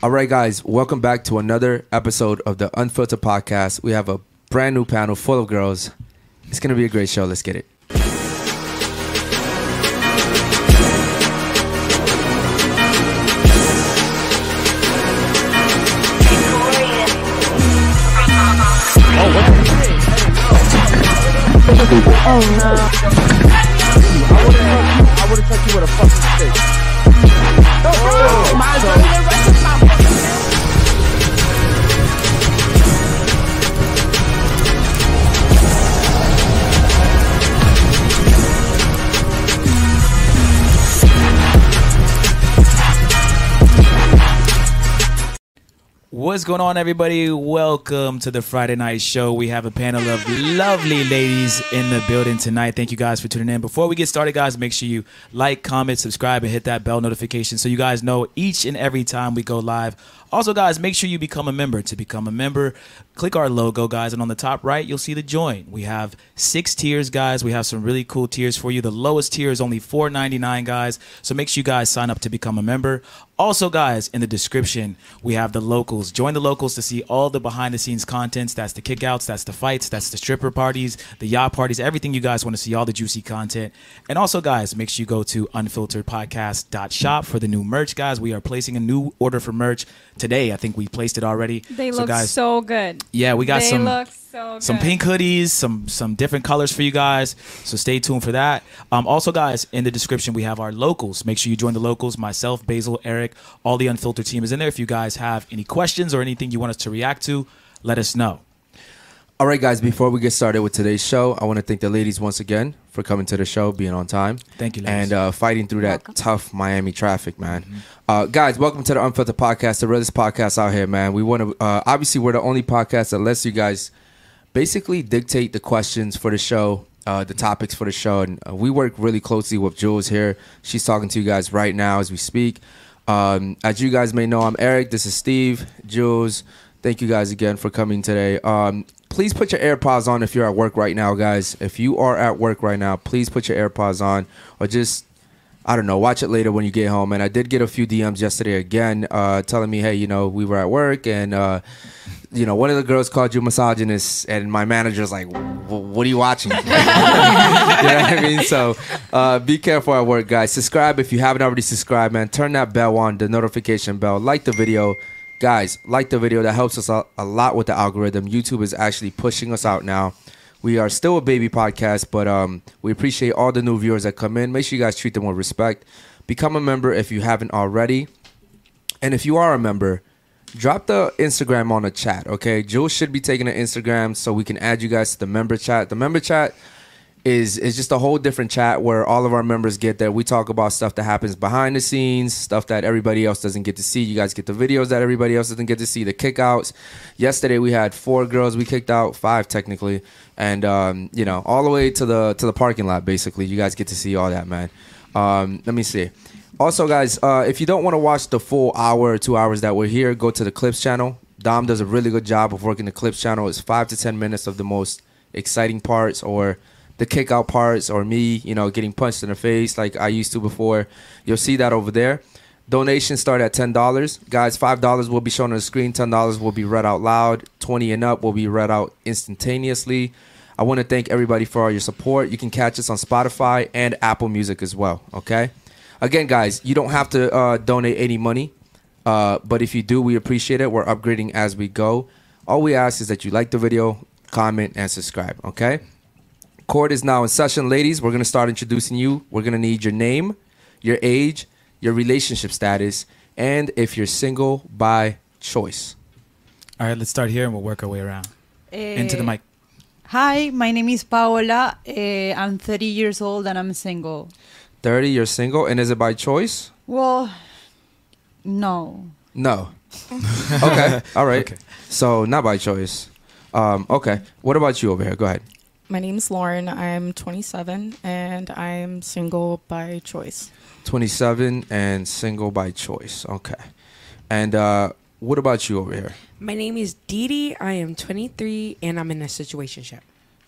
All right, guys, welcome back to another episode of the Unfilterd Podcast. We have a brand new panel full of girls. It's going to be a great show. Let's get it. Oh, I oh, What's going on, everybody? Welcome to the Friday night show. We have a panel of lovely ladies in the building tonight. Thank you guys for tuning in. Before we get started, guys, make sure you like, comment, subscribe, and hit that bell notification so you guys know each and every time we go live. Also, guys, make sure you become a member. To become a member, click our logo, guys, and on the top right, you'll see the join. We have six tiers, guys. We have some really cool tiers for you. The lowest tier is only $4.99, guys. So make sure you guys sign up to become a member. Also, guys, in the description, we have the locals. Join the locals to see all the behind the scenes contents. That's the kickouts, that's the fights, that's the stripper parties, the yacht parties, everything you guys want to see, all the juicy content. And also, guys, make sure you go to unfilterdpodcast.shop for the new merch, guys. We are placing a new order for merch today. I think we placed it already. They so, look guys, so good. yeah, we got they some so some pink hoodies, some some different colors for you guys. So stay tuned for that. Um, also, guys, in the description we have our locals. Make sure you join the locals. Myself, Basil, Eric, all the unfiltered team is in there. If you guys have any questions or anything you want us to react to, let us know. All right, guys, before we get started with today's show, I want to thank the ladies once again for coming to the show, being on time. Thank you, ladies. Mm-hmm. And uh, fighting through that tough Miami traffic, man. Uh, guys, welcome to the Unfilterd Podcast, the realest podcast out here, man. We want to, uh, obviously, we're the only podcast that lets you guys basically dictate the questions for the show, uh, the topics for the show. And uh, we work really closely with Jules here. She's talking to you guys right now as we speak. Um, as you guys may know, I'm Eric. This is Steve, Jules. Thank you guys again for coming today. Um, please put your AirPods on if you're at work right now, guys. If you are at work right now, please put your AirPods on or just I don't know. Watch it later when you get home. And I did get a few DMs yesterday again, uh, telling me, hey, you know, we were at work and, uh, you know, one of the girls called you misogynist, and my manager's like, "What are you watching?" you know what I mean? So, uh, be careful at work, guys. Subscribe if you haven't already subscribed, man. Turn that bell on, the notification bell. Like the video, guys. Like the video. That helps us a, lot with the algorithm. YouTube is actually pushing us out now. We are still a baby podcast, but um, we appreciate all the new viewers that come in. Make sure you guys treat them with respect. Become a member if you haven't already. And if you are a member, drop the Instagram on the chat, okay? Jules should be taking an Instagram so we can add you guys to the member chat. The member chat is is just a whole different chat where all of our members get there. We talk about stuff that happens behind the scenes, stuff that everybody else doesn't get to see. You guys get the videos that everybody else doesn't get to see, the kickouts. Yesterday we had four girls we kicked out, five technically, and um, you know all the way to the to the parking lot. Basically, you guys get to see all that, man. Um, let me see. Also, guys, uh, if you don't want to watch the full hour or two hours that we're here, go to the Clips channel. Dom does a really good job of working the Clips channel. It's five to ten minutes of the most exciting parts or the kick out parts or me, you know, getting punched in the face like I used to before. You'll see that over there. Donations start at ten dollars. Guys, five dollars will be shown on the screen, ten dollars will be read out loud, twenty and up will be read out instantaneously. I want to thank everybody for all your support. You can catch us on Spotify and Apple Music as well. Okay. Again, guys, you don't have to uh, donate any money, uh, but if you do, we appreciate it. We're upgrading as we go. All we ask is that you like the video, comment, and subscribe. Okay. Court is now in session, ladies. We're gonna start introducing you. We're gonna need your name, your age, your relationship status, and if you're single by choice. All right, let's start here and we'll work our way around. Into the mic. Hi, my name is Paola. Eh, I'm 30 years old and I'm single. 30, you're single, and is it by choice? Well, no. No. okay. All right. Okay. So not by choice. Um, okay. What about you over here? Go ahead. My name's Lauren. I'm 27 and I'm single by choice. 27 and single by choice. Okay. And uh, what about you over here? My name is Dee Dee. I am 23 and I'm in a situationship.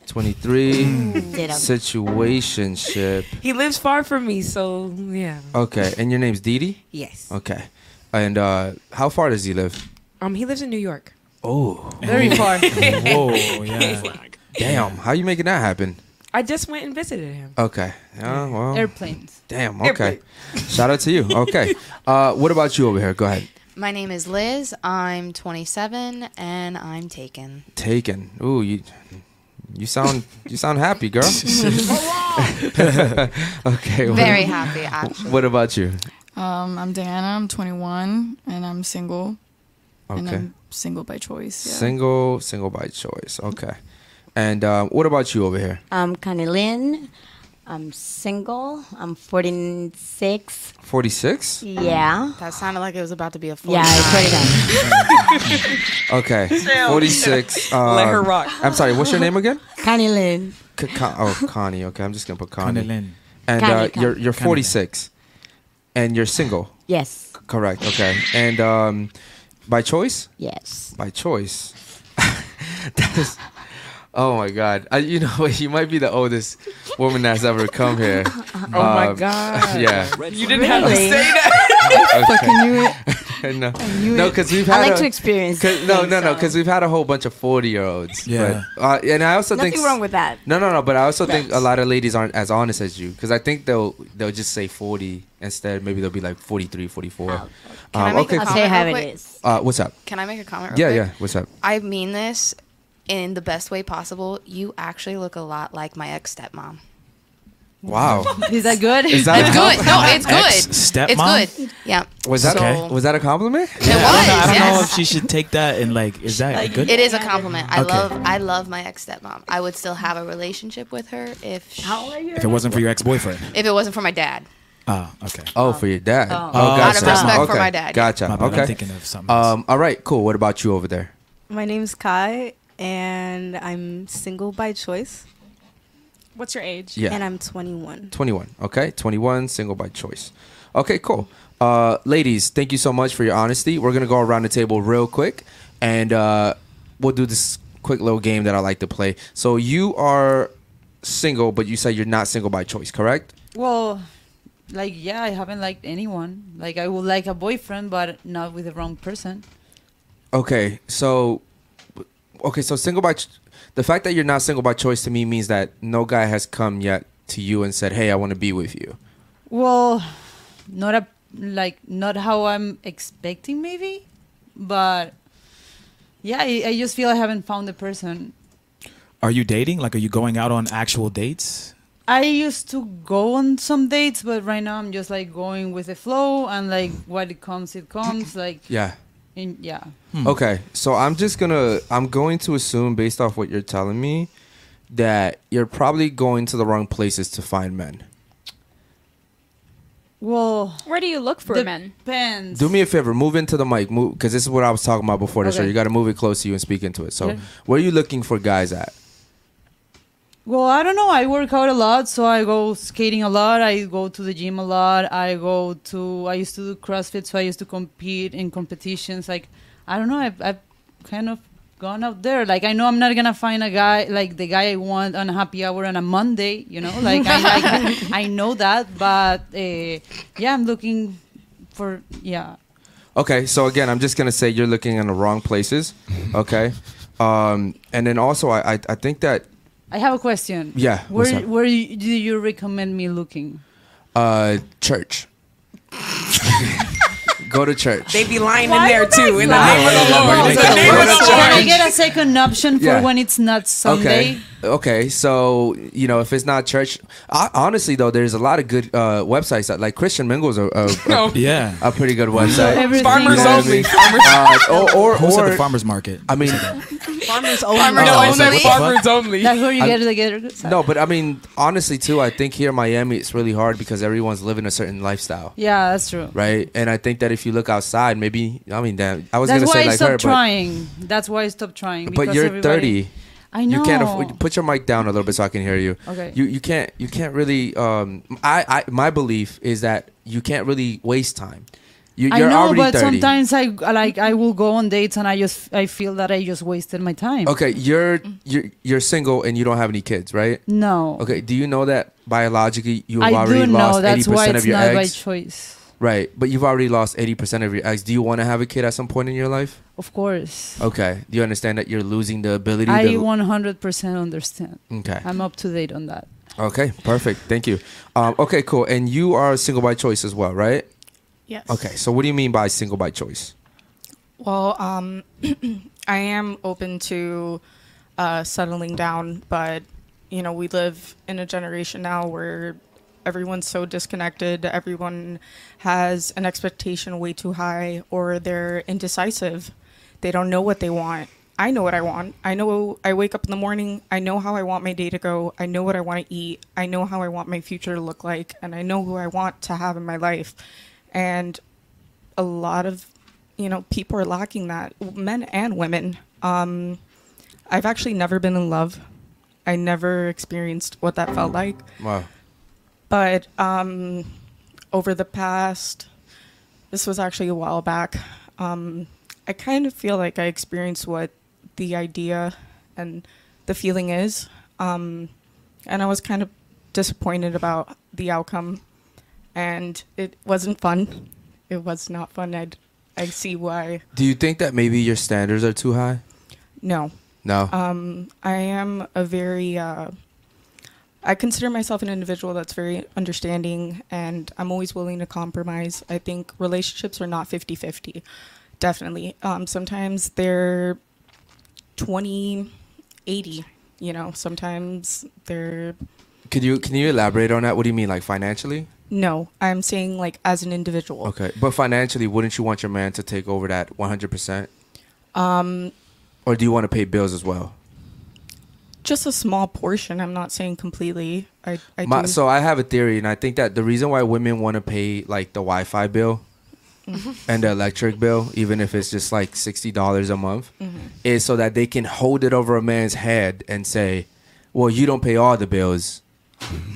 23 Ditto. situationship. He lives far from me, so yeah. Okay. And your name's Dee Dee? Yes. Okay. And uh, how far does he live? Um, he lives in New York. Oh, Very far. Whoa, yeah. damn! How you making that happen? I just went and visited him. Okay. Yeah. Well. Airplanes. Damn. Okay. Shout out to you. Okay. Uh, what about you over here? Go ahead. My name is Liz. I'm 27 and I'm taken. Taken. Ooh, you. You sound you sound happy, girl. okay. what- Very happy, actually. What about you? Um, I'm Diana. I'm 21 and I'm single. And Okay. I'm single by choice. Yeah. Single, single by choice. Okay. And uh, what about you over here? I'm Connie Lynn. I'm single. I'm 46. Forty six. Yeah. That sounded like it was about to be a full Yeah, it's 49. Okay. Forty six. Uh, Let her rock. I'm sorry. What's your name again? Connie Lynn. K- Con- oh, Connie. Okay, I'm just gonna put Connie. Connie Lynn. And Connie, uh, Connie. you're you're 46, and you're single. Yes. Correct. Okay. And um, by choice. Yes. By choice. that is. Oh my God! I, you know? You might be the oldest woman that's ever come here. Oh my Um, god. Yeah. You didn't have to say that. Fucking knew it. no, knew no, because we've I like a- to experience. 'cause- no, no, no, because we've had a whole bunch of forty-year-olds. Yeah. But, uh, and I also Nothing think nothing wrong with that. No, no, no. But I also think a lot of ladies aren't as honest as you because I think they'll they'll just say forty instead. Maybe they'll be like 43, 44. Oh, Can I Um, make okay. a I'll say how real it quick? is. Uh, what's up? Can I make a comment real Yeah, quick? yeah. What's up? I mean this in the best way possible. You actually look a lot like my ex stepmom. Wow. Is that good? Is that It's good. No, it's good. Ex-stepmom? It's good. Yeah. Was that So- was that a compliment? It was. I don't, know, I don't know if she should take that and like, is that good? It is a compliment. I Okay. love I love my ex stepmom. I would still have a relationship with her if she, How are you? if it wasn't for your ex-boyfriend. if it wasn't for my dad. Oh, okay. Oh, for your dad. Oh. Oh, Out gotcha. of respect for okay. my dad. Gotcha. My bad, I'm thinking of something else. Um. All right. Cool. What about you over there? My name's Kai, and I'm single by choice, What's your age? Yeah. and I'm 21. 21. Okay. 21. Single by choice. Okay. Cool. Uh, ladies, thank you so much for your honesty. We're gonna go around the table real quick, and uh, we'll do this quick little game that I like to play. So you are single, but you said you're not single by choice, correct? Well, like yeah, I haven't liked anyone. Like I would like a boyfriend, but not with the wrong person. Okay, so okay, so single by ch- the fact that you're not single by choice to me means that no guy has come yet to you and said, "Hey, I want to be with you." Well, not a like not how I'm expecting maybe, but yeah, I, I just feel I haven't found the person. Are you dating? Like, are you going out on actual dates? I used to go on some dates, but right now I'm just like going with the flow and like what it comes, it comes. Like Yeah. In yeah. Hmm. Okay, so I'm just gonna I'm going to assume based off what you're telling me that you're probably going to the wrong places to find men. Well, Where do you look for men? depends. Do me a favor, move into the mic, move because this is what I was talking about before the show. Okay. You got to move it close to you and speak into it. So, Yeah. where are you looking for guys at? Well, I don't know. I work out a lot, so I go skating a lot. I go to the gym a lot. I go to. I used to do CrossFit, so I used to compete in competitions. Like, I don't know. I've, I've kind of gone out there. Like, I know I'm not gonna find a guy like the guy I want on a happy hour on a Monday. You know, like I, I, I know that, but uh, yeah, I'm looking for yeah. Okay, so again, I'm just gonna say you're looking in the wrong places. Okay, um, and then also I, I I think that I have a question. Yeah, Where where do you recommend me looking? uh, church. Go to church. They be lying in there too. In the name of the Lord. no, In no, the name of the Can I get a second option for Yeah. when it's not Sunday? Okay. Okay. So you know, if it's not church, I, honestly though, there's a lot of good uh, websites that like Christian Mingle's a, a, a, No. Yeah. a pretty good website. Everything. Farmers You know what I only. mean? Farmers, Uh, or or, Who's at or the farmer's market? I mean, Farmers only. Farmers no, Oh, it's it's like, like what the farmers only. That's where you I'm- get together. no, but I mean, honestly too, I think here in Miami it's really hard because everyone's living a certain lifestyle. Yeah, that's true. Right, and I think that if you look outside, maybe I mean, damn, I was That's gonna why say I like stopped her, trying. That's why I stopped trying. but you're 30. I know. You can't afford, put your mic down a little bit so I can hear you. Okay. You you can't you can't really. Um, I, I my belief is that you can't really waste time. You, I know, but 30. sometimes I like I will go on dates and I just I feel that I just wasted my time. Okay, you're you're you're single and you don't have any kids, right? No. Okay, do you know that biologically you have I already do know. lost eighty That's why percent it's of your not by choice. Right, but you've already lost 80% of your eggs. Do you want to have a kid at some point in your life? Of course. Okay. Do you understand that you're losing the ability I to 100% understand. Okay. I'm up to date on that. Okay, perfect. Thank you. Um, okay, cool. And you are single by choice as well, right? Yes. Okay. So what do you mean by single by choice? Well, um, I am open to uh, settling down, but you know, we live in a generation now where everyone's so disconnected. Everyone has an expectation way too high, or they're indecisive. They don't know what they want. I know what I want. I know I wake up in the morning. I know how I want my day to go. I know what I want to eat. I know how I want my future to look like, and I know who I want to have in my life. And a lot of you know people are lacking that men and women um i've actually never been in love i never experienced what that felt like Wow. But um over the past this was actually a while back um i kind of feel like i experienced what the idea and the feeling is um and i was kind of disappointed about the outcome. And it wasn't fun. It was not fun. I i see why. Do you think that maybe your standards are too high? no. No. um, I am a very, uh, I consider myself an individual that's very understanding and I'm always willing to compromise. I think relationships are not 50 50. Definitely. Um, sometimes they're 20 80, you know, sometimes they're, Can you can you elaborate on that? What do you mean, like financially? no, I'm saying like as an individual. Okay, but financially, wouldn't you want your man to take over that one hundred percent? Um, Or do you want to pay bills as well? Just a small portion. I'm not saying completely. I, I My, so I have a theory, and I think that the reason why women want to pay like the Wi-Fi bill mm-hmm. and the electric bill, even if it's just like sixty dollars a month, mm-hmm. is so that they can hold it over a man's head and say, "Well, you don't pay all the bills,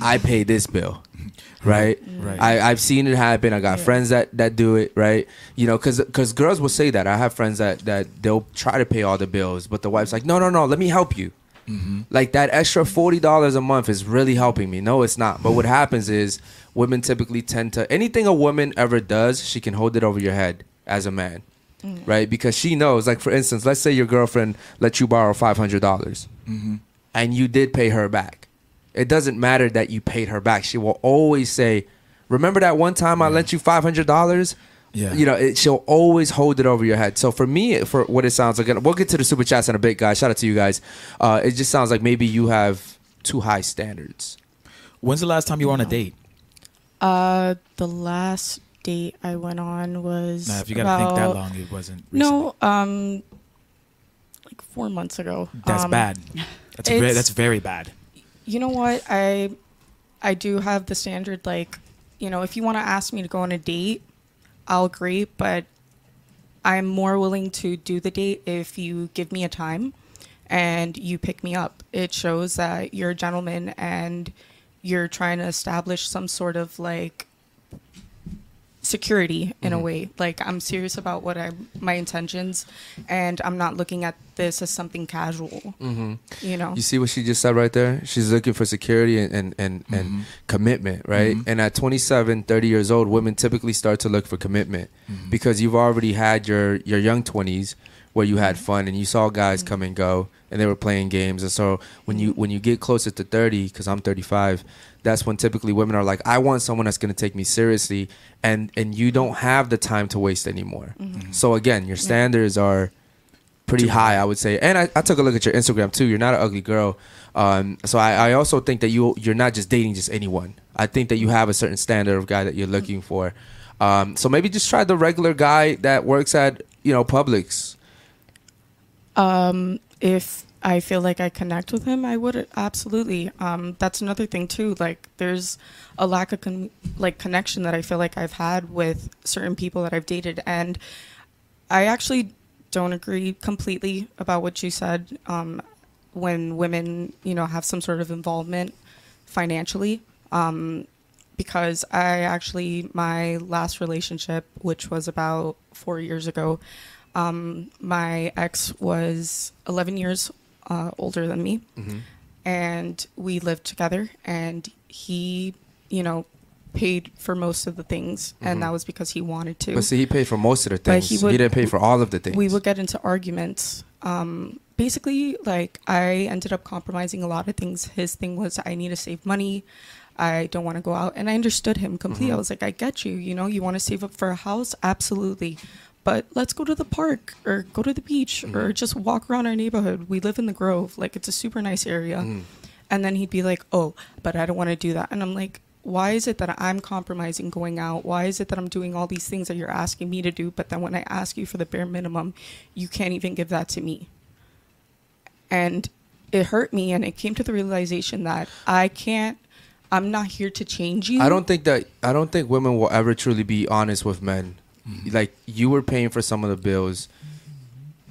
I pay this bill." Mm-hmm. Right, Right. I, I've seen it happen. I got Yeah. friends that, that do it. Right, you know, cause because girls will say that. I have friends that that they'll try to pay all the bills, but the wife's like, "No, no, no, let me help you." Mm-hmm. like that extra forty dollars a month is really helping me. No, it's not. But what mm-hmm. happens is women typically tend to anything a woman ever does, she can hold it over your head as a man, mm. right? Because she knows. Like for instance, let's say your girlfriend let you borrow five hundred dollars, mm-hmm. and you did pay her back. It doesn't matter that you paid her back. She will always say, "Remember that one time I lent you five hundred dollars." Yeah. You know, it, she'll always hold it over your head. So for me, for what it sounds like, and we'll get to the super chats in a bit, guys. Shout out to you guys. Uh, it just sounds like maybe you have too high standards. When's the last time you were on a date? Uh, the last date I went on was. Nah, if you gotta think that long, it wasn't. No, um, like four months ago. That's Um, bad. That's very, that's very bad. You know what? I, I do have the standard. Like, you know, if you want to ask me to go on a date, I'll agree. But I'm more willing to do the date if you give me a time, and you pick me up. It shows that you're a gentleman and you're trying to establish some sort of like security in a mm-hmm. way. Like i'm serious about what i my intentions and i'm not looking at this as something casual mm-hmm. you know? You see what she just said right there? She's looking for security and, and, and, and mm-hmm. commitment, right? And at 27, 30 years old, women typically start to look for commitment because you've already had your, your young 20s where you had fun and you saw guys come and go and they were playing games. And so when you when you get closer to 30, because I'm 35, that's when typically women are like, I want someone that's going to take me seriously. And, and you don't have the time to waste anymore. So again, your standards are pretty high, I would say. And I, I took a look at your Instagram too. You're not an ugly girl. Um, so I, I also think that you you're not just dating just anyone. I think that you have a certain standard of guy that you're looking for. Um, so maybe just try the regular guy that works at you know Publix. um if i feel like i connect with him i would absolutely. Um that's another thing too like there's a lack of con- like connection that i feel like i've had with certain people that i've dated and i actually don't agree completely about what you said um when women you know have some sort of involvement financially um because i actually my last relationship which was about 4 years ago um, my ex was 11 years uh, older than me, and we lived together. And he, you know, paid for most of the things, and that was because he wanted to. Mm-hmm. But see, he paid for most of the things. he He, didn't pay for all of the things. we would get into arguments. Um, basically, like I ended up compromising a lot of things. His thing was I need to save money. I don't want to go out, and I understood him completely. Mm-hmm. I was like, I get you. You know, you want to save up for a house, absolutely. But let's go to the park or go to the beach or Mm-hmm. just walk around our neighborhood. We live in the Grove, like it's a super nice area. Mm. And then he'd be like, "Oh, but I don't want to do that." And I'm like, "Why is it that I'm compromising going out? Why is it that I'm doing all these things that you're asking me to do, but then when I ask you for the bare minimum, you can't even give that to me?" And it hurt me and it came to the realization that I can't I'm not here to change you. I don't think that I don't think women will ever truly be honest with men. Mm-hmm. Like you were paying for some of the bills.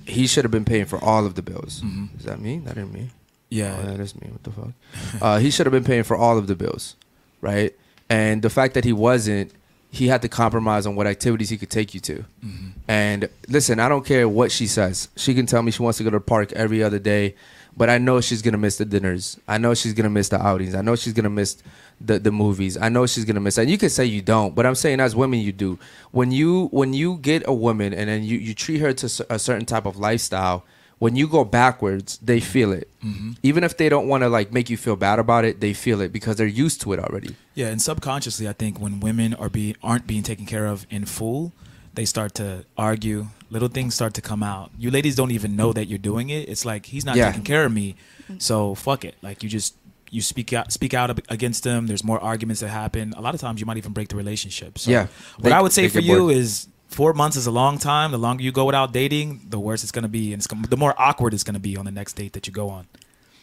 He should have been paying for all of the bills. Mm-hmm. Is that me? That ain't me. Yeah. Oh, that is me. What the fuck? uh, he should have been paying for all of the bills, right? And the fact that he wasn't, he had to compromise on what activities he could take you to. Mm-hmm. And listen, I don't care what she says. She can tell me she wants to go to the park every other day, but I know she's gonna miss the dinners. I know she's gonna miss the outings. I know she's gonna miss the the movies. I know she's gonna miss. And you can say you don't, but I'm saying as women you do. When you when you get a woman and then you you treat her to a certain type of lifestyle. When you go backwards, they feel it. Mm-hmm. Even if they don't want to like make you feel bad about it, they feel it because they're used to it already. Yeah, and subconsciously, I think when women are being aren't being taken care of in full, they start to argue. Little things start to come out. You ladies don't even know that you're doing it. It's like he's not Yeah. taking care of me, so fuck it. Like you just you speak out speak out against them. There's more arguments that happen. A lot of times, you might even break the relationship. So Yeah. what They- I would say for you bored. is. Four months is a long time. The longer you go without dating, the worse it's gonna be, and it's gonna, the more awkward it's gonna be on the next date that you go on.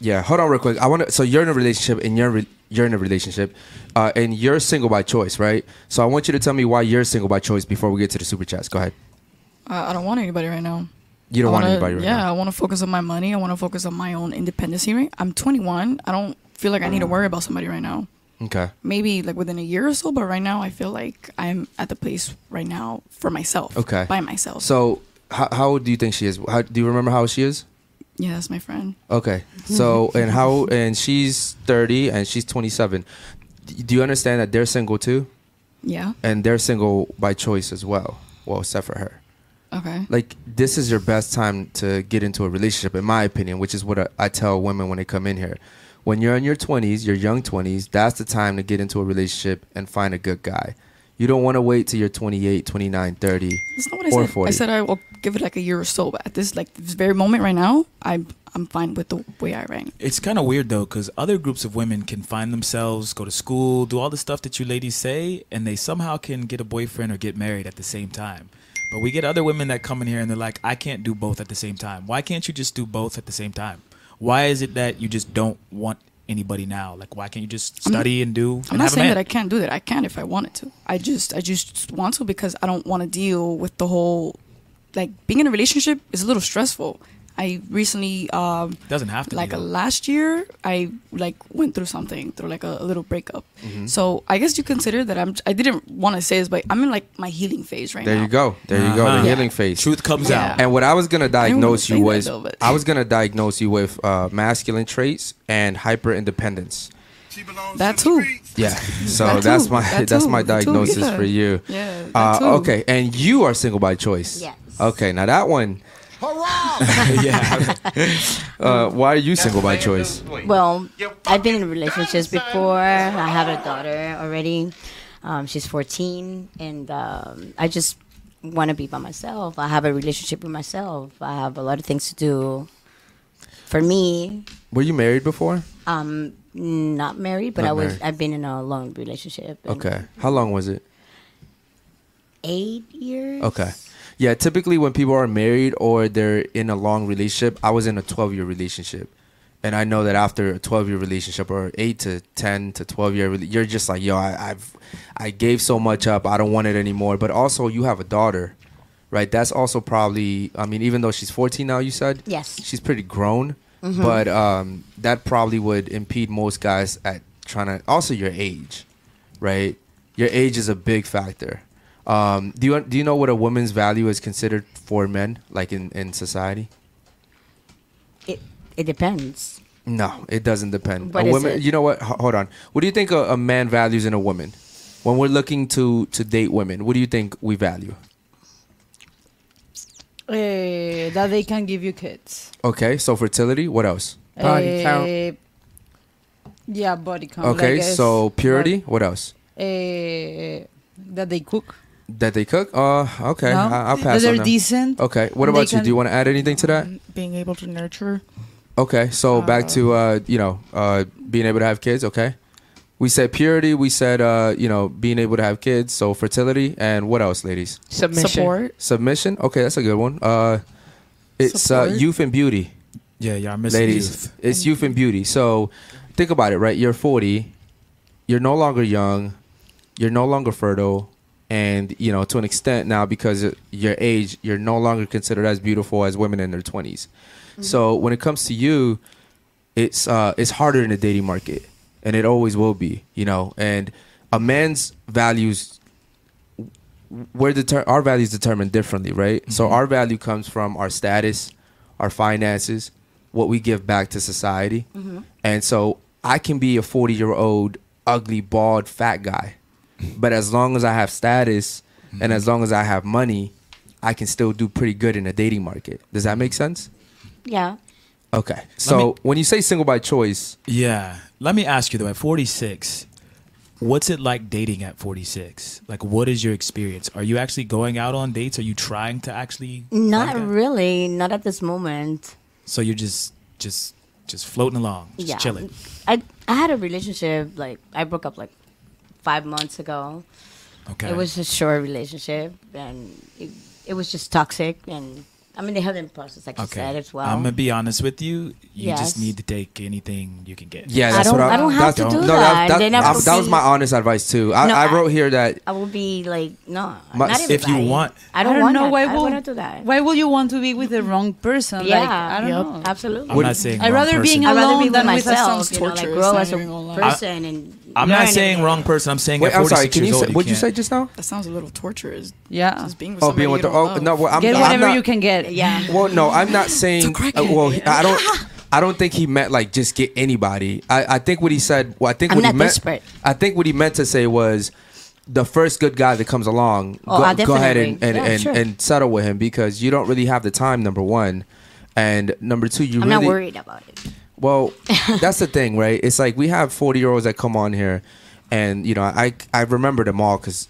Yeah, hold on real quick. I want to. So you're in a relationship, and you're re- you're in a relationship, uh, and you're single by choice, right? So I want you to tell me why you're single by choice before we get to the super chats. Go ahead. Uh, I don't want anybody right now. You don't I want wanna- anybody right yeah, now. I want to focus on my money. I want to focus on my own independence. Right? I'm 21. I don't feel like I need to worry about somebody right now. Okay. Maybe like within a year or so, but right now I feel like I'm at the place right now for myself. Okay. By myself. So how how old do you think she is? How, do you remember how she is? yeah, that's my friend. Okay. So and how and she's 30 and she's 27. Do you understand that they're single too? Yeah. And they're single by choice as well. Well, except for her. Okay. like this is your best time to get into a relationship in my opinion which is what I, I tell women when they come in here when you're in your 20s your young 20s that's the time to get into a relationship and find a good guy you don't want to wait till you're 28 29 30 That's not what I or said. 40 I said I will give it like a year or so, but at this like this very moment right now, I'm I'm fine with the way I rank. It's kind of weird though, because other groups of women can find themselves, go to school, do all the stuff that you ladies say, and they somehow can get a boyfriend or get married at the same time. But we get other women that come in here and they're like, I can't do both at the same time. Why can't you just do both at the same time? Why is it that you just don't want anybody now? Like, why can't you just I'm- study and do? I'm and not have a saying that I can't do that. I can if I wanted to. I just I just want to because I don't want to deal with the whole like being in a relationship is a little stressful. I recently um Doesn't have to be, like though. last year I like went through something through like a, a little breakup. Mm-hmm. So I guess you consider that I'm I didn't want to say this but I'm in like my healing phase right there now. There you go there you go Uh-huh. the Yeah. healing phase Truth comes Yeah. out. and what I was gonna diagnose you that, was though, I was gonna diagnose you with uh, masculine traits and hyper independence. That too. Yeah, so That that's my That that's my That too, diagnosis yeah. for you. Yeah, that Uh, too. okay, and you are single by choice. Yes. Okay, now that one. yeah. Uh, why are you single by choice? Well, I've been in relationships before. I have a daughter already. Um, she's 14, and um, I just want to be by myself. I have a relationship with myself. I have a lot of things to do. For me, Were you married before? um, not married, but Not I was. married. I've been in a long relationship. Okay. How long was it? Eight years. Okay. Yeah, typically when people are married or they're in a long relationship, I was in a 12 year relationship. And I know that after a 12 year relationship or 8 to 10 to 12 year, you're just like, yo, I, I've, I gave so much up. I don't want it anymore. But also, you have a daughter, right? That's also probably, I mean, even though she's 14 now, you said? Yes. She's pretty grown. But um, that probably would impede most guys at trying to, also your age, right? Your age is a big factor. Um, do you do you know what a woman's value is considered for men, like in, in society? It it depends. No, it doesn't depend. What a is woman, it? you know what? H- hold on. What do you think a, a man values in a woman? when we're looking to to date women, what do you think we value? Eh, that they can give you kids. Okay, so fertility. What else? Body count. Eh, Yeah, body count. Okay, like, so purity. What else? eh, that they cook. That they cook. Uh, okay, No? I, I'll That pass they're on decent. Okay, what about you? Do you want to add anything to that? Being able to nurture. Okay, so back to uh, you know, uh, being able to have kids. Okay, we said purity. We said uh, you know, being able to have kids. So fertility and what else, ladies? Submission. Support. Submission. Okay, that's a good one. Uh, it's uh, youth and beauty, Yeah, y'all missing ladies. youth. It's youth and beauty. So think about it, right? You're 40. You're no longer young. You're no longer fertile. And you know, to an extent now, because your age, you're no longer considered as beautiful as women in their 20s. Mm-hmm. So when it comes to you, it's uh, it's harder in the dating market, and it always will be. You know, and a man's values we're deter- our values determined differently, right? So mm-hmm. our value comes from our status, our finances, what we give back to society. Mm-hmm. And so I can be a 40 year old, ugly, bald, fat guy. But as long as I have status and as mm-hmm. long as I have money, I can still do pretty good in the dating market. Does that make sense? Yeah. Okay. So me- when you say single by choice, Yeah. Let me ask you though, at 46, what's it like dating at 46? Like, what is your experience? Are you actually going out on dates? Are you trying to actually? Not really. Not at this moment. So you're just, just, just floating along, just yeah. chilling. I I had a relationship like I broke up like five months ago. Okay. It was a short relationship and it, it was just toxic and I mean they have them process like you said as well. I'm gonna be honest with you. You Yes. just need to take anything you can get. yeah, I that's don't- what I, I don't have to do no, that. That, Then that, I that was my honest advice too. I, No, I I- wrote here that I will be like no, My- not if you want- I don't, I don't want know that. why I will- want to do that. Why will you want to be with the wrong person? yeah, Like, I don't Yep. know. absolutely. I'm not saying. I'd wrong rather person. being I'd rather alone be with than with a myself, you know, like grow as a even gonna lie. person and. I'm learn not saying everything. wrong person. I'm saying Wait, at I'm 46 sorry. Can you years say old, what'd you can't- say just now? That sounds a little torturous. Yeah. Just being with Oh, somebody being with you the don't oh love. no, well, I'm, Get I'm whatever not- you can get. Yeah. Well, no, I'm not saying. Uh, well, I don't. I don't think he meant like just get anybody. I, I think what he said. Well, I think I'm what he not meant. desperate. I think what he meant to say was the first good guy that comes along. Oh, go, I go ahead and definitely- and, yeah, and, sure. and settle with him because you don't really have the time. Number one, and number two, you I'm really not worried about it. Well, that's the thing, right? It's like we have 40 year olds that come on here, and you know, I I remember them all because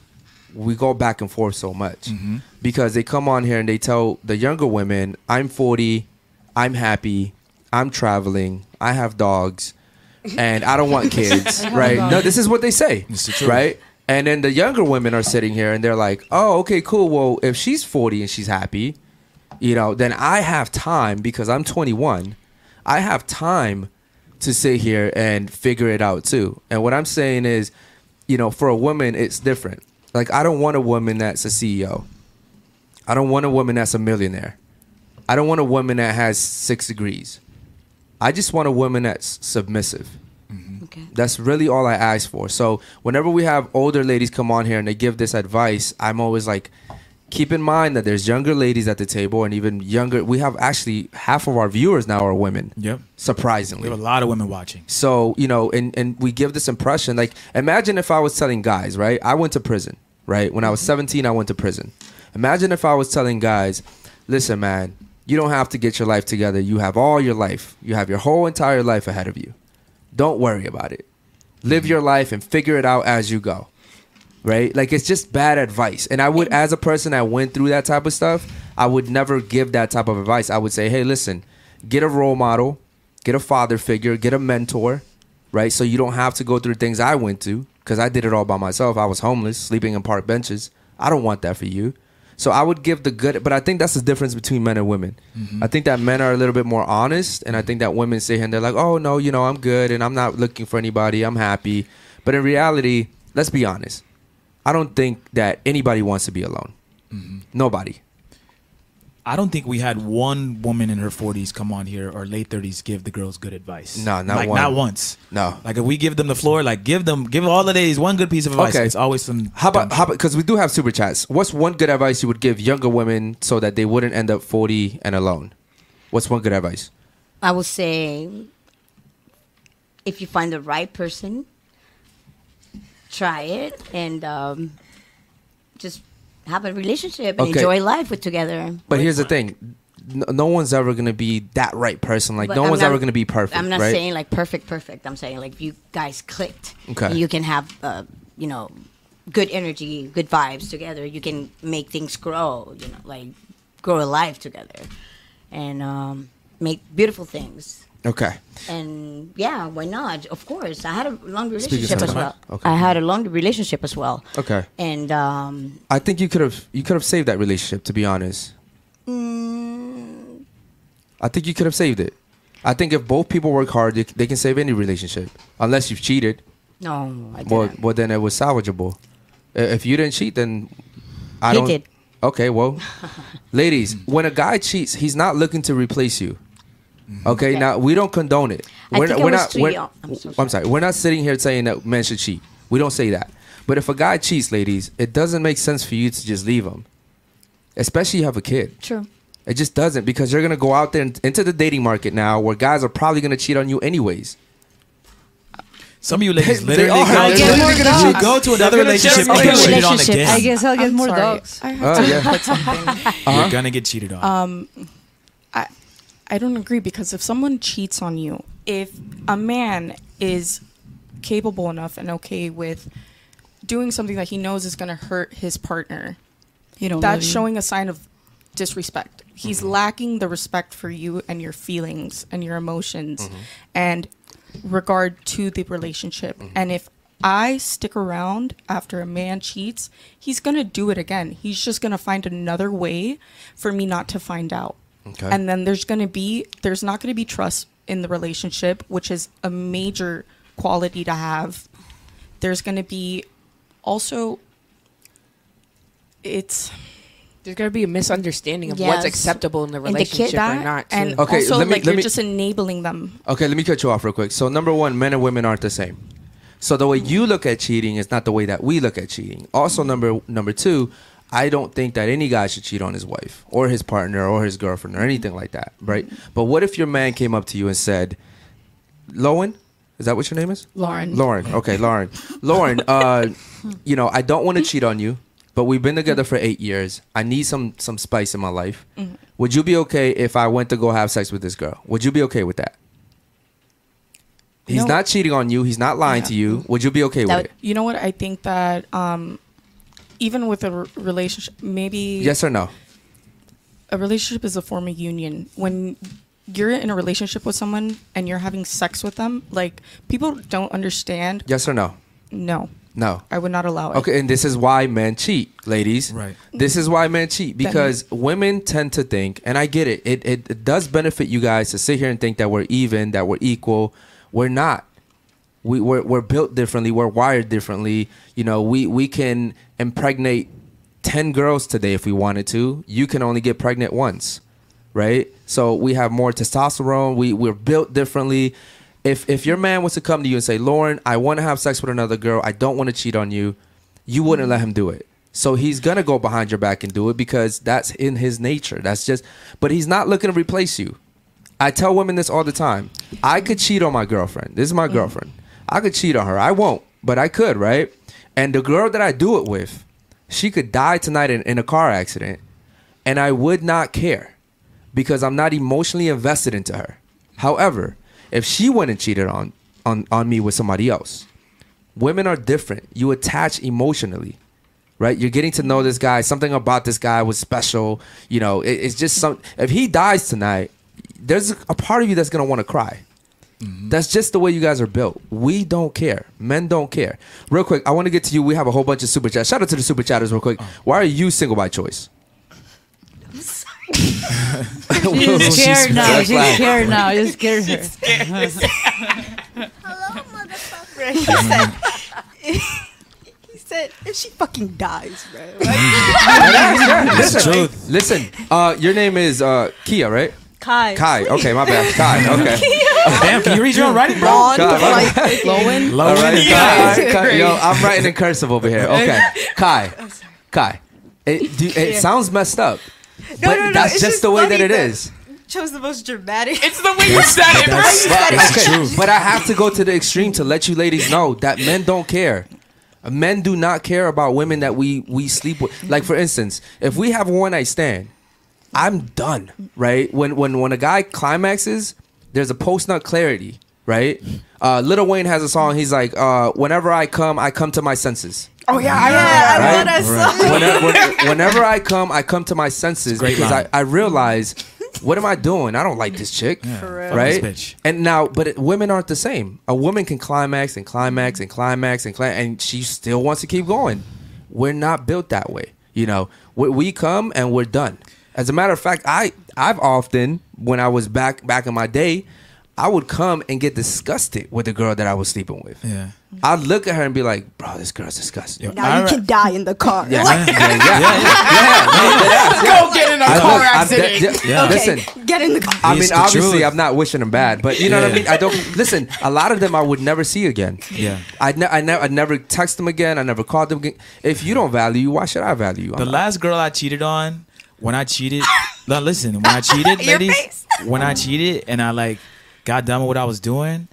we go back and forth so much Mm-hmm. because they come on here and they tell the younger women, "I'm 40, I'm happy, I'm traveling, I have dogs, and I don't want kids." right? No, this is what they say, the right? And then the younger women are sitting here and they're like, "Oh, okay, cool. Well, if she's 40 and she's happy, you know, then I have time because I'm 21. I have time to sit here and figure it out too. And what I'm saying is, you know, for a woman, it's different. Like, I don't want a woman that's a CEO. I don't want a woman that's a millionaire. I don't want a woman that has six degrees. I just want a woman that's submissive. Mm-hmm. Okay. That's really all I ask for. So whenever we have older ladies come on here and they give this advice, I'm always like, keep in mind that there's younger ladies at the table and even younger. We have actually half of our viewers now are women. Yep. Surprisingly. We have a lot of women watching. So, you know, and, and we give this impression like, imagine if I was telling guys, right? I went to prison, right? When I was mm-hmm. 17, I went to prison. Imagine if I was telling guys, listen, man, you don't have to get your life together. You have all your life, you have your whole entire life ahead of you. Don't worry about it. Live mm-hmm. your life and figure it out as you go. Right? Like it's just bad advice. And I would as a person that went through that type of stuff, I would never give that type of advice. I would say, "Hey, listen, get a role model, get a father figure, get a mentor, right? So you don't have to go through things I went to because I did it all by myself. I was homeless, sleeping in park benches. I don't want that for you. So I would give the good, but I think that's the difference between men and women. Mm-hmm. I think that men are a little bit more honest, and I think that women sit here and they're like, "Oh no, you know, I'm good, and I'm not looking for anybody. I'm happy." But in reality, let's be honest. I don't think that anybody wants to be alone. Mm-hmm. Nobody. I don't think we had one woman in her 40s come on here or late 30s give the girls good advice. No, not like, one. Not once. No. Like if we give them the floor, like give them, give all the ladies one good piece of advice. Okay. It's always some. How about how about because we do have super chats. What's one good advice you would give younger women so that they wouldn't end up forty and alone? What's one good advice? I would say if you find the right person, try it and um, just have a relationship and Okay. enjoy life with together. But here's the thing: no, no one's ever gonna be that right person. Like But no I'm one's not- ever gonna be perfect. I'm not right? saying like perfect, perfect. I'm saying like you guys clicked, Okay. and you can have uh, you know good energy, good vibes together. You can make things grow. You know, like grow alive together, and um, make beautiful things. Okay. And yeah, why not? Of course, I had a long relationship as well. Okay. I had a long relationship as well. Okay. And um, I think you could have you could have saved that relationship. To be honest, mm, I think you could have saved it. I think if both people work hard, they, they can save any relationship, unless you've cheated. no, I Well, didn't. well, then it was salvageable. If you didn't cheat, then I He don't. did. Okay, well, ladies, when a guy cheats, he's not looking to replace you. Okay, Okay. now we don't condone it. I think we're not. we're- young. I'm so I'm sorry. We're not sitting here saying that men should cheat. We don't say that. But if a guy cheats, ladies, it doesn't make sense for you to just leave him, especially you have a kid. True. It just doesn't because you're gonna go out there and, into the dating market now, where guys are probably gonna cheat on you anyways. Some of you ladies They literally are. go, They're to, literally gonna you cheat. go to another relationship cheat and get cheated on again. I guess I'll get I'm more sorry. dogs. I have Oh, to yeah. put something. Uh-huh. You're gonna get cheated on. Um, I I don't agree because if someone cheats on you, if a man is capable enough and okay with doing something that he knows is going to hurt his partner, You don't. that's love showing a sign of disrespect. He's mm-hmm. lacking the respect for you and your feelings and your emotions mm-hmm. and regard to the relationship. Mm-hmm. And if I stick around after a man cheats, he's going to do it again. He's just going to find another way for me not to find out. Okay. And then there's going to be there's not going to be trust in the relationship, which is a major quality to have. There's going to be also it's There's gonna be a misunderstanding of Yes. what's acceptable in the And the kid- relationship or not. too. and Okay, also let me- like let you're me- just enabling them. Okay, let me cut you off real quick. So number one, men and women aren't the same. So the way you look at cheating is not the way that we look at cheating. Also, number number two, I don't think that any guy should cheat on his wife or his partner or his girlfriend or anything like that, right? But what if your man came up to you and said, "Lowen, is that what your name is?" Lauren. Lauren. Okay, Lauren. Lauren, uh, you know, I don't want to cheat on you, but we've been together for eight years. I need some some spice in my life. Would you be okay if I went to go have sex with this girl? Would you be okay with that? He's No. not cheating on you. He's not lying to you. Would you be okay That with it? You know what? I think that um, even with a r- relationship, maybe Yes or no? a relationship is a form of union. When you're in a relationship with someone and you're having sex with them, like people don't understand. Yes or no? No, No. I would not allow it. Okay, and this is why men cheat, ladies. Right. This is why men cheat because women tend to think, and I get it. It, it. it does benefit you guys to sit here and think that we're even, that we're equal. We're not. We we're, we're built differently. We're wired differently. You know, we we can impregnate ten girls today if we wanted to. You can only get pregnant once, right? So we have more testosterone. We we're built differently. If if your man was to come to you and say, Lauren, I want to have sex with another girl. I don't want to cheat on you. You wouldn't let him do it. So he's gonna go behind your back and do it because that's in his nature. That's just. But he's not looking to replace you. I tell women this all the time. I could cheat on my girlfriend. This is my mm. girlfriend. I could cheat on her. I won't, but I could, right? And the girl that I do it with, she could die tonight in, in a car accident, and I would not care because I'm not emotionally invested into her. However, if she went and cheated on on, on me with somebody else, women are different. You attach emotionally right? You're getting to know this guy. Something about this guy was special. You know, it, it's just some. If he dies tonight, there's a part of you that's gonna want to cry. That's just the way you guys are built. We don't care. Men don't care. Real quick, I want to get to you. We have a whole bunch of super chats. Shout out to the super chatters, real quick. Why are you single by choice? She's scared now. That's She's scared now. You scared her. Hello, motherfucker. He said, he said, if she fucking dies, bro. listen, listen. Uh, your name is uh, Kia, right? Kai. Kai. Okay, my bad. Kai. Okay. Damn, can you read your own writing, bro? Blonde, Kai, like, bad. Lowen, All right, Yeah. Kai, Kai, yo, I'm writing in cursive over here. Okay, oh, Kai, oh, Kai. It, do, it sounds messed up, No, but no, no, that's just, just the way that funny it that- is. chose the most dramatic. It's the way you said it, bro. But, It's okay, true. but I have to go to the extreme to let you ladies know that men don't care. Men do not care about women that we we sleep with. Like for instance, if we have one night stand, I'm done. Right? When when when a guy climaxes, there's a post nut clarity. Right? Uh, Lil Wayne has a song. He's like, uh, "Whenever I come, I come to my senses." Oh yeah, I, yeah, I Right? love that song. whenever, when- whenever I come, I come to my senses because I. I realize what am I doing? I don't like this chick, Fuck right? this bitch. And now, but it, women aren't the same. A woman can climax and climax and climax and climax, and she still wants to keep going. We're not built that way, you know. We, we come and we're done. As a matter of fact, I I've often when I was back back in my day, I would come and get disgusted with the girl that I was sleeping with. Yeah. I'd look at her and be like, "Bro, this girl's disgusting." Now you Alright. can die in the car. Yeah, Like, yeah, yeah, yeah, yeah, yeah. Go get in a I car look, accident. de- de- Yeah. okay, Listen, get in the car. I mean, obviously, truth. I'm not wishing them bad, but you know what I mean. I don't listen. A lot of them I would never see again. Yeah. I ne- I never, I never text them again. I never called them again. If you don't value you, why should I value you? The I'm not- last girl I cheated on, when I cheated, no, listen, when I cheated, ladies, when I cheated and I like got done with what I was doing,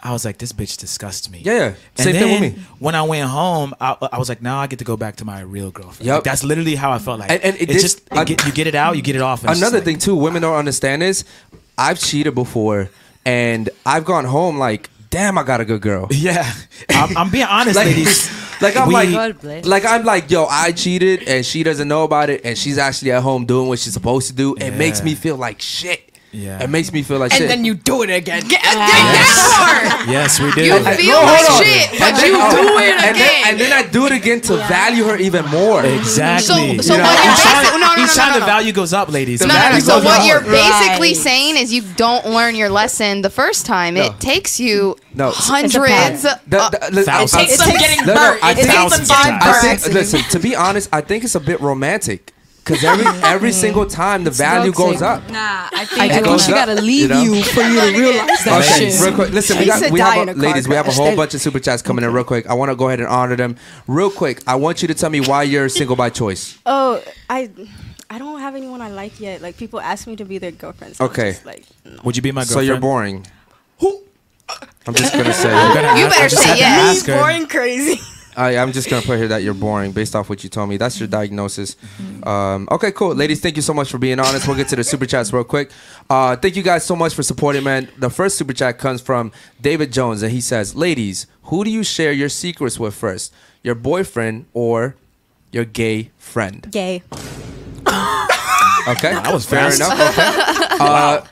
I was like, this bitch disgusts me. Yeah, yeah. And Same then thing with me. when I went home, I, I was like, now I get to go back to my real girlfriend. Yup. Like, that's literally how I felt like. And- and it it's did- just I- it get, you get it out, you get it off. and it's just Another like- thing too, women don't understand is, I've cheated before, and I've gone home like, damn, I got a good girl. Yeah, I'm, I'm being honest, Like, ladies. Like I'm We- like, like I'm like, yo, I cheated and she doesn't know about it, and she's actually at home doing what she's supposed to do. It makes me feel like shit. Yeah. It makes me feel like And shit. then you do it again. Yes, we do. You I- feel no, like hold on. shit, And but then- you do it and again. Then, and then I do it again to value her even more. Exactly. So- so You know, what you're each time, basi- no, no, each no, time no, the value goes up, ladies. The No, no, no. So what up. you're basically Right. saying is you don't learn your lesson the first time. No. It takes you No. hundreds. The- the- li- Thousands. I- It takes I- them getting no, no, burnt. It takes them getting I burnt. Listen, to be honest, I think it's a bit romantic because every every single time the value goes up. Nah, I think, I think goes she up, gotta you leave know? you, for you to realize that Okay, shit. real quick. Listen, we got we have a, a car ladies. We have a whole bunch of super chats coming in real quick. I want to go ahead and honor them real quick. I want you to tell me why you're single by choice. Oh, I, I don't have anyone I like yet. Like people ask me to be their girlfriend. So Okay. just like, no. Would you be my So girlfriend? you're boring. Who? I'm just gonna say. Gonna You ask- better say had to yes. ask boring crazy. I, I'm just gonna put here that you're boring based off what you told me. That's your diagnosis. Um, okay, cool, ladies. Thank you so much for being honest. We'll get to the super chats real quick. Uh, thank you guys so much for supporting, man. The first super chat comes from David Jones, and he says, "Ladies, who do you share your secrets with first? Your boyfriend or your gay friend?" Gay. Okay, that was fair enough. Okay. Uh,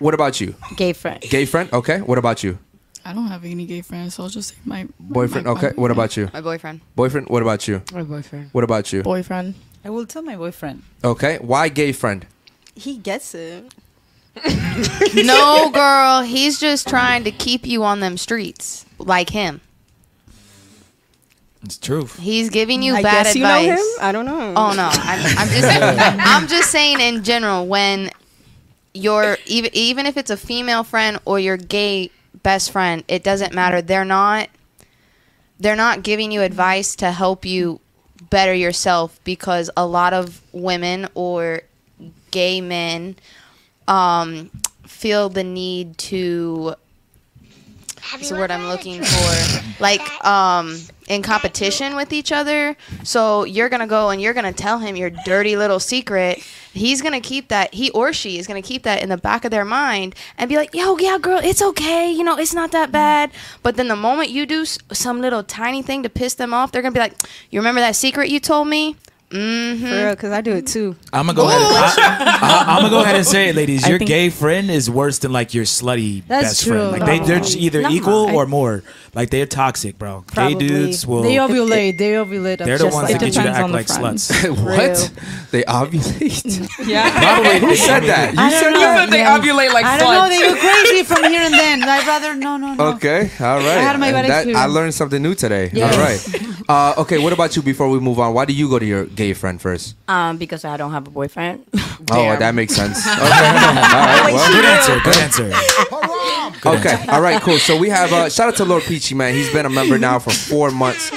what about you? Gay friend. Gay friend? Okay. What about you? I don't have any gay friends, so I'll just say my Boyfriend? my- my Okay. What about you? My boyfriend. Boyfriend? What about you? My boyfriend. What about you? Boyfriend. I will tell my boyfriend. Okay. Why gay friend? He gets it. No, girl. He's just trying to keep you on them streets, like him. It's true. He's giving you I bad guess advice. you know him. I don't know. Oh no, I'm, I'm just I'm just saying in general when you're even even if it's a female friend or your gay best friend, it doesn't matter. They're not they're not giving you advice to help you better yourself because a lot of women or gay men um, feel the need to what's the word I'm looking for? Like um in competition with each other. So you're gonna go and you're gonna tell him your dirty little secret. He's gonna keep that he or she is gonna keep that in the back of their mind and be like, "Yo, yeah, girl, it's okay. You know, it's not that bad." But then the moment you do some little tiny thing to piss them off, they're gonna be like, "You remember that secret you told me?" Mm-hmm. For real, because I do it too. I'm gonna go ahead. And, I, am gonna go ahead and say it, ladies. Your gay friend is worse than like your slutty That's best true. friend. Like they, they're either No. equal I- or more. Like they're toxic, bro. Probably. Gay dudes will. They ovulate. They ovulate. they're the just ones like that get you to act like friends. sluts. what? They ovulate? Yeah. Probably. Who said that? You said don't know. that? They Yeah. ovulate like sluts. I don't know. They go crazy from here and then. I'd rather no, no, no. Okay, all right. had my And bad I learned something new today. All right. Uh, okay, what about you before we move on? Why do you go to your gay friend first? Um, because I don't have a boyfriend. Oh, that makes sense. Okay. all right. Well, Good answer. Good answer. okay. All right. Cool. So we have uh, shout out to Lord Peachy, man. He's been a member now for four months.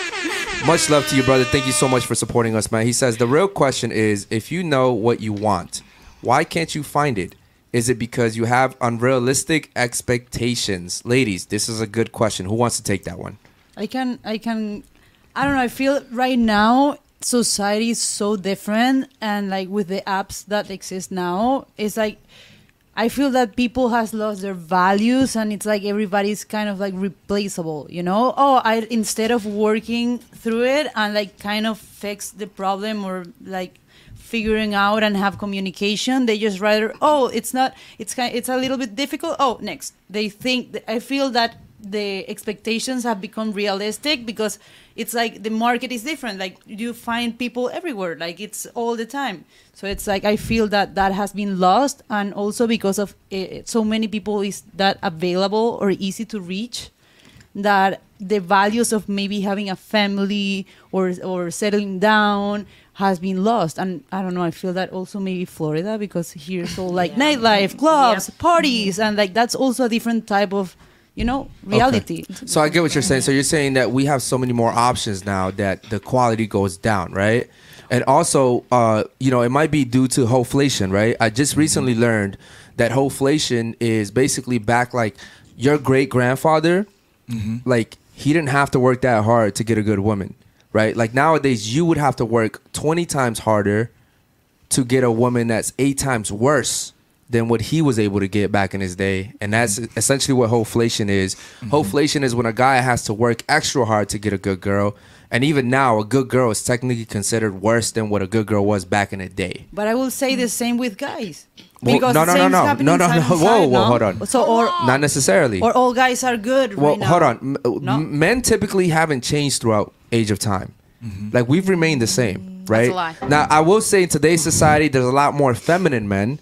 Much love to you, brother. Thank you so much for supporting us, man. He says the real question is, if you know what you want, why can't you find it? Is it because you have unrealistic expectations? Ladies, this is a good question. Who wants to take that one? I can I can I don't know. I feel right now society is so different, and like with the apps that exist now, it's like I feel that people has lost their values, and it's like everybody's kind of like replaceable. You know? Oh, I instead of working through it and like kind of fix the problem or like figuring out and have communication they just rather oh it's not it's kind it's a little bit difficult oh next they think i feel that the expectations have become realistic because it's like the market is different. Like you find people everywhere like it's all the time. So it's like i feel that that has been lost and also because of uh, so many people is that available or easy to reach that the values of maybe having a family or or settling down has been lost. And i don't know i feel that also maybe florida because here's all like nightlife clubs parties and like that's also a different type of you know reality Okay. So I get what you're saying. So you're saying that we have so many more options now that the quality goes down, right? And also, uh, you know, it might be due to hoflation, right? I just recently learned that hoflation is basically back like your great grandfather, like he didn't have to work that hard to get a good woman, right? Like nowadays, you would have to work 20 times harder to get a woman that's eight times worse than what he was able to get back in his day. And that's mm-hmm. essentially what hoflation is. Mm-hmm. Hoflation is when a guy has to work extra hard to get a good girl. And even now, a good girl is technically considered worse than what a good girl was back in the day. but i will say the mm. same with guys Well, because no, no, no, same's no, happening no, no, side no. by Whoa, whoa, hold on. so or Not necessarily. or all guys are good well, right now. hold on. M- uh, No? Men typically haven't changed throughout age of time. Mm-hmm. Like we've remained the same, mm. right? a lie. Now, I will say in today's society, there's a lot more feminine men,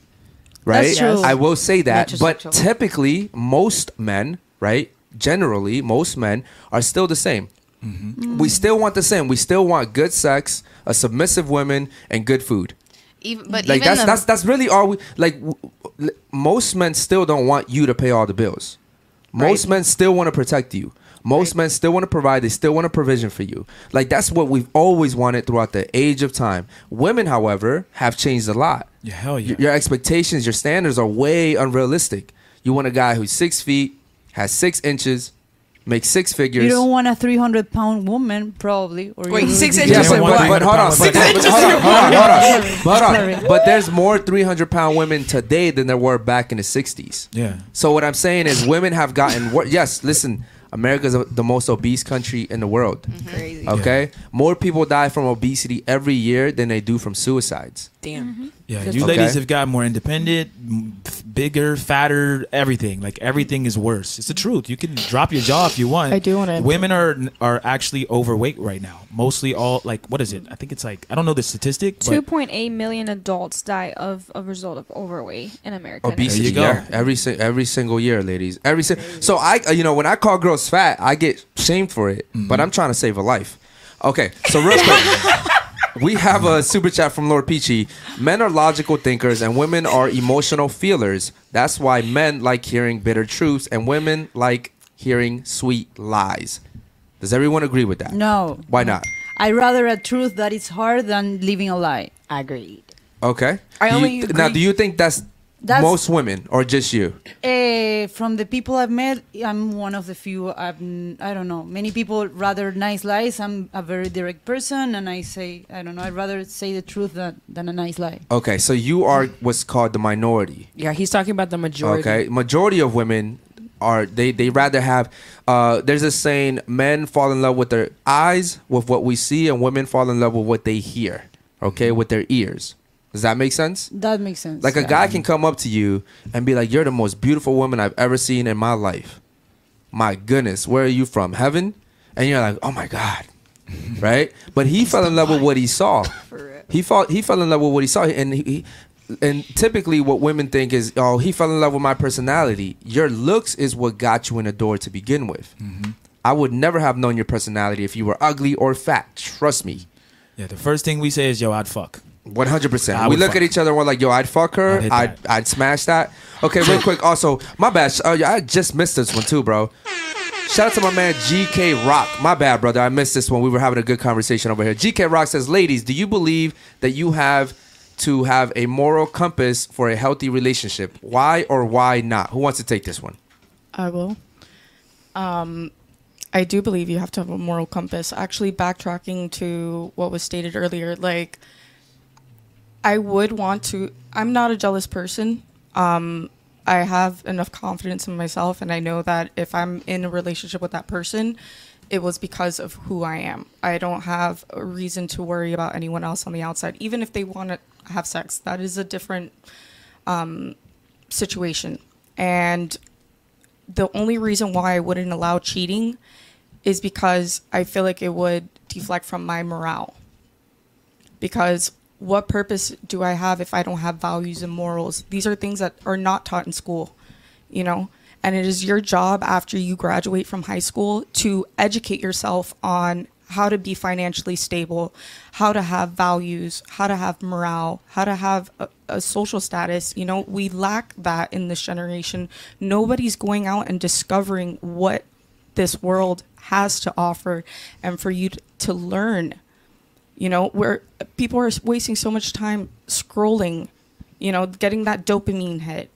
right? That's true. I will say that, but typically, most men, right? Generally, most men are still the same. Mm-hmm. We still want the same. We still want good sex, a submissive woman, and good food. Even, but Like even that's the, that's that's really all we like. w- w- Most men still don't want you to pay all the bills. Most men still want to protect you. Most men still want to provide. They still want a provision for you. Like that's what we've always wanted throughout the age of time. Women, however, have changed a lot. Yeah, hell yeah. Your, your expectations, your standards are way unrealistic. You want a guy who's six feet, has six inches, makes six figures. you don't want a 300 pound woman probably or Wait, six inches but, and but, but hold on, but, Six but- inches hold on, and hold on, hold on, hold on. But there's more 300 pound women today than there were back in the 60s. Yeah. So what I'm saying is, women have gotten wor- yes. Listen, America's a- the most obese country in the world. Mm-hmm. Crazy. Okay, more people die from obesity every year than they do from suicides. Damn. Mm-hmm. Yeah, you Okay. ladies have got more independent, m- f- bigger, fatter, everything. Like everything is worse. It's the truth. You can drop your jaw if you want. I do wanna- Women are are actually overweight right now. Mostly all like what is it? I think it's like I don't know the statistic. 2.8 million adults die of a result of overweight in America. Obesity, you go. yeah, every si- every single year, ladies. Every si- so I, uh, you know, when I call girls fat, I get shamed for it, but I'm trying to save a life. Okay, so real quick, we have a super chat from Lord Peachy. Men are logical thinkers, and women are emotional feelers. That's why men like hearing bitter truths, and women like hearing sweet lies. Does everyone agree with that? no Why not? i rather a truth that is hard than living a lie Agreed. Okay. I Do you- only now, do you think that's, That's- most women or just you? Uh, from the people I've met, I'm one of the few. I've, n- I don't know. Many people rather nice lies. I'm a very direct person, and I say, I don't know. I'd rather say the truth than, than a nice lie. Okay, so you are what's called the minority. Yeah, he's talking about the majority. Okay, majority of women are they they rather have. Uh, there's a saying: men fall in love with their eyes, with what we see, and women fall in love with what they hear. Okay, with their ears. Does that make sense? That makes sense. Like a yeah. guy can come up to you and be like, "You're the most beautiful woman I've ever seen in my life." My goodness, where are you from? Heaven? And you're like, "Oh my god." Right? But he fell in love with what he saw. He fell he fell in love with what he saw and he, he and typically what women think is, "Oh, he fell in love with my personality." Your looks is what got you in the door to begin with. Mm-hmm. I would never have known your personality if you were ugly or fat. Trust me. yeah, the first thing we say is yo, I'd fuck. One hundred I percent. We look fuck. at each other and we're like, "Yo, I'd fuck her. I'd I'd. I'd smash that." Okay, real quick. Also, my bad. Uh, I just missed this one too, bro. Shout out to my man GK Rock. My bad, brother. I missed this one. We were having a good conversation over here. GK Rock says, "Ladies, do you believe that you have to have a moral compass for a healthy relationship? Why or why not? Who wants to take this one?" I will. Um, I do believe you have to have a moral compass. Actually, backtracking to what was stated earlier, like I would want to. I'm not a jealous person. Um, I have enough confidence in myself, and I know that if I'm in a relationship with that person, it was because of who I am. I don't have a reason to worry about anyone else on the outside, even if they want to have sex. That is a different um, situation. And the only reason why I wouldn't allow cheating is because I feel like it would deflect from my morale. Because what purpose do I have if I don't have values and morals? These are things that are not taught in school, you know? And it is your job after you graduate from high school to educate yourself on how to be financially stable, how to have values, how to have morale, how to have a, a social status. You know, we lack that in this generation. Nobody's going out and discovering what this world has to offer and for you to, to learn. You know, where people are wasting so much time scrolling, you know, getting that dopamine hit.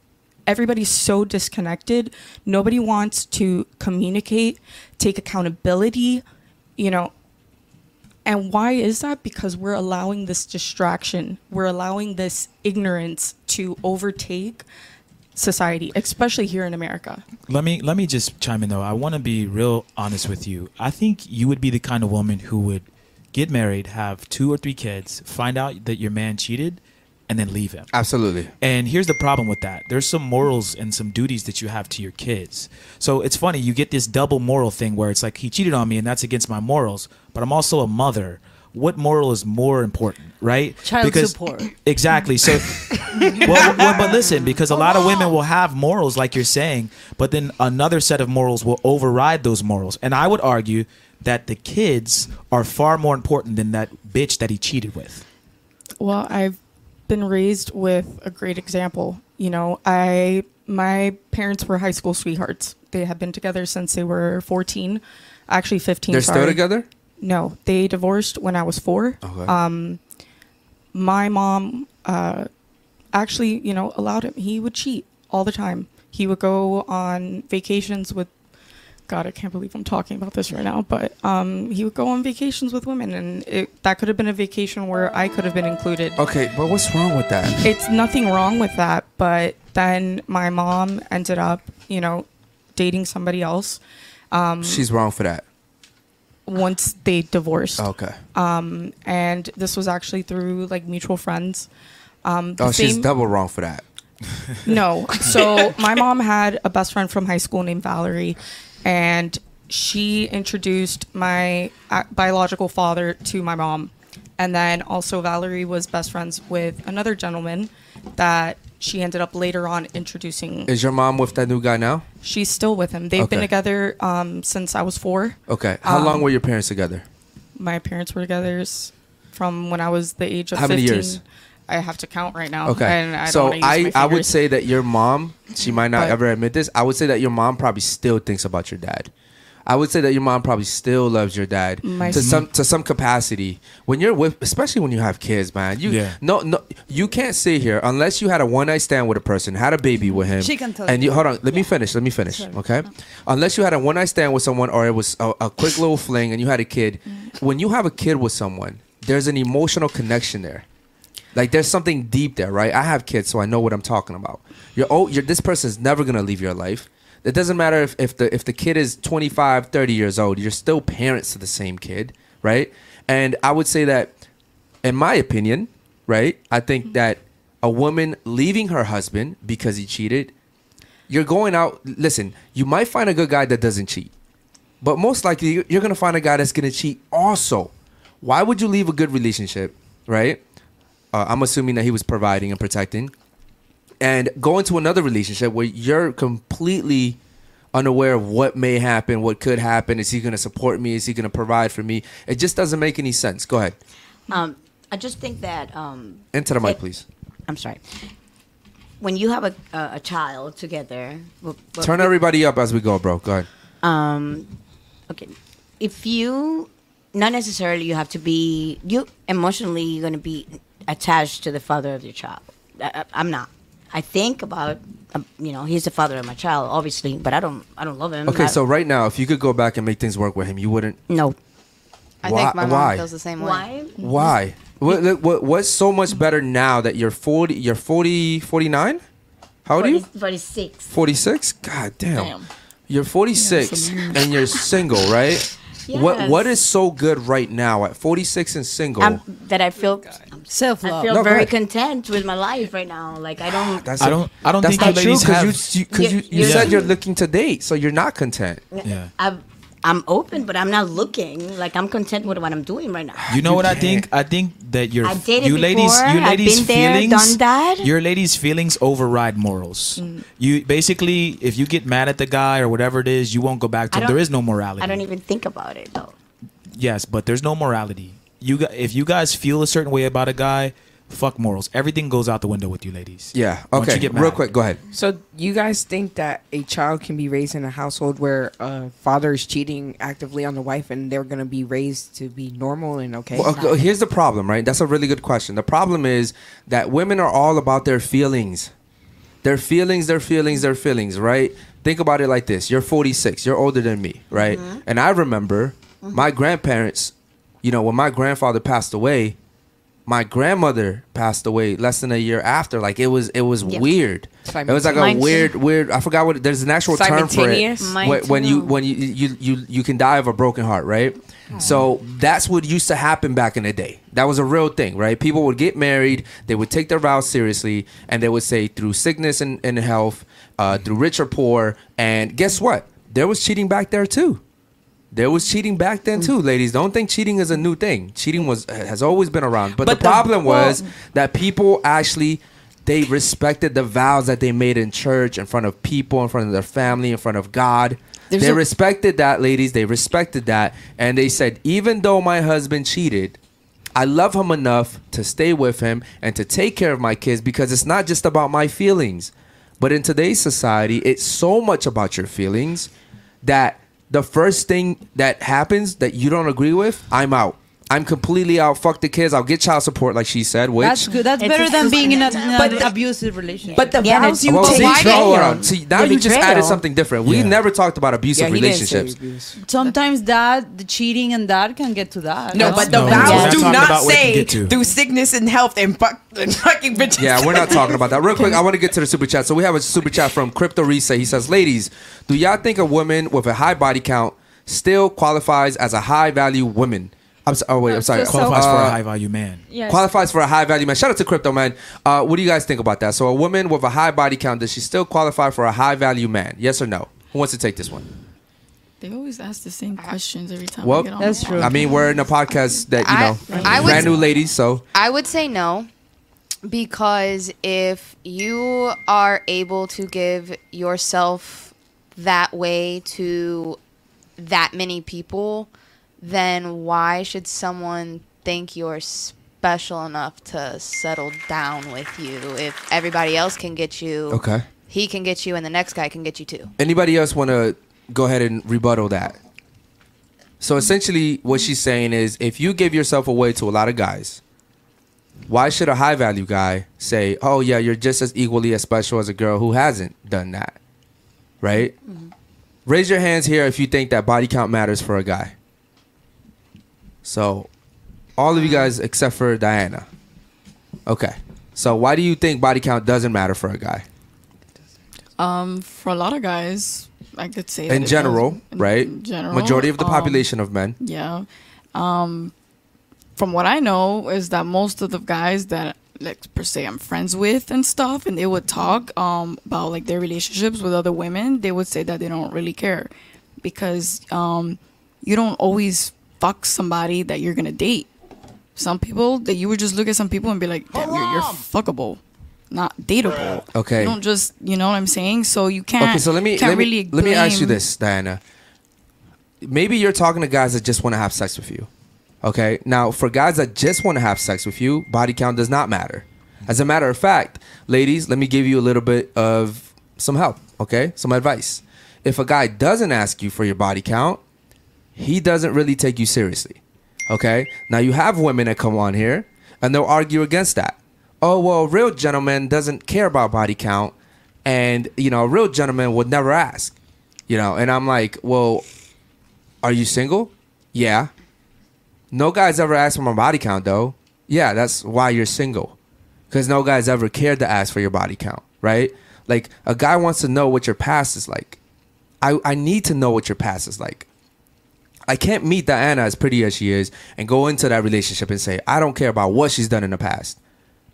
Everybody's so disconnected. Nobody wants to communicate, take accountability, you know, and why is that? Because we're allowing this distraction, we're allowing this ignorance to overtake society, especially here in America. Let me let me just chime in though. I want to be real honest with you. I think you would be the kind of woman who would get married, have two or three kids, find out that your man cheated, and then leave him. Absolutely. And here's the problem with that. There's some morals and some duties that you have to your kids. So it's funny, you get this double moral thing where it's like he cheated on me and that's against my morals, but I'm also a mother. What moral is more important, right? Child support. Exactly. So, well, well, but listen, because a lot of women will have morals, like you're saying, but then another set of morals will override those morals. And I would argue that the kids are far more important than that bitch that he cheated with. Well, I've been raised with a great example. You know, I my parents were high school sweethearts. They have been together since they were 14, actually 15. They're still together? No, they divorced when I was four. Okay. Um, my mom uh, actually, you know, allowed him. He would cheat all the time. He would go on vacations with. God, I can't believe I'm talking about this right now. But um, he would go on vacations with women, and it, that could have been a vacation where I could have been included. Okay, but what's wrong with that? It's nothing wrong with that, but then my mom ended up, you know, dating somebody else. Um, She's wrong for that. once they divorced. Okay. Um, and this was actually through like mutual friends. Um, Oh, she's double wrong for that. no. So my mom had a best friend from high school named Valerie, and she introduced my uh, biological father to my mom. And then also Valerie was best friends with another gentleman that she ended up later on introducing. Is your mom with that new guy now? She's still with him. They've been together um, since I was four. Okay. How Um, long were your parents together? My parents were together from when I was the age of How 15. many years? I have to count right now. Okay. And I so don't wanna use I, my I would say that your mom, she might not But- ever admit this. I would say that your mom probably still thinks about your dad. I would say that your mom probably still loves your dad My to s- some to some capacity. When you're with, especially when you have kids, man, you Yeah. no no you can't sit here unless you had a one night stand with a person, had a baby with him. She can tell And you. you hold on, let me finish. Let me finish. Sorry. Okay, unless you had a one night stand with someone or it was a, a quick little fling and you had a kid. Mm. When you have a kid with someone, there's an emotional connection there. Like there's something deep there, right? I have kids, so I know what I'm talking about. You're oh, you're this person's never gonna leave your life. It doesn't matter if, if the if the kid is 25, 30 years old, you're still parents to the same kid, right? And I would say that, in my opinion, right, I think mm-hmm. that a woman leaving her husband because he cheated, you're going out. Listen, you might find a good guy that doesn't cheat, but most likely you're- you're gonna find a guy that's gonna cheat also. Why would you leave a good relationship, right? Uh, I'm assuming that he was providing and protecting, and go into another relationship where you're completely unaware of what may happen, what could happen. Is he going to support me? Is he going to provide for me? It just doesn't make any sense. Go ahead. Um, I just think that. Um, Into the mic, please. I'm sorry. When you have a, a, a child together, well, well, Turn everybody up as we go, bro. Go ahead. um, okay, if you not necessarily you have to be you emotionally you're going to be attached to the father of your child. I, I- I'm not. I think about um, you know, he's the father of my child, obviously, but I don't, I don't love him. Okay, I- so right now, if you could go back and make things work with him, you wouldn't. no. I Why- think my mom why? feels the same way. Why? Why? What, what, what's so much better now that you're 40, you're 40, 49? How old are you? 46. 46? God damn. Damn. You're 46 and you're single, right? What What is so good right now at 46 and single? I'm, that I feel, Self I feel No, very content with my life right now. Like I don't. that's I don't- I don't that's think not you true ladies because you, you, 'cause you, You- you you- said you're looking to date, so you're not content. Yeah. I'm, I'm open, but I'm not looking. Like I'm content with what I'm doing right now. You know what I think? I think that your I dated you ladies, before. you I've ladies' been there, feelings, done that. your ladies' feelings override morals. Mm. You basically, if you get mad at the guy or whatever it is, you won't go back to him. There is no morality. I don't even think about it though. Yes, but there's no morality. You if you guys feel a certain way about a guy, fuck morals. Everything goes out the window with you ladies. Yeah. Once you Okay. get Real quick, go ahead. So you guys think that a child can be raised in a household where a father is cheating actively on the wife and they're gonna be raised to be normal and okay? Well, okay, here's the problem, right? That's a really good question. The problem is that women are all about their feelings. Their feelings, their feelings, their feelings, right? Think about it like this. You're 46. You're older than me, right? Mm-hmm. And I remember my grandparents, you know, when my grandfather passed away, my grandmother passed away less than a year after. Like it was it was weird. It was like a too. weird weird I forgot what there's an actual term for it. When, when you when you, you you you can die of a broken heart, right? So that's what used to happen back in the day. That was a real thing, right? People would get married, they would take their vows seriously, and they would say through sickness and, and health, uh, through rich or poor, and guess what? There was cheating back there too. There was cheating back then mm. too, ladies. Don't think cheating is a new thing. Cheating was has always been around. But, But the the- problem was well- that people actually they respected the vows that they made in church, in front of people, in front of their family, in front of God. They a- respected that, ladies. They respected that, and they said, even though my husband cheated, I love him enough to stay with him and to take care of my kids because it's not just about my feelings. But in today's society, it's so much about your feelings that the first thing that happens that you don't agree with, I'm out. I'm completely out. Fuck the kids. I'll get child support, like she said. Which That's good. That's It's better than being in, a, But an abusive relationship. But the Yeah, vows you Well, But see, take. why hold on. See, now The you just added something different. We Yeah. never talked about abusive Yeah, he didn't say relationships. abuse. sometimes that the cheating and that can get to that. No, That's- but the No, vows not do not about what it can say through sickness and health and, fuck, and fucking bitches. Yeah, we're not talking about that. Real quick, I want to get to the super chat. So we have a super chat from Crypto Risa. He says, "Ladies, do y'all think a woman with a high body count still qualifies as a high value woman?" I'm so, oh wait, I'm sorry. So- Qualifies for Uh, a high value man. Yes. Qualifies for a high value man. Shout out to Crypto Man. Uh, what do you guys think about that? So a woman with a high body count does she still qualify for a high value man? Yes or no? Who wants to take this one? They always ask the same questions every time. Well, we get on That's true. I mean, we're in a podcast that you know, I would- brand new ladies. So I would say no because if you are able to give yourself that way to that many people, then why should someone think you're special enough to settle down with you if everybody else can get you? okay. He can get you, and the next guy can get you too. Anybody else want to go ahead and rebuttal that? So essentially, what she's saying is, if you give yourself away to a lot of guys, why should a high value guy say, "Oh yeah, you're just as equally as special as a girl who hasn't done that"? Right? Mm-hmm. Raise your hands here if you think that body count matters for a guy. So, all of you guys except for Diana. Okay. So why do you think body count doesn't matter for a guy? Um, for a lot of guys, I could say in general, does. In- right? general, Majority of the um, population of men. Yeah. Um, from what I know is that most of the guys that like per se I'm friends with and stuff, and they would talk um about like their relationships with other women. They would say that they don't really care because um you don't always fuck somebody that you're gonna date. Some people that you would just look at some people and be like, Damn, you're, you're fuckable, not dateable. Okay. You don't just, you know what I'm saying? So you can't. Okay, so let me let me really let me ask you this, Diana. Maybe you're talking to guys that just want to have sex with you. Okay? Now, for guys that just want to have sex with you, body count does not matter. As a matter of fact, ladies, let me give you a little bit of some help, okay? Some advice. If a guy doesn't ask you for your body count, he doesn't really take you seriously. Okay? Now you have women that come on here and they'll argue against that. Oh, well, a real gentleman doesn't care about body count and you know, a real gentleman would never ask. You know, and I'm like, well, are you single? Yeah. No guy's ever asked for my body count though. Yeah, that's why you're single. Because no guy's ever cared to ask for your body count, right? Like a guy wants to know what your past is like. I, I need to know what your past is like. I can't meet Diana as pretty as she is and go into that relationship and say, I don't care about what she's done in the past.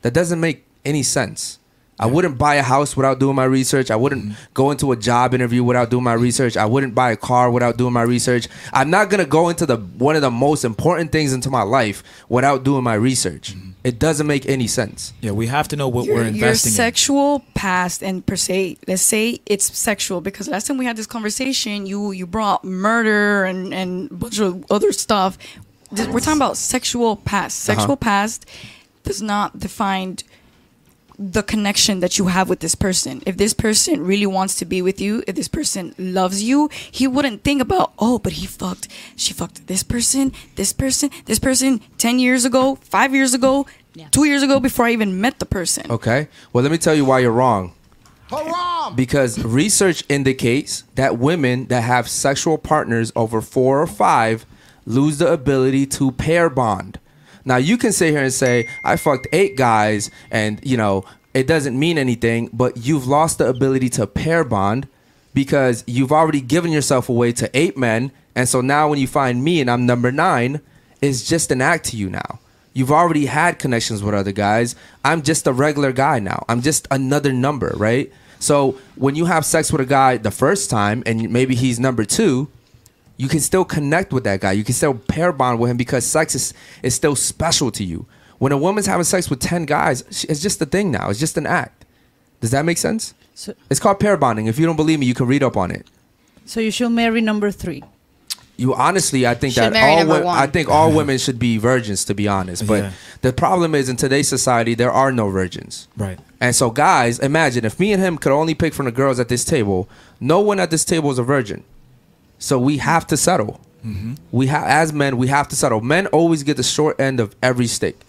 That doesn't make any sense. I wouldn't buy a house without doing my research. I wouldn't go into a job interview without doing my research. I wouldn't buy a car without doing my research. I'm not gonna go into the one of the most important things into my life without doing my research. It doesn't make any sense. Yeah, we have to know what your, we're your investing in. sexual past and per se let's say it's sexual because last time we had this conversation you you brought murder and and a bunch of other stuff we're talking about sexual past sexual Uh-huh. past does not define the connection that you have with this person if this person really wants to be with you if this person loves you he wouldn't think about oh but he fucked she fucked this person this person this person 10 years ago 5 years ago two years ago before i even met the person Okay. Well, let me tell you why you're wrong. Haram! Because research indicates that women that have sexual partners over four or five lose the ability to pair bond. Now you can sit here and say, I fucked eight guys and you know, it doesn't mean anything, but you've lost the ability to pair bond because you've already given yourself away to eight men, and so now when you find me and I'm number nine, it's just an act to you now. You've already had connections with other guys. I'm just a regular guy now. I'm just another number, right? So when you have sex with a guy the first time and maybe he's number two, you can still connect with that guy. You can still pair bond with him because sex is, is still special to you. When a woman's having sex with 10 guys, it's just a thing now. It's just an act. Does that make sense? So- it's called pair bonding. If you don't believe me, you can read up on it. So you should marry number three. You honestly, I think Should that all wo- I think all women should be virgins, to be honest. But Yeah. the problem is, in today's society, there are no virgins. Right. And so, guys, imagine if me and him could only pick from the girls at this table. No one at this table is a virgin. So we have to settle. Mm-hmm. We have, as men, we have to settle. Men always get the short end of every stick.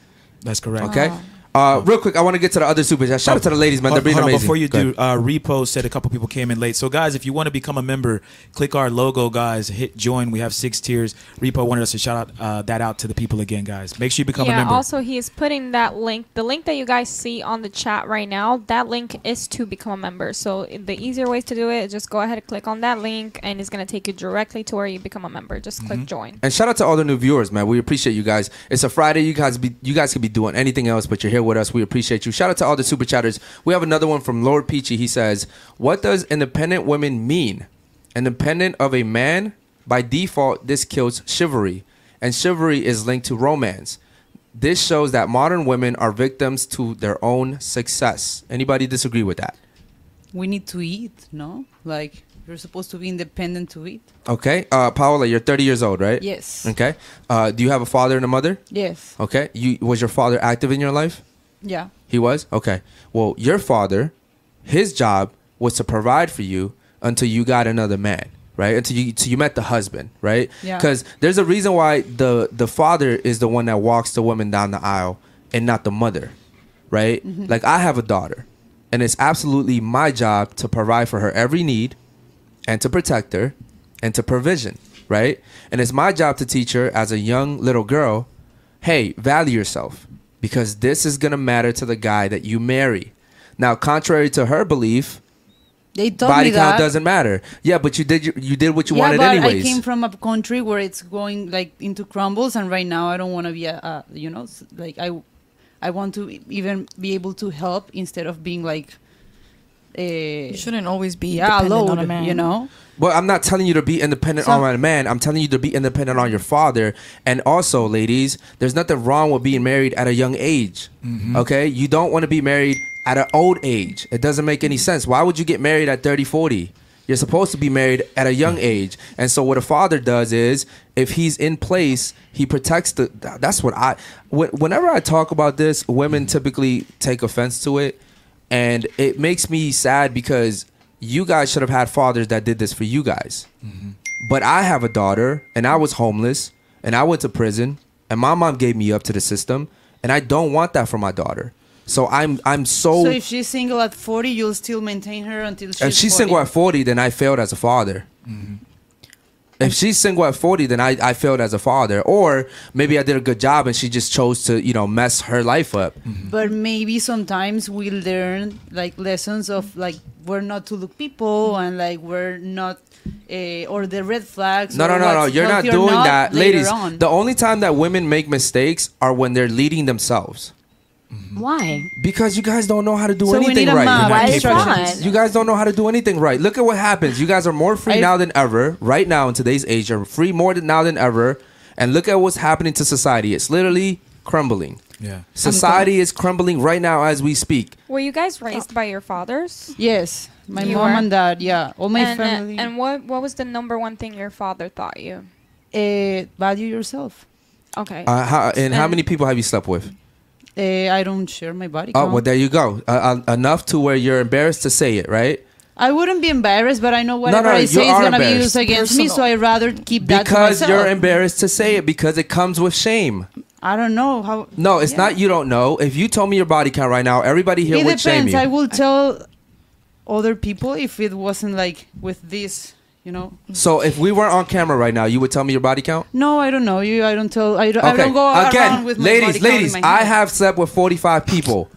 That's correct. Okay. Uh, real quick, I want to get to the other super chat. Shout out to the ladies, man. They're Hold- being hold on, amazing. Before you Go do, ahead. uh, repost said a couple people came in late. So guys, if you want to become a member, click our logo, guys. Hit join. We have six tiers. Repo wanted us to shout out uh, that out to the people again, guys. Make sure you become a yeah, member. also he is putting that link, the link that you guys see on the chat right now, that link is to become a member. So the easier ways to do it is just go ahead and click on that link and it's going to take you directly to where you become a member. Just Mm-hmm. click join. And shout out to all the new viewers, man. We appreciate you guys. It's a Friday. You guys be you guys could be doing anything else, but you're here with us. We appreciate you. Shout out to all the super chatters. We have another one from Lord Peachy. He says, "What does independent women mean? Independent of a man? By default, this kills chivalry, and chivalry is linked to romance. This shows that modern women are victims to their own success. Anybody disagree with that? We need to eat, no? Like you're supposed to be independent to eat. Okay, uh, Paola, you're 30 years old, right? Yes. Okay. Uh, do you have a father and a mother? Yes. Okay. You was your father active in your life? Yeah. He was? Okay. Well, your father, his job was to provide for you until you got another man, right? Until you until you met the husband, right? Yeah. Cuz there's a reason why the the father is the one that walks the woman down the aisle and not the mother, right? Mhm. Like I have a daughter, and it's absolutely my job to provide for her every need and to protect her and to provision, right? And it's my job to teach her as a young little girl, hey, value yourself because this is going to matter to the guy that you marry. Now, contrary to her belief, They told body me count that. doesn't matter. Yeah, but you did you, you did what you yeah, wanted but anyways. I came from a country where it's going like into crumbles, and right now I don't want to be a, a you know, like I, I want to even be able to help instead of being like. Uh, you shouldn't always be yeah, dependent load, on a man. You know. Well, I'm not telling you to be independent So- on a man. I'm telling you to be independent on your father. And also, ladies, there's nothing wrong with being married at a young age. Okay? You don't want to be married at an old age. It doesn't make any sense. Why would you get married at 30, 40? You're supposed to be married at a young age. And so what a father does is if he's in place, he protects the that's what I whenever I talk about this, women typically take offense to it and it makes me sad because you guys should have had fathers that did this for you guys. Mm-hmm. But I have a daughter, and I was homeless, and I went to prison, and my mom gave me up to the system, and I don't want that for my daughter. So I'm I'm so. So if she's single at 40, you'll still maintain her until she's if she's 40. single at 40, then I failed as a father. Mm-hmm. If she's single at 40, then I, I failed as a father. Or maybe I did a good job and she just chose to, you know, mess her life up. But maybe sometimes we learn like lessons of like we're not to look people and like we're not, uh, or the red flags. No, no, no, no. You're not healthy or doing not that. Ladies, on. the only time that women make mistakes are when they're leading themselves. Why? Because you guys don't know how to do So we anything need a right. Why is that? You guys don't know how to do anything right. Look at what happens. You guys are more free I- now than ever. Right now in today's age, you're free more than now than ever. And look at what's happening to society. It's literally crumbling. Yeah. Society is crumbling right now as we speak. Were you guys raised by your fathers? Yes, my You mom were? and dad. Yeah, all my and, uh, family. and what what was the number one thing your father taught you? uh, value yourself. Okay. Uh, how, and how many people have you slept with? Uh, I don't share my body Oh, well, there you go. Uh, uh, enough to where you're embarrassed to say it, right? I wouldn't be embarrassed, but I know whatever no, I you say is gonna be used against me, so I rather keep that to Because you're embarrassed to say it because it comes with shame. I don't know how. No, it's Yeah. not you don't know. If you told me your body count right now, everybody here It would shame depends. you. I will tell other people if it wasn't like with this, you know. so if we weren't on camera right now, you would tell me your body count? No, I don't know you. I don't tell. I don't, I don't go around Again, with my ladies, body count in ladies, I have slept with 45 people.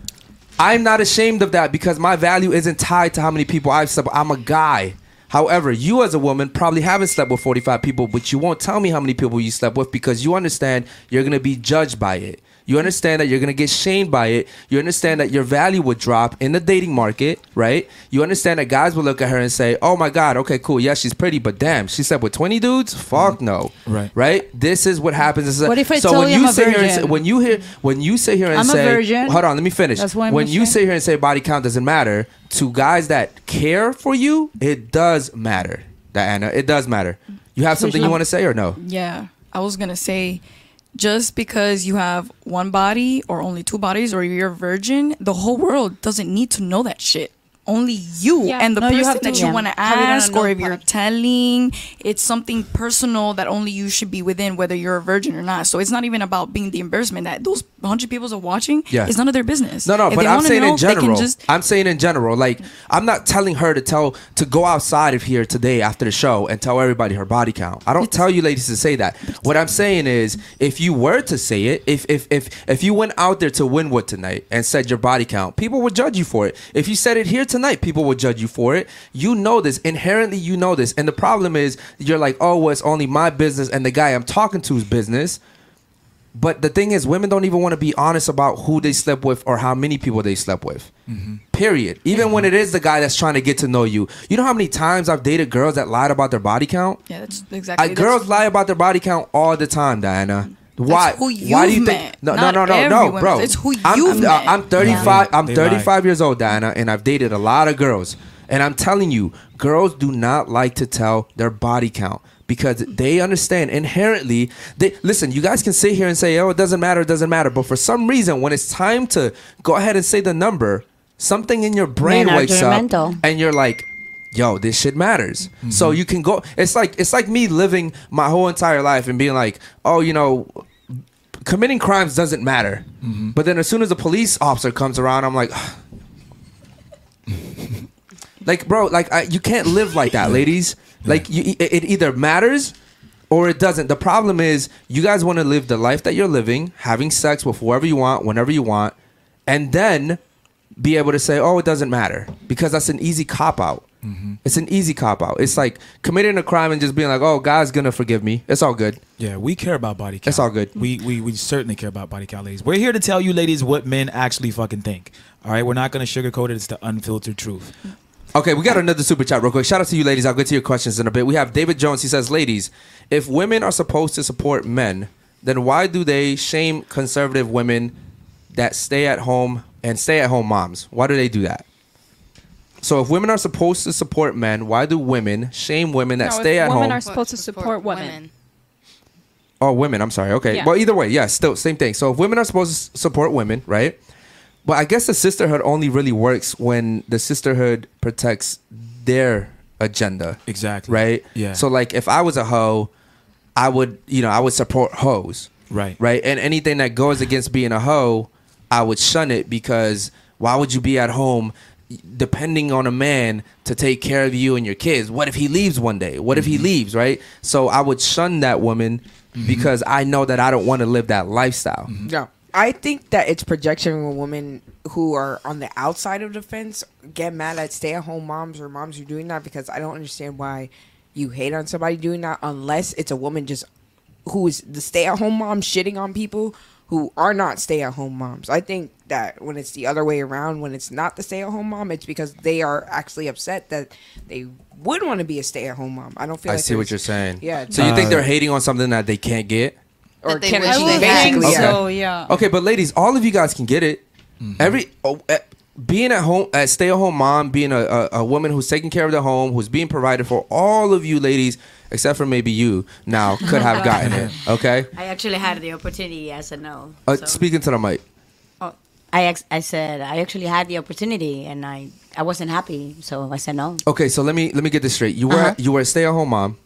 I'm not ashamed of that because my value isn't tied to how many people I've slept with. I'm a guy. However, you as a woman probably haven't slept with 45 people, but you won't tell me how many people you slept with because you understand you're going to be judged by it. You understand that you're going to get shamed by it. You understand that your value would drop in the dating market, right? You understand that guys will look at her and say, oh my God, okay, cool. Yeah, she's pretty, but damn, she slept with 20 dudes? Fuck no. Mm-hmm. Right. Right? This is what happens. This is What if I so tell when you I'm you a sit here and say, when you hear when you sit here and I'm a say virgin. hold on let me finish That's why I'm when you sit here and say body count doesn't matter to guys that care for you it does matter Diana it does matter you have something you want to say or no Yeah, I was gonna say, just because you have one body or only two bodies or you're a virgin, the whole world doesn't need to know that shit. Only you Yeah. and the No, you person have that to you Yeah. want to have on a ask, or if you're telling, it's something personal that only you should be within, whether you're a virgin or not. So it's not even about being the embarrassment that those hundred people are watching. Yeah. it's none of their business. no no If but i'm saying know, in general just- i'm saying in general like i'm not telling her to tell to go outside of here today after the show and tell everybody her body count i don't tell you ladies to say that what i'm saying is if you were to say it if if if if you went out there to Wynwood tonight and said your body count people would judge you for it if you said it here tonight people will judge you for it you know this inherently you know this and the problem is you're like oh well it's only my business and the guy i'm talking to's business but the thing is, women don't even want to be honest about who they slept with or how many people they slept with. Mm-hmm. Period. Even when it is the guy that's trying to get to know you. You know how many times I've dated girls that lied about their body count? yeah, that's exactly. I, that's- girls lie about their body count all the time, Diana. Why? who Why do you think? met, No, no, not no, no, every no, bro. It's who I'm, you've I'm, uh, met. I'm 35. I'm They 35 years old, Diana, and I've dated a lot of girls. And I'm telling you, girls do not like to tell their body count because they understand inherently. They listen. You guys can sit here and say, "Oh, it doesn't matter, it doesn't matter," but for some reason, when it's time to go ahead and say the number, something in your brain Men wakes up, judgmental. and you're like, yo, this shit matters. So you can go. It's like it's like me living my whole entire life and being like, oh, you know, committing crimes doesn't matter. Mm-hmm. But then as soon as a police officer comes around, I'm like. Like, bro, like I, you can't live like that, ladies. Like, you, it, it either matters or it doesn't. The problem is, you guys want to live the life that you're living, having sex with whoever you want, whenever you want, and then be able to say, "Oh, it doesn't matter," because that's an easy cop out. Mm-hmm. It's an easy cop out. It's like committing a crime and just being like, "Oh, God's gonna forgive me. It's all good." Yeah, we care about body count. It's all good. We, we we certainly care about body count, ladies. We're here to tell you, ladies, what men actually fucking think. All right, we're not gonna sugarcoat it. It's the unfiltered truth. Okay, we got another super chat real quick. Shout out to you, ladies. I'll get to your questions in a bit. We have David Jones. He says, "Ladies, if women are supposed to support men, then why do they shame conservative women that stay at home and stay at home moms? Why do they do that?" So, if women are supposed to support men, why do women shame women that No, if stay at women home? Women are supposed to support women. Oh, women. I'm sorry. Okay. Yeah. Well, either way, yeah, still same thing. So if women are supposed to support women, right? But I guess the sisterhood only really works when the sisterhood protects their agenda, Exactly. right? Yeah. So like, if I was a hoe, I would, you know, I would support hoes, Right. right? And anything that goes against being a hoe, I would shun it because why would you be at home depending on a man to take care of you and your kids? What if he leaves one day? What if he mm-hmm. leaves, right? So I would shun that woman mm-hmm. because I know that I don't want to live that lifestyle. Mm-hmm. Yeah. I think that it's projection when women who are on the outside of the fence get mad at stay at home moms or moms who are doing that because I don't understand why you hate on somebody doing that unless it's a woman just who is the stay at home mom shitting on people who are not stay at home moms. I think that when it's the other way around, when it's not the stay at home mom, it's because they are actually upset that they would want to be a stay at home mom. I don't feel I like see what you're saying. Yeah. So you think they're hating on something that they can't get? or they can wish I they would had. think basically yeah. so. Yeah. Okay, but ladies, all of you guys can get it. Every oh, eh, being at home, a stay at home mom, being a, a, a woman who's taking care of the home, who's being provided for, all of you ladies, except for maybe you, now could have gotten it. Okay, I actually had the opportunity. I said no. uh, So- speaking to the mic. I ex- I said I actually had the opportunity, and I I wasn't happy, so I said no. Okay, so let me let me get this straight. You were Uh-huh. you were a stay at home mom.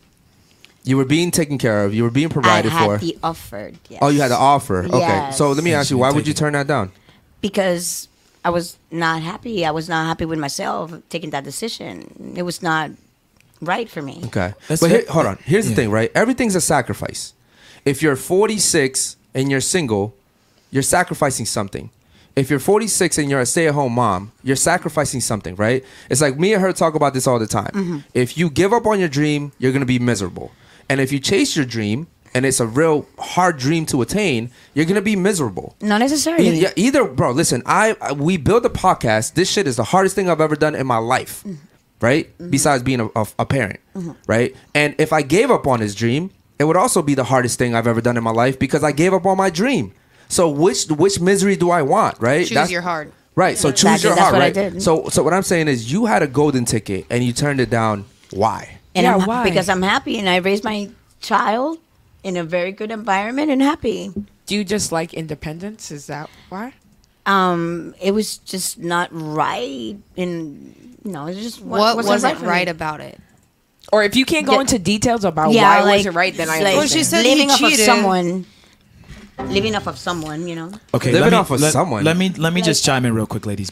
You were being taken care of. You were being provided I had for. the offered. Yes. Oh, you had the offer. Okay, Yes. so let me ask you, why would you turn that down? because I was not happy. I was not happy with myself taking that decision. It was not right for me. Okay. That's but here, hold on. Here's the thing, right? Everything's a sacrifice. If you're 46 and you're single, you're sacrificing something. If you're 46 and you're a stay-at-home mom, you're sacrificing something, right? It's like me and her talk about this all the time. Mm-hmm. If you give up on your dream, you're going to be miserable. And if you chase your dream and it's a real hard dream to attain, you're going to be miserable. Not necessarily. E- yeah, either, bro. Listen, I, I we build a podcast. This shit is the hardest thing I've ever done in my life, right? Besides being a, a, a parent, right? And if I gave up on this dream, it would also be the hardest thing I've ever done in my life because I gave up on my dream. So which which misery do I want, right? Choose your heart. Right. So choose Exactly, your that's heart, what I right? did. So so what I'm saying is you had a golden ticket and you turned it down. Why? and Yeah, I'm, why? because I'm happy and I raised my child in a very good environment and happy. Do you just like independence? Is that why? Um, it was just not right, and no, it's just wa- What wasn't, wasn't right about it? Or if you can't go Yeah. into details about Yeah, why it like- wasn't right, then I like, Well, she said living off of someone, living off of someone, you know. Okay, Living me, off of let, someone. Let me let me just chime in real quick, ladies,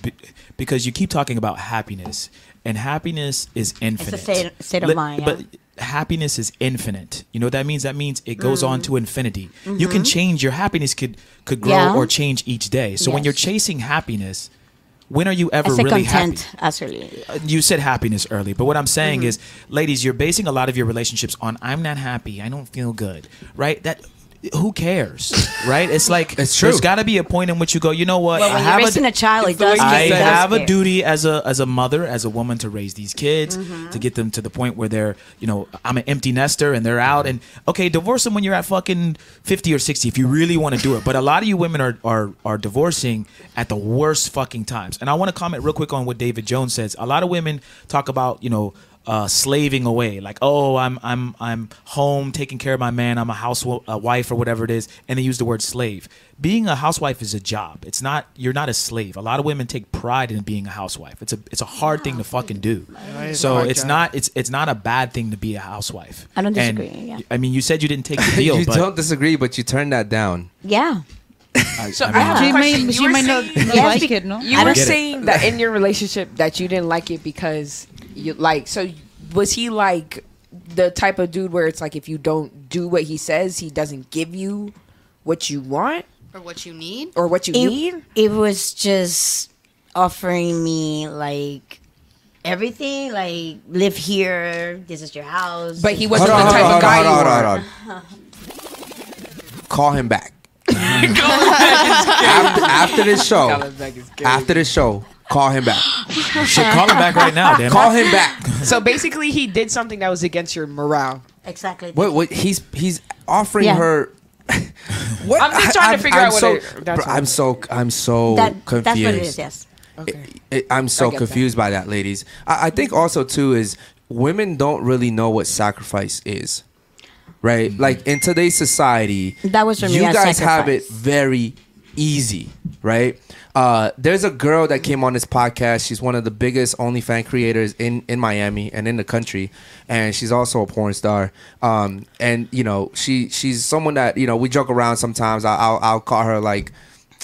because you keep talking about happiness, and happiness is infinite. state- state of Let- mind, But yeah. happiness is infinite. You know what that means? That means it goes on to infinity. You Mm-hmm. can change your happiness could could grow Yeah. or change each day. So when you're chasing happiness, when are you ever really content, happy? Uh, you said happiness early, but what I'm saying Mm-hmm. is, ladies, you're basing a lot of your relationships on "I'm not happy, I don't feel good," right? That who cares, right? It's like It's true. There's got to be a point in which you go, you know what? Well, I when you're have raising a child, it does. I does have a duty as a as a mother, as a woman, to raise these kids, Mm-hmm. to get them to the point where they're, you know, I'm an empty nester and they're out. And okay, divorce them when you're at fucking fifty or sixty if you really want to do it. But a lot of you women are are are divorcing at the worst fucking times. And I want to comment real quick on what David Jones says. A lot of women talk about, you know. Uh, slaving away, like oh, I'm I'm I'm home taking care of my man. I'm a housewife or whatever it is, and they use the word slave. Being a housewife is a job. It's not you're not a slave. A lot of women take pride in being a housewife. It's a it's a hard thing to fucking do. So it's job. not it's it's not a bad thing to be a housewife. I don't And, disagree, yeah. I mean, you said you didn't take the deal, you but don't disagree, but you turned that down. Yeah. I, So I I mean, have She question. may, You she were might not, saying- not Yes, like it, no? You I were get it. saying that in your relationship that you didn't like it because you like so was he like the type of dude where it's like if you don't do what he says, he doesn't give you what you want Or what you need? or what you it, need? it was just offering me like everything, like live here. This is your house. But he wasn't is- the type of guy you hold on, hold on. Call him back. after, after this show, after this show, call him back. shit, call him back right now, damn. it. Call him back. So basically, he did something that was against your morale. exactly. What? What? He's he's offering Yeah. her. what? I'm just trying to figure out what so, it- that's bro, all. I'm so I'm so That, confused. that's what it is. Yes. Okay. It- I'm so I get confused by that, ladies. I, I think also too is women don't really know what sacrifice is, right? Mm-hmm. Like in today's society, That was for me you a guys have it sacrifice. very easy, right? Uh, there's a girl that came on this podcast. She's one of the biggest OnlyFans creators in, in Miami and in the country, and she's also a porn star. Um, and you know, she she's someone that you know we joke around sometimes. I, I'll I'll call her like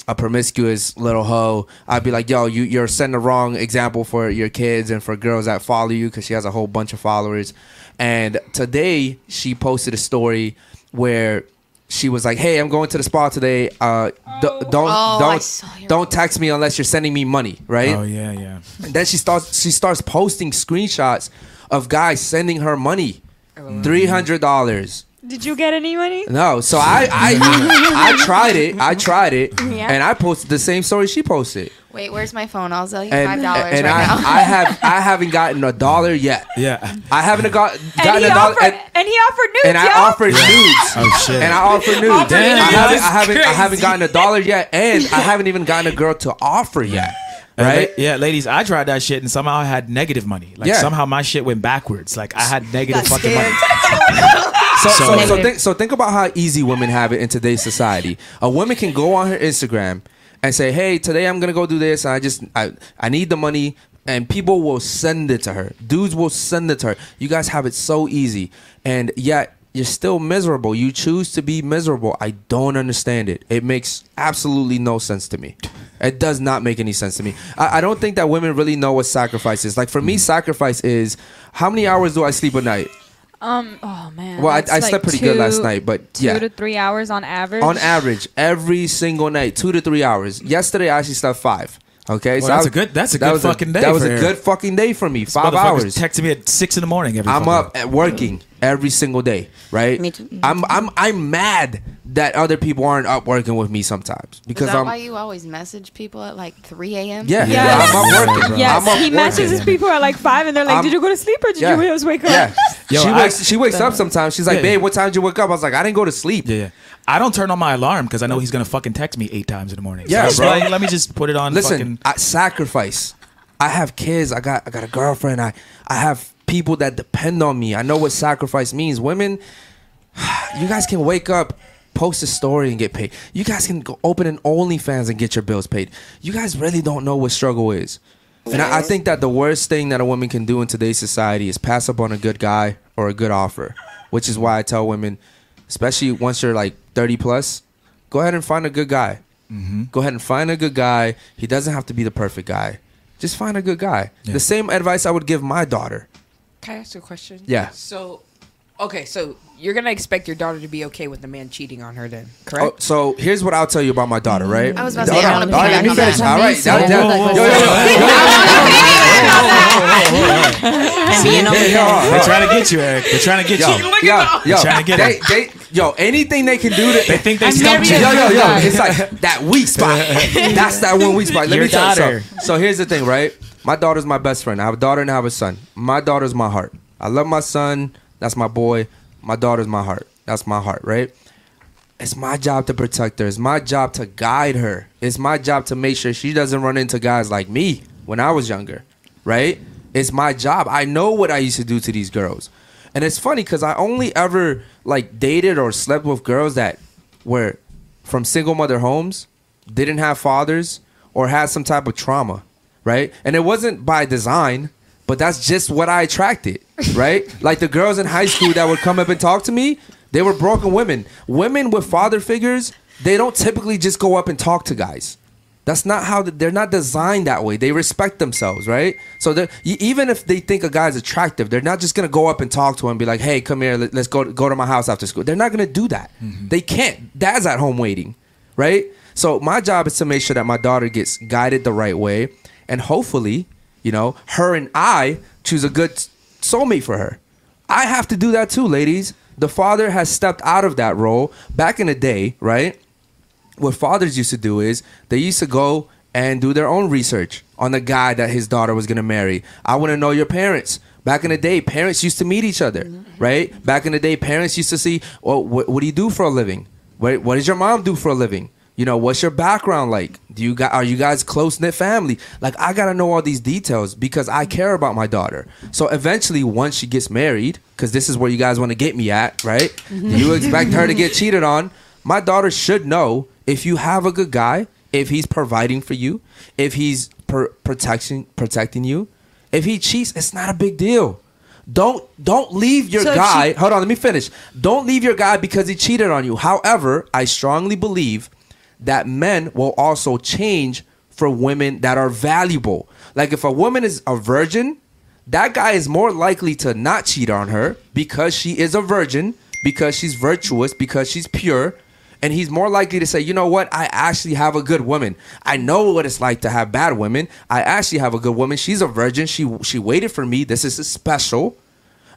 a promiscuous little hoe, I'd be like, "Yo, you you're setting the wrong example for your kids and for girls that follow you because she has a whole bunch of followers." And today she posted a story where she was like, "Hey, I'm going to the spa today. Uh, d- don't Oh, don't don't text me unless you're sending me money, right?" Oh yeah, yeah. And then she starts she starts posting screenshots of guys sending her money, three hundred dollars. Did you get any money? No, so I I I tried it. I tried it, Yeah. and I posted the same story she posted. Wait, where's my phone? I'll sell you And, five dollars and right I, now. I have I haven't gotten a dollar yet. Yeah. I haven't got gotten a dollar. offered, And, and he offered nudes, and I y'all. offered nudes. Oh shit. And I offered nudes. Offered I nudes. haven't, I haven't, I haven't gotten a dollar yet, and I haven't even gotten a girl to offer yet. Uh, right? la- yeah, ladies, I tried that shit and somehow I had negative money. Like Yeah. somehow my shit went backwards. Like I had negative fucking money. So, so, so, think, so think about how easy women have it in today's society. A woman can go on her Instagram and say, "Hey, today I'm gonna go do this. And I just I I need the money." And people will send it to her. Dudes will send it to her. You guys have it so easy, and yet you're still miserable. You choose to be miserable. I don't understand it. It makes absolutely no sense to me. It does not make any sense to me. I, I don't think that women really know what sacrifice is. Like for me, sacrifice is how many hours do I sleep a night? Um. Oh man. Well, I- that's I like slept pretty good last night, but yeah. two to three hours on average. on average every single night two to three hours yesterday i actually slept five okay Well, that's I- a good- that's a that good was fucking day that was a Eric. good fucking day for me five hours texting me at six in the morning every i'm up at working every single day right Me too. i'm i'm i'm mad that other people aren't up working with me sometimes Is because that i'm why you always message people at like 3 a.m.? yeah, Yes. i'm up working Yes, i'm up he messages working. people at like five, and they're like, I'm- "Did you go to sleep or did Yeah. you just wake up?" yeah Yo, she I- wakes she wakes up sometimes she's like Yeah. babe what time did you wake up i was like i didn't go to sleep Yeah, yeah. I don't turn on my alarm because I know he's gonna fucking text me eight times in the morning. Yeah, so, bro. Let, let me just put it on. Listen, fucking, I sacrifice. I have kids. I got I got a girlfriend. I I have people that depend on me. I know what sacrifice means. Women, you guys can wake up, post a story and get paid. You guys can go open an OnlyFans and get your bills paid. You guys really don't know what struggle is. And I, I think that the worst thing that a woman can do in today's society is pass up on a good guy or a good offer, which is why I tell women, especially once you're like 30 plus, go ahead and find a good guy. Mm-hmm. Go ahead and find a good guy. He doesn't have to be the perfect guy. Just find a good guy. The same advice I would give my daughter. Can I ask you a question? Yeah. So, okay, so you're gonna expect your daughter to be okay with the man cheating on her, then, Oh, correct? so here's what I'll tell you about my daughter, right? I was about to All say, I right, wanna all right, piggyback let me on finish. that. All right, that- that- yo, yo, being over yo, yo, they're trying to get you, Eric. They're trying to get yo, you. yo, yo, trying to get they, they, yo, anything they can do to, They think they I'm stumped yo, you. very- yo, yo, it's like that weak spot. That's that one weak spot. Let Your me tell you daughter. So here's the thing, right? My daughter's my best friend. I have a daughter and I have a son. My daughter's my heart. I love my son. That's my boy. My daughter's my heart. That's my heart, right? It's my job to protect her. It's my job to guide her. It's my job to make sure she doesn't run into guys like me when I was younger, right? It's my job. I know what I used to do to these girls. And it's funny because I only ever like dated or slept with girls that were from single mother homes, didn't have fathers, or had some type of trauma, right? And it wasn't by design, but that's just what I attracted, right? like the girls in high school that would come up and talk to me, they were broken women. Women with father figures, they don't typically just go up and talk to guys. That's not how they're not designed that way. They respect themselves, right? So they're- even if they think a guy's attractive, they're not just gonna go up and talk to him and be like, "Hey, come here, let- let's go go to my house after school." They're not gonna do that. Mm-hmm. They can't. Dad's at home waiting, right? So my job is to make sure that my daughter gets guided the right way, and hopefully, you know, her and I choose a good soulmate for her. I have to do that too, ladies. The father has stepped out of that role back in the day, right? what fathers used to do is they used to go and do their own research on the guy that his daughter was going to marry. I want to know your parents. Back in the day, parents used to meet each other, mm-hmm. right? Back in the day, parents used to see, well, what, what do you do for a living? What, what does your mom do for a living? You know, what's your background like? Do you got are you guys close knit family? Like I gotta know all these details because I care about my daughter. So eventually, once she gets married, because this is where you guys want to get me at, right? Mm-hmm. You expect her to get cheated on. My daughter should know if you have a good guy, if he's providing for you, if he's per- protection protecting you. If he cheats, it's not a big deal. Don't don't leave your So guy. she- hold on, let me finish. Don't leave your guy because he cheated on you. However, I strongly believe that men will also change for women that are valuable. Like if a woman is a virgin, that guy is more likely to not cheat on her because she is a virgin, because she's virtuous, because she's pure. And he's more likely to say, you know what? I actually have a good woman. I know what it's like to have bad women. I actually have a good woman. She's a virgin. She she waited for me. This is special.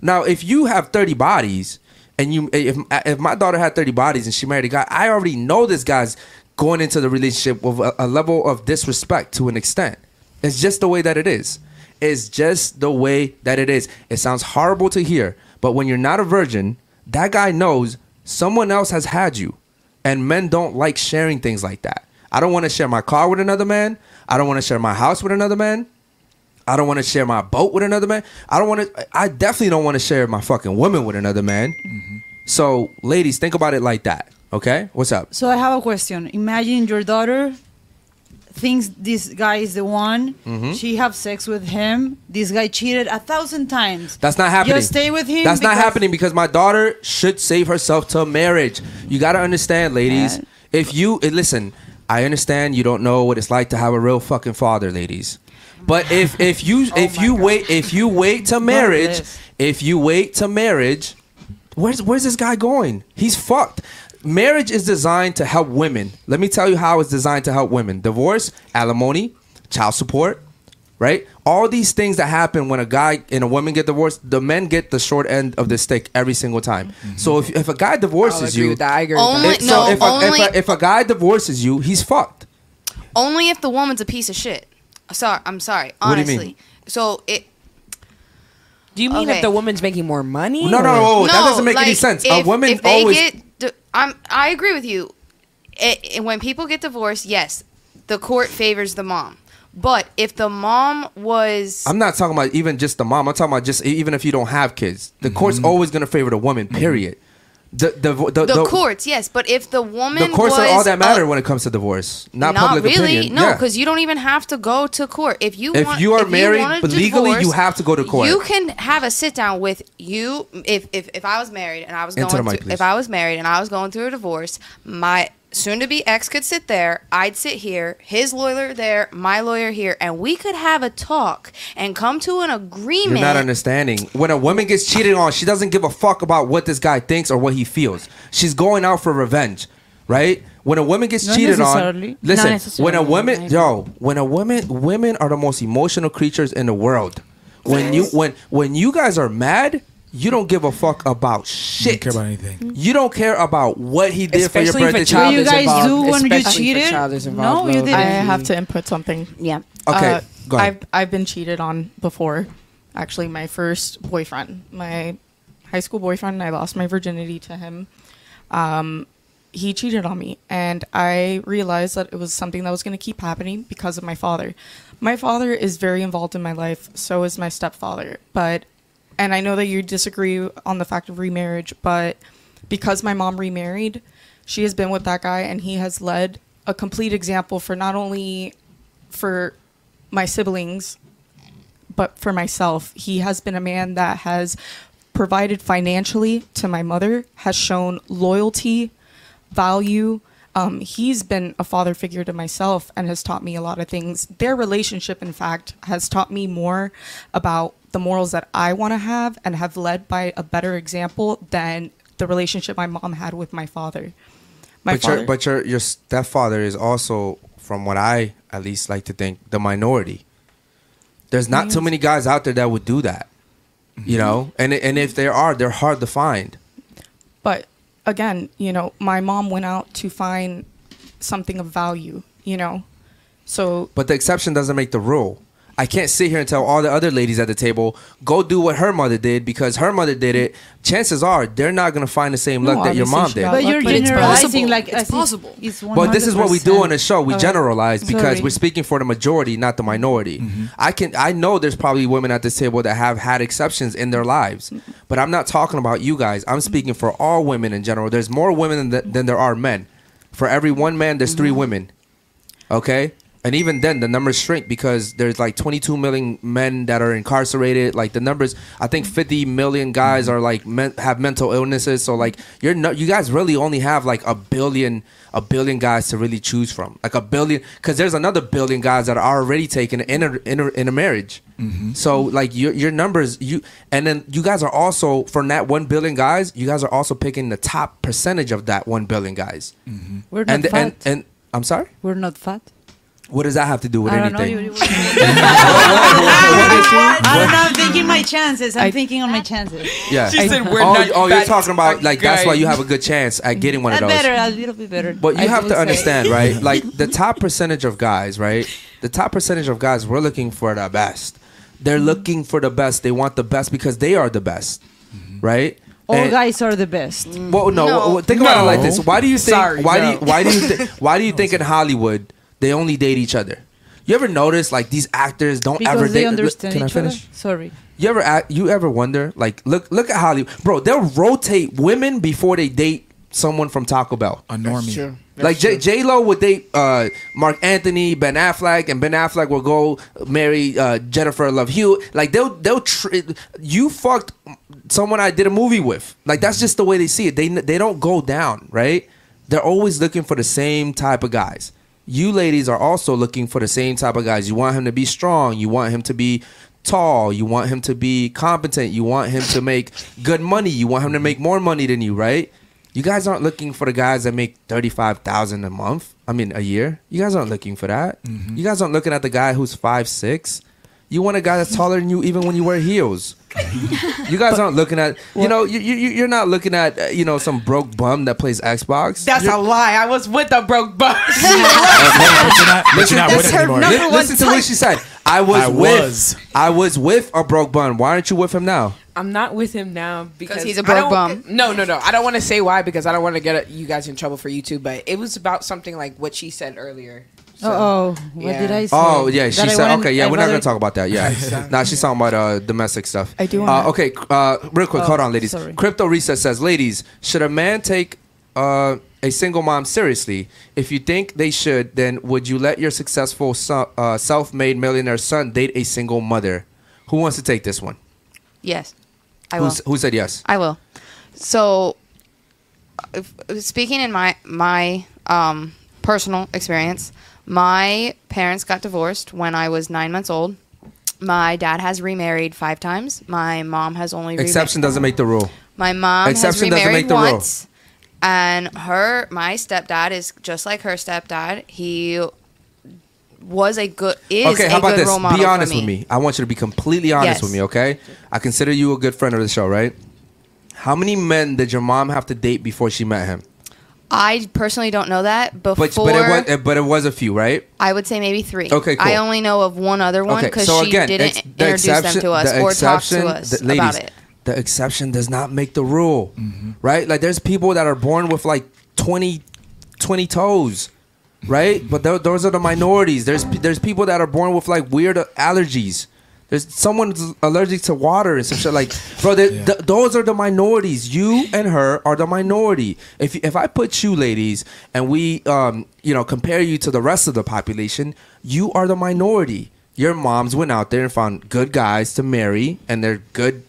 Now, if you have 30 bodies and you if if my daughter had 30 bodies and she married a guy, I already know this guy's going into the relationship with a, a level of disrespect to an extent. It's just the way that it is. It's just the way that it is. It sounds horrible to hear, but when you're not a virgin, that guy knows someone else has had you. And men don't like sharing things like that. I don't want to share my car with another man. I don't want to share my house with another man. I don't want to share my boat with another man. I don't want to. I definitely don't want to share my fucking woman with another man. Mm-hmm. So, ladies, think about it like that. Okay, what's up? So I have a question. Imagine your daughter thinks this guy is the one. Mhm. She have sex with him. This guy cheated a thousand times. That's not happening. Just stay with him. That's not happening because my daughter should save herself to marriage. You got to understand, ladies. If you eh, listen, I understand you don't know what it's like to have a real fucking father, ladies. But if if you if you wait if you wait to marriage, if you wait to marriage, where's where's this guy going? He's fucked. Marriage is designed to help women. Let me tell you how it's designed to help women. Divorce, alimony, child support, right? All these things that happen when a guy and a woman get divorced, the men get the short end of the stick every single time. Mm-hmm. So if, if a guy divorces you, that. I agree Only- if, so no, if, a, only- if, a, if a guy divorces you, he's fucked. Only if the woman's a piece of shit. Sorry, I'm sorry. What do you Honestly. mean? So it. Do you mean Okay. if the woman's making more money? No, no, or- no, that doesn't make any sense. A woman if they always- get, di- I'm, I agree with you. It, it- when people get divorced, yes, the court favors the mom. But if the mom was, I'm not talking about even just the mom. I'm talking about just even if you don't have kids, the Mm-hmm. court's always going to favor the woman. Period. The the the, the, courts, yes, but if the woman the courts are all that a- matter when it comes to divorce, not, public really, opinion. no, Yeah. because you don't even have to go to court. If you If want, you are married, a legally, you have to go to court. You can have a sit down with you. If if, if I was married and I was Into going the mic, through, if I was married and I was going through a divorce, my soon to be ex could sit there. I'd sit here, his lawyer there, my lawyer here, and we could have a talk and come to an agreement. You're agreement. not understanding. When a woman gets cheated on, she doesn't give a fuck about what this guy thinks or what he feels. She's going out for revenge, right? When a woman gets Not cheated on, listen. When a woman, yo, when a woman, women are the most emotional creatures in the world. When you when when you guys are mad, you don't give a fuck about shit. Don't care about anything. You don't care about what he did Especially for your if a birthday. child What you is guys involved, do when you especially if a cheated? child is No, involved, you didn't. I have to input something. Yeah. Okay, Uh, go ahead. I've I've been cheated on before. Actually, my first boyfriend, my high school boyfriend, I lost my virginity to him. Um, he cheated on me, and I realized that it was something that was going to keep happening because of my father. My father is very involved in my life. So is my stepfather. But, and I know that you disagree on the fact of remarriage, but because my mom remarried, she has been with that guy, and he has led a complete example for not only for my siblings but for myself. He has been a man that has provided financially to my mother has shown loyalty value. Um, he's been a father figure to myself and has taught me a lot of things. Their relationship in fact has taught me more about the morals that i want to have and have led by a better example than the relationship my mom had with my father my but father your but your your stepfather is also, from what I at least like to think, the minority. There's not too many guys out there that would do that, you mm-hmm. know. And and if there are, they're hard to find. But again, you know, my mom went out to find something of value, you know. So But the exception doesn't make the rule. I can't sit here and tell all the other ladies at the table go do what her mother did because her mother did it. Chances are they're not gonna find the same No, luck that your mom did. But you're But generalizing like It's possible. It's But this is what we do on the show. We Okay. generalize because Sorry. we're speaking for the majority, not the mm-hmm. minority. Mm-hmm. I can I know there's probably women at this table that have had exceptions in their lives, but I'm not talking about you guys. I'm speaking for all women in general. There's more women than, than there are men. For every one man, there's three mm-hmm. women. Okay, And even then, the numbers shrink because there's like 22 million men that are incarcerated. Like the numbers, I think 50 million guys are like men, have mental illnesses. So like you're no, you guys really only have like a billion a billion guys to really choose from. Like a billion, because there's another billion guys that are already taken in a in a, in a marriage. Mm-hmm. So like your your numbers you and then you guys are also from that one billion guys, you guys are also picking the top percentage of that one billion guys. Mm-hmm. We're not And fat. and and I'm sorry. We're not fat. What does that have to do with I don't know. anything? You, I don't know. I'm thinking my chances. I'm I- thinking on my chances. Yeah. She said we're oh, not oh, you're talking about like that's why you have a good chance at getting one of That those. better, a little bit better. But you I have would to say. understand, right? Like the top percentage of guys, right? The top percentage of guys, we're looking for the best. They're mm-hmm. looking for the best. They want the best because they are the best, mm-hmm. right? All And- guys are the best. Well, no. No. well, Think about it like this. Why do you think? Sorry, why do you? Why do you? Th- why do you think in Hollywood they only date each other? You ever notice like these actors don't Because ever they date? understand Can I each other. finish? Sorry. You ever act, you ever wonder like look look at Hollywood, bro? They'll rotate women before they date someone from Taco Bell. A normie. True. like J J Lo would date uh, Marc Anthony, Ben Affleck, and Ben Affleck will go marry uh, Jennifer Love Hewitt. Like they'll they'll tr- you fucked someone I did a movie with. Like that's just the way they see it. They they don't go down, right? They're always looking for the same type of guys. You ladies are also looking for the same type of guys. You want him to be strong. You want him to be tall. You want him to be competent. You want him to make good money. You want him to make more money than you, right? You guys aren't looking for the guys that make thirty five thousand a month. I mean, a year. You guys aren't looking for that. Mm-hmm. You guys aren't looking at the guy who's five six. You want a guy that's taller than you, even when you wear heels. You guys aren't looking at. You know, you, you you're not looking at uh, you know some broke bum that plays Xbox. That's You're- a lie. I was with a broke bus. But you're not, but you're not with her anymore. number listen to what she said. I was I with. was. I was with a broke bum. Why aren't you with him now? I'm not with him now because he's a broke bum. No, no, no. I don't want to say why because I don't want to get uh, you guys in trouble for YouTube. But it was about something like what she said earlier. So, oh, what yeah. did I say? Oh yeah, she That said. wanted- Okay, yeah, I'd we're not gonna talk about that. Yeah, nah, she's talking about uh, domestic stuff. I do Uh, wanna- okay, uh, real quick, Oh, hold on, ladies. sorry. Crypto Reset says, ladies, should a man take uh, a single mom seriously? If you think they should, then would you let your successful so- uh, self-made millionaire son date a single mother? Who wants to take this one? Yes, I will. Who said yes? I will. So, if, speaking in my my um, personal experience, my parents got divorced when I was nine months old. My dad has remarried five times. My mom has only remar- Exception doesn't make the rule. My mom Exception has doesn't remarried make the rule. once, and her my stepdad is just like her stepdad. He was a good is okay, a how about good this? role model Be for honest with me. I want you to be completely honest Yes. with me, okay? I consider you a good friend of the show, right? How many men did your mom have to date before she met him? I personally don't know that. Before But but it was but it was a few, right? I would say maybe three. Okay, cool. I only know of one other one Okay, because so she again, didn't the introduce them to us the or talk exception- to us the- ladies, about it. The exception does not make the rule, mm-hmm. right? Like there's people that are born with like 20, 20 toes, right? But tho- those are the minorities. There's there's people that are born with like weird allergies. There's someone's allergic to water and some shit like, bro. they- th- those are the minorities. You and her are the minority. If if I put you, ladies, and we, um, you know, compare you to the rest of the population, you are the minority. Your moms went out there and found good guys to marry, and they're good,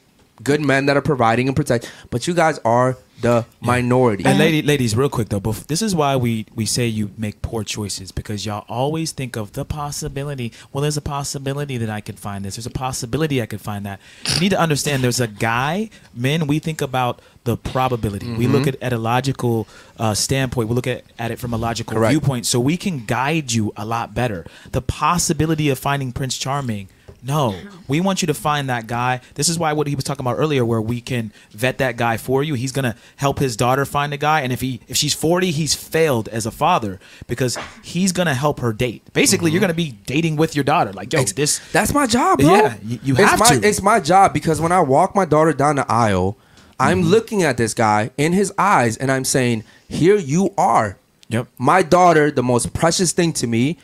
good men that are providing and protect. But you guys are the minority. And lady, ladies, real quick though, bef- this is why we we say you make poor choices because y'all always think of the possibility. Well, there's a possibility that I could find this. There's a possibility I could find that. You need to understand. There's a guy, men. We think about the probability. We look Mhm. at at a logical uh, standpoint. We look at, at it from a logical Correct. viewpoint, so we can guide you a lot better. The possibility of finding Prince Charming. No, we want you to find that guy. This is why what he was talking about earlier, where we can vet that guy for you. He's gonna help his daughter find a guy, and if he if she's forty, he's failed as a father because he's gonna help her date. Basically, you're gonna be dating with your daughter. Like, yo, this That's my job, bro. Yeah, you, you it's have my, to. It's my job because when I walk my daughter down the aisle, I'm Mm-hmm. looking at this guy in his eyes and I'm saying, "Here you are, Yep. my daughter, the most precious thing to me.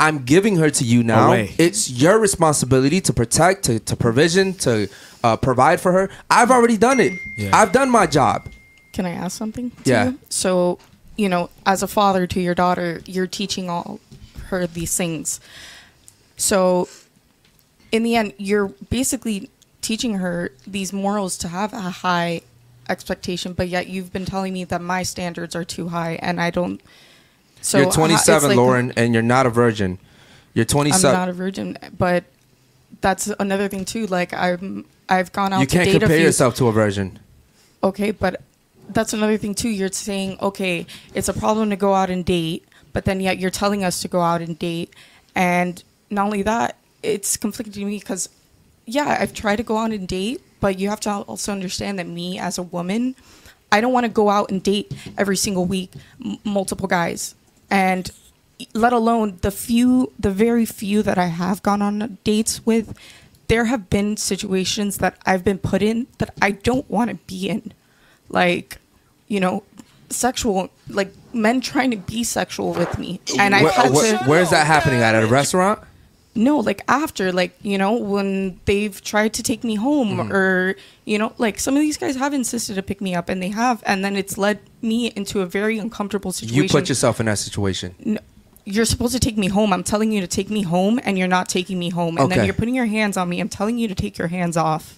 I'm giving her to you now. Away. It's your responsibility to protect, to, to provision, to uh, provide for her. I've already done it. Yeah. I've done my job. Can I ask something? to Yeah. you? So, you know, as a father to your daughter, you're teaching all her these things. So in the end, you're basically teaching her these morals to have a high expectation, but yet you've been telling me that my standards are too high, and I don't. So you're uh, it's 27, like- Lauren, and you're not a virgin. You're 27. I'm not a virgin, but that's another thing too. Like I'm, I've gone out you can't compare yourself to a virgin. Okay, but that's another thing too. You're saying, okay, it's a problem to go out and date, but then yet you're telling us to go out and date. And not only that, it's conflicting to me because, yeah, I've tried to go out and date, but you have to also understand that me as a woman, I don't want to go out and date every single week multiple guys. And let alone the few, the very few that I have gone on dates with, there have been situations that I've been put in that I don't want to be in. Like, you know, sexual, like men trying to be sexual with me. And I've Where- had where- to. where's that happening at? At a restaurant? No, like after, like, you know, when they've tried to take me home Mm. or, you know, like some of these guys have insisted to pick me up and they have. And then it's led me into a very uncomfortable situation. You put yourself in that situation. No, you're supposed to take me home. I'm telling you to take me home, and you're not taking me home. And Okay. then you're putting your hands on me. I'm telling you to take your hands off,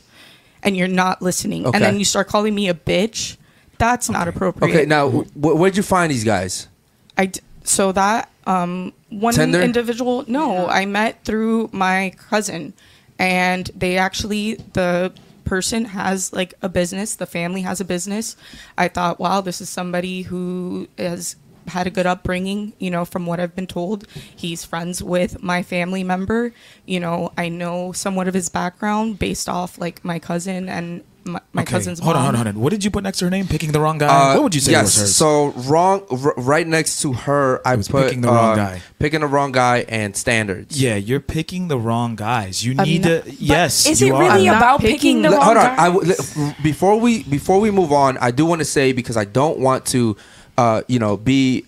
and you're not listening. Okay. And then you start calling me a bitch. That's not appropriate. Okay, now wh- where'd you find these guys? I d- so that um one Tinder? individual. No, I met through my cousin, and they actually the person has like a business. The family has a business. I thought, wow, this is somebody who has had a good upbringing. You know, from what I've been told, he's friends with my family member. You know, I know somewhat of his background based off like my cousin and my, my Okay, cousin's Hold on, mom. hold on, hold on. What did you put next to her name? Picking the wrong guy. Uh, what would you say yes, was hers? So wrong, r- right next to her, I was put picking the wrong uh, guy. Picking the wrong guy and standards. yeah, you're picking the wrong guys. You I'm need not- to. Yes, is you it really I'm about picking picking the Let- wrong hold on. guy? I w- before we before we move on, I do want to say because I don't want to, uh, you know, be.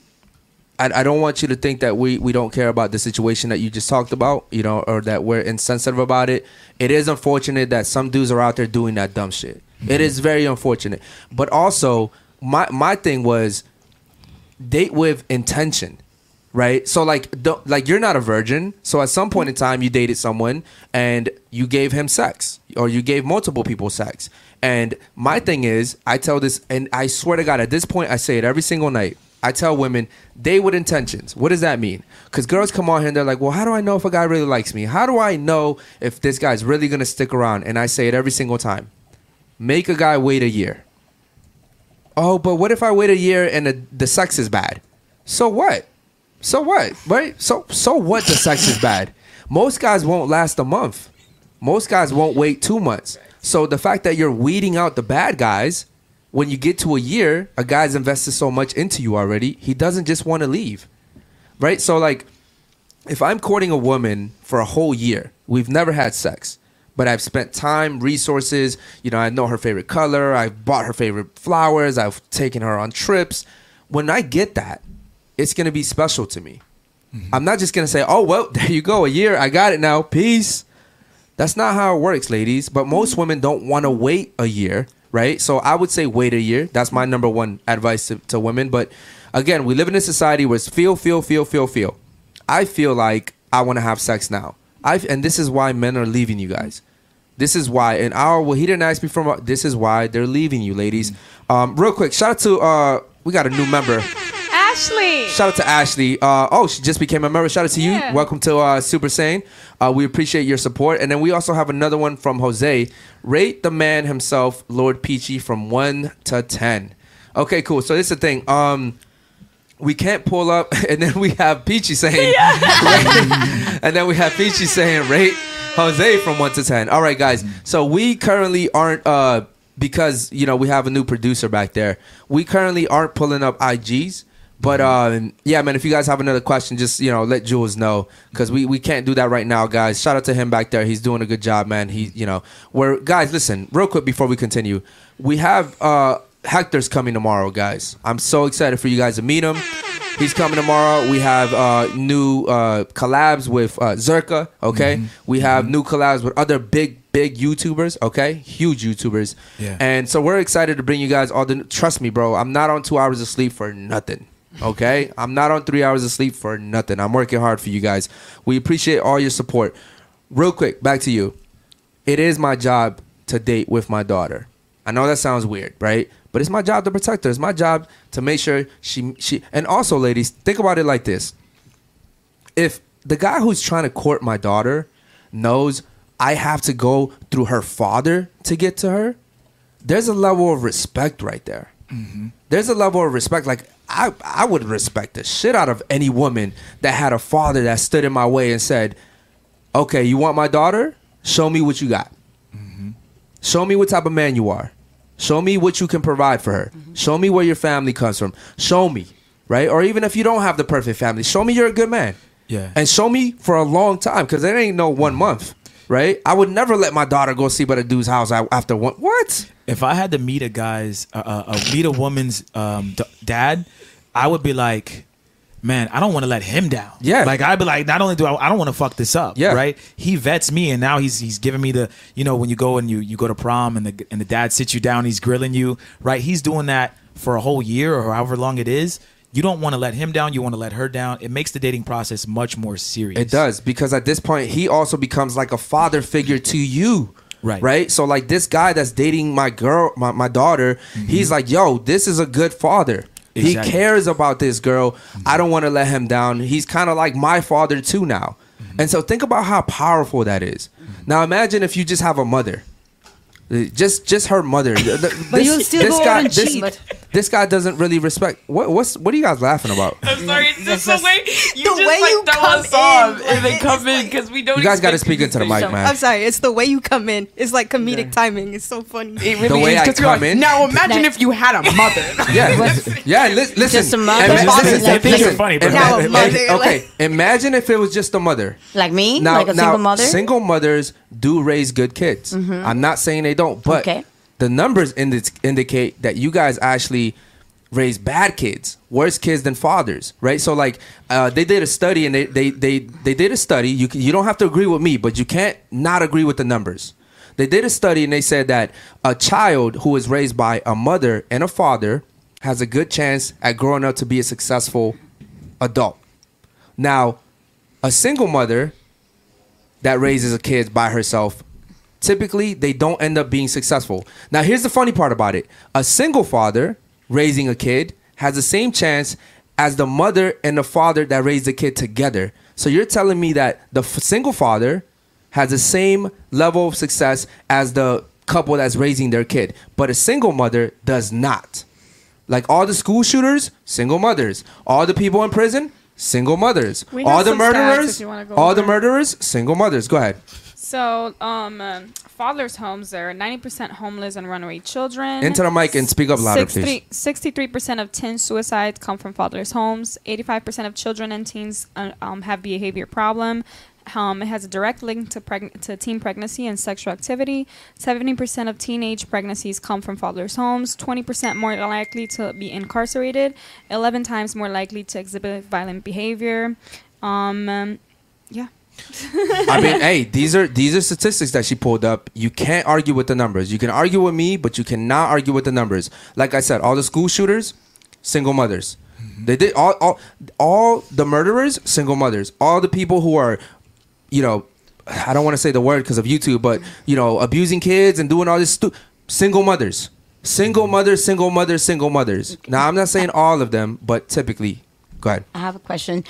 I, I don't want you to think that we, we don't care about the situation that you just talked about, you know, or that we're insensitive about it. It is unfortunate that some dudes are out there doing that dumb shit. It is very unfortunate. But also, my my thing was date with intention right so like like you're not a virgin so at some point in time you dated someone and you gave him sex or you gave multiple people sex and my thing is i tell this and i swear to god at this point i say it every single night i tell women date with intentions what does that mean because girls come on here and they're like well how do i know if a guy really likes me how do i know if this guy's really gonna stick around and i say it every single time make a guy wait a year oh, but what if I wait a year and the, the sex is bad? So what? So what? Right? So so what? The sex is bad. Most guys won't last a month. Most guys won't wait two months. So the fact that you're weeding out the bad guys, when you get to a year, a guy's invested so much into you already, he doesn't just want to leave. Right? So like if I'm courting a woman for a whole year, we've never had sex, but I've spent time, resources, you know, I know her favorite color, I've bought her favorite flowers, I've taken her on trips. When I get that, it's going to be special to me. Mm-hmm. I'm not just going to say, "Oh, well, there you go, a year, I got it now. Peace." That's not how it works, ladies. But most mm-hmm. women don't want to wait a year, right? So I would say wait a year. That's my number one advice to, to women. But again, we live in a society where it's feel, feel, feel, feel, feel. I feel like I want to have sex now. I and this is why men are leaving you guys. This is why. And our well, he didn't ask me from. This is why they're leaving you, ladies. Um, real quick, shout out to uh, we got a new member. Ashley. Shout out to Ashley. Uh, oh, she just became a member. Shout out to Yeah. you. Welcome to uh, Super Sane. Uh, we appreciate your support. And then we also have another one from Jose. Rate the man himself, Lord Peachy, from one to ten. Okay, cool. So this is the thing. Um, we can't pull up, and then we have Peachy saying, rate- and then we have Peachy saying, rate Jose from one to ten. All right, guys. So we currently aren't uh because you know we have a new producer back there. We currently aren't pulling up IGs. But um, yeah, man, if you guys have another question, just you know, let Jules know because we, we can't do that right now, guys. Shout out to him back there; he's doing a good job, man. He, you know, we're guys. Listen, real quick before we continue, we have uh, Hector's coming tomorrow, guys. I'm so excited for you guys to meet him. He's coming tomorrow. We have uh, new uh, collabs with uh, Zerka. Okay, we have new collabs with other big big YouTubers. Okay, huge YouTubers. Yeah. And so we're excited to bring you guys all the. Trust me, bro. I'm not on two hours of sleep for nothing. Okay, I'm not on three hours of sleep for nothing. I'm working hard for you guys. We appreciate all your support. Real quick, back to you. It is my job to date with my daughter. I know that sounds weird, right? But it's my job to protect her. It's my job to make sure she she. And also, ladies, think about it like this: if the guy who's trying to court my daughter knows I have to go through her father to get to her, there's a level of respect right there. Mm-hmm. There's a level of respect. Like I, I would respect the shit out of any woman that had a father that stood in my way and said, "Okay, you want my daughter? Show me what you got. Mm-hmm. Show me what type of man you are. Show me what you can provide for her. Mm-hmm. Show me where your family comes from. Show me, right? Or even if you don't have the perfect family, show me you're a good man. Yeah. And show me for a long time because it ain't no one mm-hmm. month, right? I would never let my daughter go see but a dude's house after one. What? If I had to meet a guy's, uh, uh, meet a woman's um, d- dad, I would be like, man, I don't want to let him down. Yeah. Like I'd be like, not only do I, I don't want to fuck this up. Yeah. Right. He vets me, and now he's he's giving me the, you know, when you go and you you go to prom and the and the dad sits you down, he's grilling you. Right. He's doing that for a whole year or however long it is. You don't want to let him down. You want to let her down. It makes the dating process much more serious. It does because at this point he also becomes like a father figure to you. Right. Right. So like this guy that's dating my girl, my, my daughter, mm-hmm. he's like, yo, this is a good father. He cares about this girl. Mm-hmm. I don't want to let him down. He's kind of like my father too now. Mm-hmm. And so think about how powerful that is. Now imagine if you just have a mother. Just just her mother. But you'll still go out and this, cheat. This guy doesn't really respect what what's what are you guys laughing about? I'm sorry, it's just the way you the just way like you throw come us off in, and then come in because we don't. You guys gotta speak into the mic, man. I'm sorry, it's the way you come in. It's like comedic timing. It's so funny. It really The way is, I 'cause you're come like, in? Now imagine Like- if you had a mother. Yeah, yeah. Li- listen, Just a mother? Ima- Just- listen, like- Things are listen. funny, bro. Now a Ima- mother, okay, imagine if it was just a mother. Like me? Now, like a now, single mother? single mothers do raise good kids. Mm-hmm. I'm not saying they don't, but Okay. The numbers indi- indicate that you guys actually raise bad kids, worse kids than fathers, right? So, like, uh, they did a study, and they they they, they did a study. You you don't have to agree with me, but you can't not agree with the numbers. They did a study, and they said that a child who is raised by a mother and a father has a good chance at growing up to be a successful adult. Now, a single mother that raises a kid by herself, typically they don't end up being successful. Now, here's the funny part about it a single father raising a kid has the same chance as the mother and the father that raised the kid together. So you're telling me that the f- single father has the same level of success as the couple that's raising their kid, but a single mother does not. Like all the school shooters, single mothers. All the people in prison, single mothers. All the murderers, all the murderers, single mothers. Go ahead. So, um, uh, father's homes, there are 90% homeless and runaway children. Into the mic and speak up louder, please. 63% of teen suicides come from fatherless homes. 85% of children and teens uh, um, have behavior problem. Um, it has a direct link to, preg- to teen pregnancy and sexual activity. 70% of teenage pregnancies come from fatherless homes. 20% more likely to be incarcerated. 11 times more likely to exhibit violent behavior. Um, yeah. I mean, hey, these are these are statistics that she pulled up. You can't argue with the numbers. You can argue with me, but you cannot argue with the numbers. Like I said, all the school shooters, single mothers. Mm-hmm. They did all all all the murderers, single mothers. All the people who are, you know, I don't want to say the word because of YouTube, but you know, abusing kids and doing all this stu- single mothers. Single mm-hmm. mothers, single mothers, single mothers. Now, I'm not saying all of them, but typically. Go ahead. I have a question.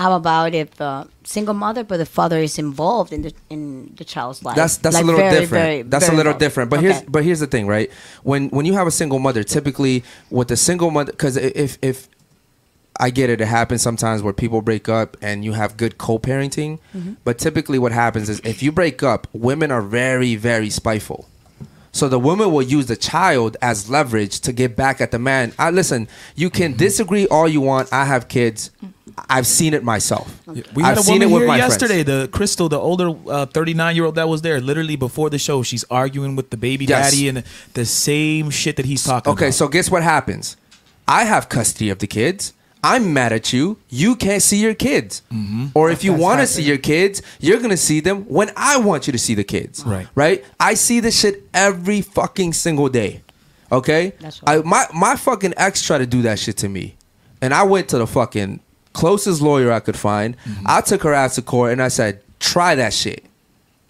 How about if uh, single mother, but the father is involved in the in the child's life? That's that's Like a little very, different. very, that's very a little involved. different. But here's but here's the thing, right? When when you have a single mother, typically with the single mother, because if if I get it, it happens sometimes where people break up and you have good co-parenting. Mm-hmm. But typically, what happens is if you break up, women are very very spiteful. So the woman will use the child as leverage to get back at the man. I listen. You can disagree all you want. I have kids. I've seen it myself. We had I've a woman here yesterday. friends. The Crystal, the older thirty-nine year old that was there, literally before the show, she's arguing with the baby Yes. daddy and the same shit that he's talking Okay, about. so guess what happens? I have custody of the kids. I'm mad at you. You can't see your kids. Mm-hmm. Or if you want to see your kids, you're going to see them when I want you to see the kids. Right. Right? I see this shit every fucking single day. Okay? That's I right. my my fucking ex tried to do that shit to me. and I went to the fucking closest lawyer I could find. I took her ass to court, and I said, "Try that shit."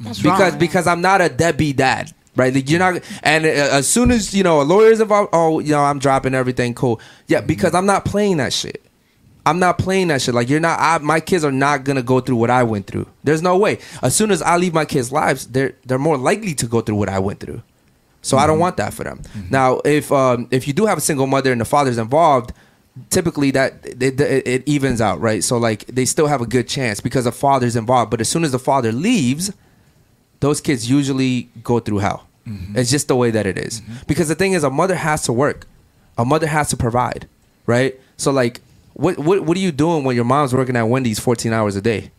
That's because wrong. because I'm not a deadbeat dad, right? Like you're not, and uh, as soon as you know a lawyer's involved, oh, you know, I'm dropping everything, cool. Yeah, because I'm not playing that shit. I'm not playing that shit. Like you're not. I, my kids are not gonna go through what I went through. There's no way. As soon as I leave my kids' lives, they're they're more likely to go through what I went through. So I don't want that for them. Now, if um, if you do have a single mother and the father's involved, typically that it, it, it evens out, right? So like they still have a good chance because the father's involved. But as soon as the father leaves, those kids usually go through hell. Mm-hmm. It's just the way that it is. Mm-hmm. Because the thing is, a mother has to work. A mother has to provide, right? So like, what what what are you doing when your mom's working at Wendy's 14 hours a day,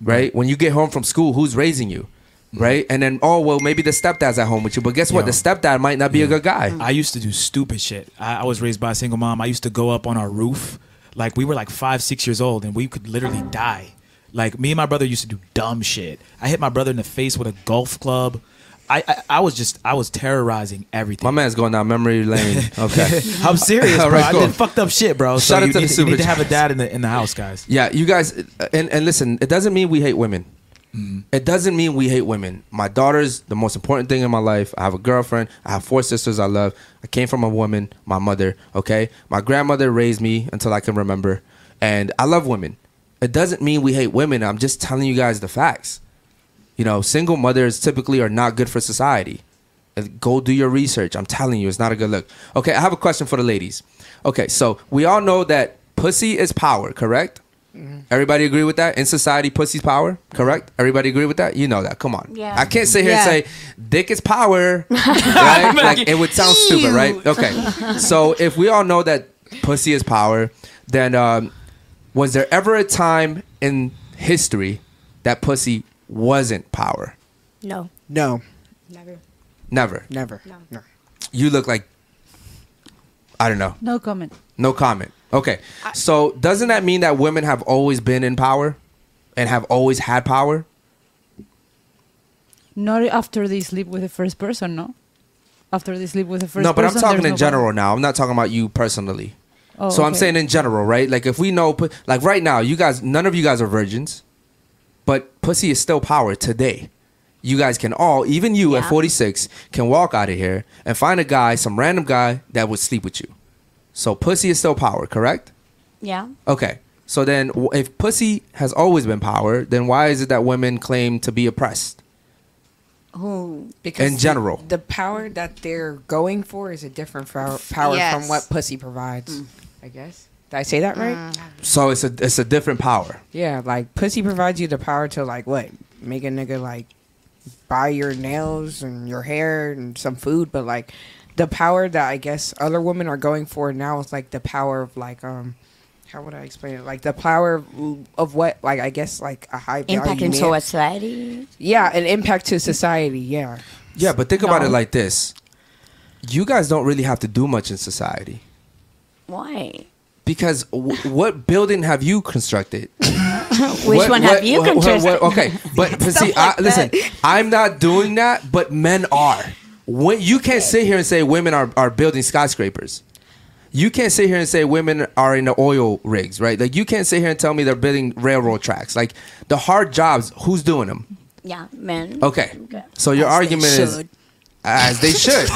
right? When you get home from school, who's raising you, Mm-hmm. right? And then oh well, maybe the stepdad's at home with you, but guess what? Yo. The stepdad might not be a good guy. I used to do stupid shit. I, I was raised by a single mom. I used to go up on our roof. Like we were like five, six years old, and we could literally die. Like me and my brother used to do dumb shit. I hit my brother in the face with a golf club. I I, I was just I was terrorizing everything. My man's going down memory lane. Okay, I'm serious, bro. right, I did fucked up shit, bro. So Shout out you to the need, you super need to have a dad in the in the house, guys. Yeah, you guys, and and listen, it doesn't mean we hate women. It doesn't mean we hate women. My daughter's the most important thing in my life. I have a girlfriend. I have four sisters I love. I came from a woman, my mother. Okay, my grandmother raised me until I can remember, and I love women. It doesn't mean we hate women. I'm just telling you guys the facts. You know, single mothers typically are not good for society. Uh, Go do your research. I'm telling you, it's not a good look. Okay, I have a question for the ladies. Okay, so we all know that pussy is power, correct? Everybody agree with that? In society, pussy's power, correct? Everybody agree with that? You know that. Come on. Yeah. I can't sit here Yeah. and say dick is power. right? Like it would sound stupid, right? Okay. So if we all know that pussy is power, then um, was there ever a time in history that pussy wasn't power? No. No, Never. Never. never. No. You look like I don't know. No comment. No comment. Okay. So doesn't that mean that women have always been in power and have always had power? Not after they sleep with the first person, no. After they sleep with the first no, but I'm person, talking in no general now. I'm not talking about you personally. Oh, so I'm saying in general, right? Like if we know, like right now, you guys, none of you guys are virgins, but pussy is still power today. You guys can all, even you at 46, can walk out of here and find a guy, some random guy that would sleep with you. So pussy is still power, correct? Yeah. Okay. So then, if pussy has always been power, then why is it that women claim to be oppressed? Who? Because In general. the, the power that they're going for is a different power, power Yes. from what pussy provides. Mm. I guess. Did I say that right? Mm. So it's a it's a different power. Yeah, like pussy provides you the power to like what make a nigga like buy your nails and your hair and some food, but like the power that I guess other women are going for now is like the power of like um how would I explain it? Like the power of, of what like I guess like a high Impact into man- society. Yeah, an impact to society. Yeah. Yeah, but think about it like this: you guys don't really have to do much in society Why? because w- what building have you constructed? Which What- one what- have you what- what- constructed? what- okay, but, but see, I, listen, I'm not doing that, but men are. When, you can't sit here and say women are, are building skyscrapers. You can't sit here and say women are in the oil rigs, right? Like you can't sit here and tell me they're building railroad tracks. Like the hard jobs, who's doing them? Yeah, men. Okay. So your argument is as they should.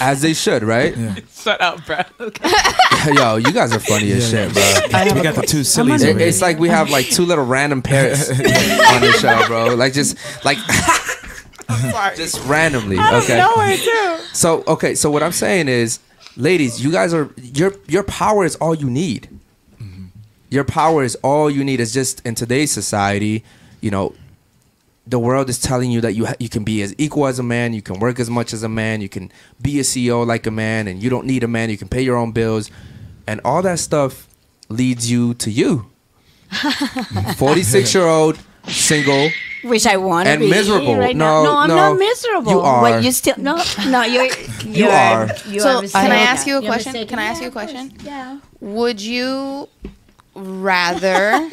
as they should, right? Shut up, bro. Yo, you guys are funny as shit, bro. we got the two sillies It- it's like we have like two little random parrots on the show, bro. Like just like just randomly. Okay. Nowhere too. So okay, so what I'm saying is, ladies, you guys are your your power is all you need. Mm-hmm. Your power is all you need. It's just in today's society, you know, the world is telling you that you ha- you can be as equal as a man, you can work as much as a man, you can be a CEO like a man, and you don't need a man. You can pay your own bills, and all that stuff leads you to you, forty six year old single. Which I want to And be miserable. right No, now. No, I'm no. not miserable. You are. But you still no, no. You're. you're are. You So, are can I ask you a You're question? mistaken. Can I ask Yeah, you a question? Yeah. Would you rather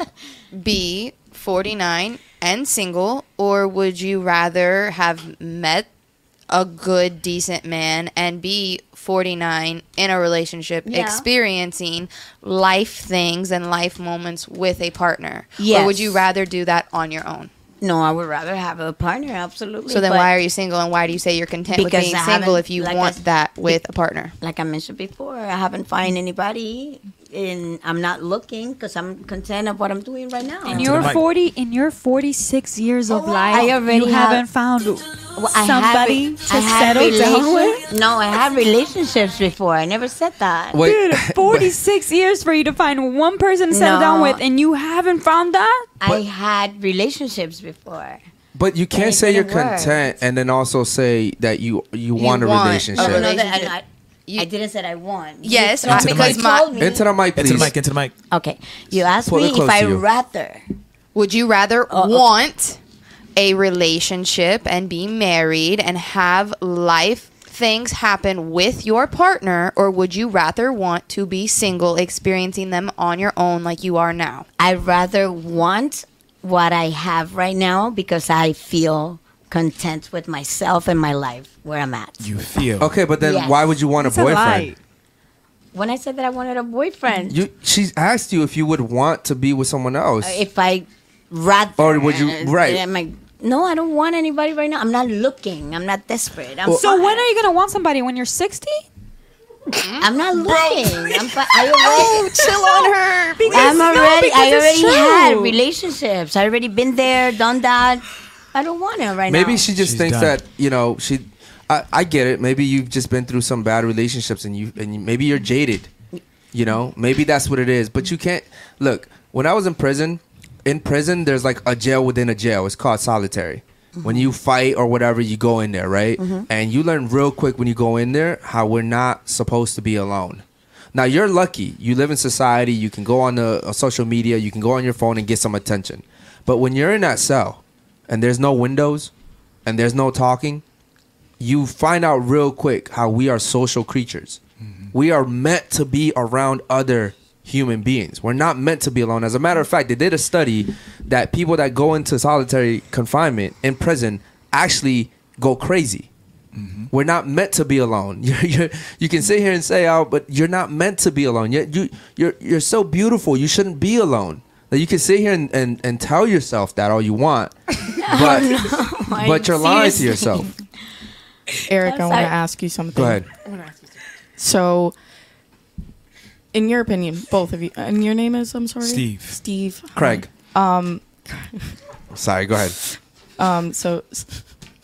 be 49 and single, or would you rather have met a good, decent man and be 49 in a relationship, Yeah. experiencing life things and life moments with a partner? Or would you rather do that on your own? No, I would rather have a partner. Absolutely. So then why are you single and why do you say you're content with being I single if you like want s- that with a partner? Like I mentioned before, I haven't found anybody, and I'm not looking because I'm content of what I'm doing right now. In your forty, in your forty-six years of oh, life, I already you have- haven't found Well, I have somebody re- to I settle down with. No, I had relationships before. I never said that. Wait, Dude, forty-six years for you to find one person to settle down with, and you haven't found that. I had relationships before. But you can't say you're work. content and then also say that you you, want a want a relationship. Oh, no, that, relationship. I, I, I didn't say I want. Yes, told Into because my- told me- Into the mic, please. Into the mic. Into the mic. Okay, you asked Pull me if I to you. rather. Would you rather oh, okay. want a relationship and be married and have life things happen with your partner, or would you rather want to be single, experiencing them on your own like you are now? I'd rather want what I have right now because I feel content with myself and my life where I'm at. You feel. Okay, but then Yes. why would you want a It's a boyfriend? lie. When I said that I wanted a boyfriend, You she asked you if you would want to be with someone else. uh, if I rather, Or would you- right. am I- no, I don't want anybody right now. I'm not looking. I'm not desperate. I'm So fine. when are you gonna want somebody? When you're sixty? I'm not looking. I'm fi- I already, chill on her. I'm already. because I already had relationships. I already been there, done that. I don't want it right now. Maybe she just She's thinks done. that you know she. I, I get it. Maybe you've just been through some bad relationships and you and you, maybe you're jaded. You know, maybe that's what it is. But you can't look. When I was in prison, in prison there's like a jail within a jail. It's called solitary. When you fight or whatever, you go in there, right? And you learn real quick when you go in there how we're not supposed to be alone. Now you're lucky. You live in society. You can go on the uh, social media. You can go on your phone and get some attention. But when you're in that cell, and there's no windows, and there's no talking, you find out real quick how we are social creatures. Mm-hmm. We are meant to be around other human beings. We're not meant to be alone. As a matter of fact, they did a study that people that go into solitary confinement in prison actually go crazy. Mm-hmm. We're not meant to be alone. You're, you're, you can sit here and say, "Oh, but you're not meant to be alone." You're, you you're you're so beautiful. You shouldn't be alone. That you can sit here and, and, and tell yourself that all you want, but I- but you're lying to yourself. Eric, I want to ask you something. Go ahead. So, in your opinion, both of you, and your name is, I'm sorry? Steve. Steve. Craig. Um, Sorry, go ahead. um, so,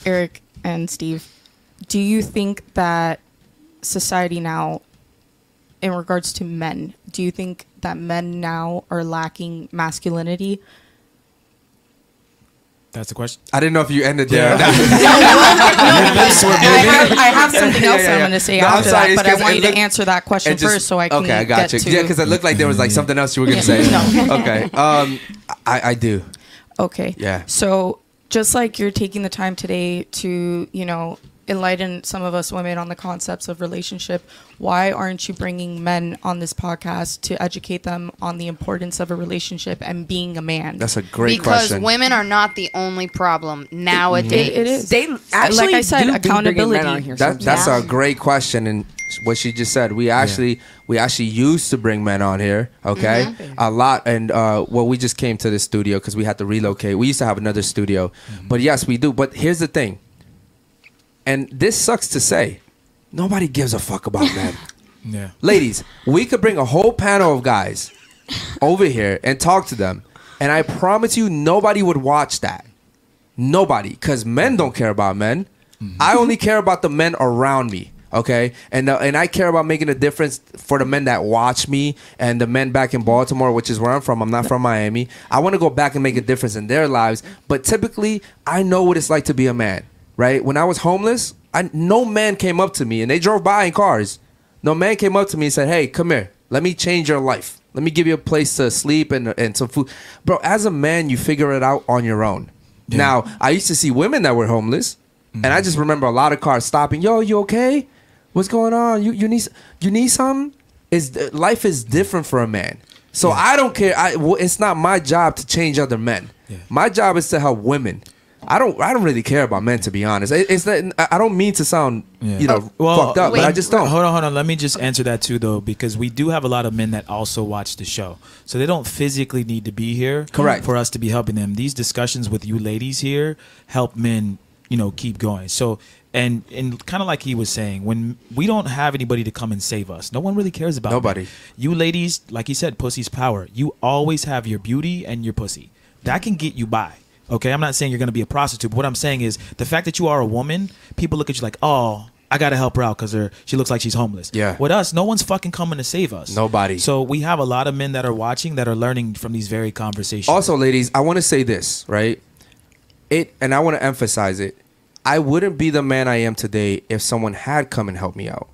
Eric and Steve, do you think that society now, in regards to men, do you think that men now are lacking masculinity? That's the question. I didn't know if you ended there. I have, I have something else I'm going to say No, I'm after sorry, that, but I I 'cause want it you to answer that question just- first so I can okay, I got get you. to... Yeah, because it looked like there was like something else you were gonna say. no. Okay. Um, I, I do. Okay. Yeah. So just like you're taking the time today to, you know, enlighten some of us women on the concepts of relationship, why aren't you bringing men on this podcast to educate them on the importance of a relationship and being a man? That's a great because question. Because women are not the only problem nowadays. It- it is. They actually like I said, do accountability. men on here That, that's Yeah. a great question, and what she just said. We actually we actually used to bring men on here, okay, Mm-hmm. a lot. And uh, well, we just came to the studio because we had to relocate. We used to have another studio, but yes, we do. But here's the thing, and this sucks to say, nobody gives a fuck about men. Yeah. Ladies, we could bring a whole panel of guys over here and talk to them, and I promise you, nobody would watch that. Nobody, because men don't care about men. I only care about the men around me. Okay, and uh, and I care about making a difference for the men that watch me and the men back in Baltimore, which is where I'm from. I'm not from Miami. I want to go back and make a difference in their lives. But typically, I know what it's like to be a man. Right? When I was homeless, I no man came up to me, and they drove by in cars. No man came up to me and said, "Hey, come here. Let me change your life. Let me give you a place to sleep and and some food." Bro, as a man, you figure it out on your own. Now, I used to see women that were homeless, and I mm-hmm. just remember a lot of cars stopping. Yo, you okay? What's going on? You you need you need something? Is life is different for a man. So I don't care. I well, it's not my job to change other men. My job is to help women. I don't. I don't really care about men, to be honest. It, it's that I I don't mean to sound, you know, oh, Well, fucked up, but I just don't. Hold on, hold on. Let me just answer that too, though, because we do have a lot of men that also watch the show, so they don't physically need to be here. Correct. For us to be helping them, these discussions with you ladies here help men, you know, keep going. So. And and kind of like he was saying, when we don't have anybody to come and save us, no one really cares about Nobody. men. You ladies, like he said, pussy's power. You always have your beauty and your pussy. That can get you by. Okay, I'm not saying you're going to be a prostitute, but what I'm saying is the fact that you are a woman, people look at you like, oh, I got to help her out because she looks like she's homeless. Yeah. With us, no one's fucking coming to save us. Nobody. So we have a lot of men that are watching that are learning from these very conversations. Also, ladies, I want to say this, right? It and I want to emphasize it. I wouldn't be the man I am today if someone had come and helped me out.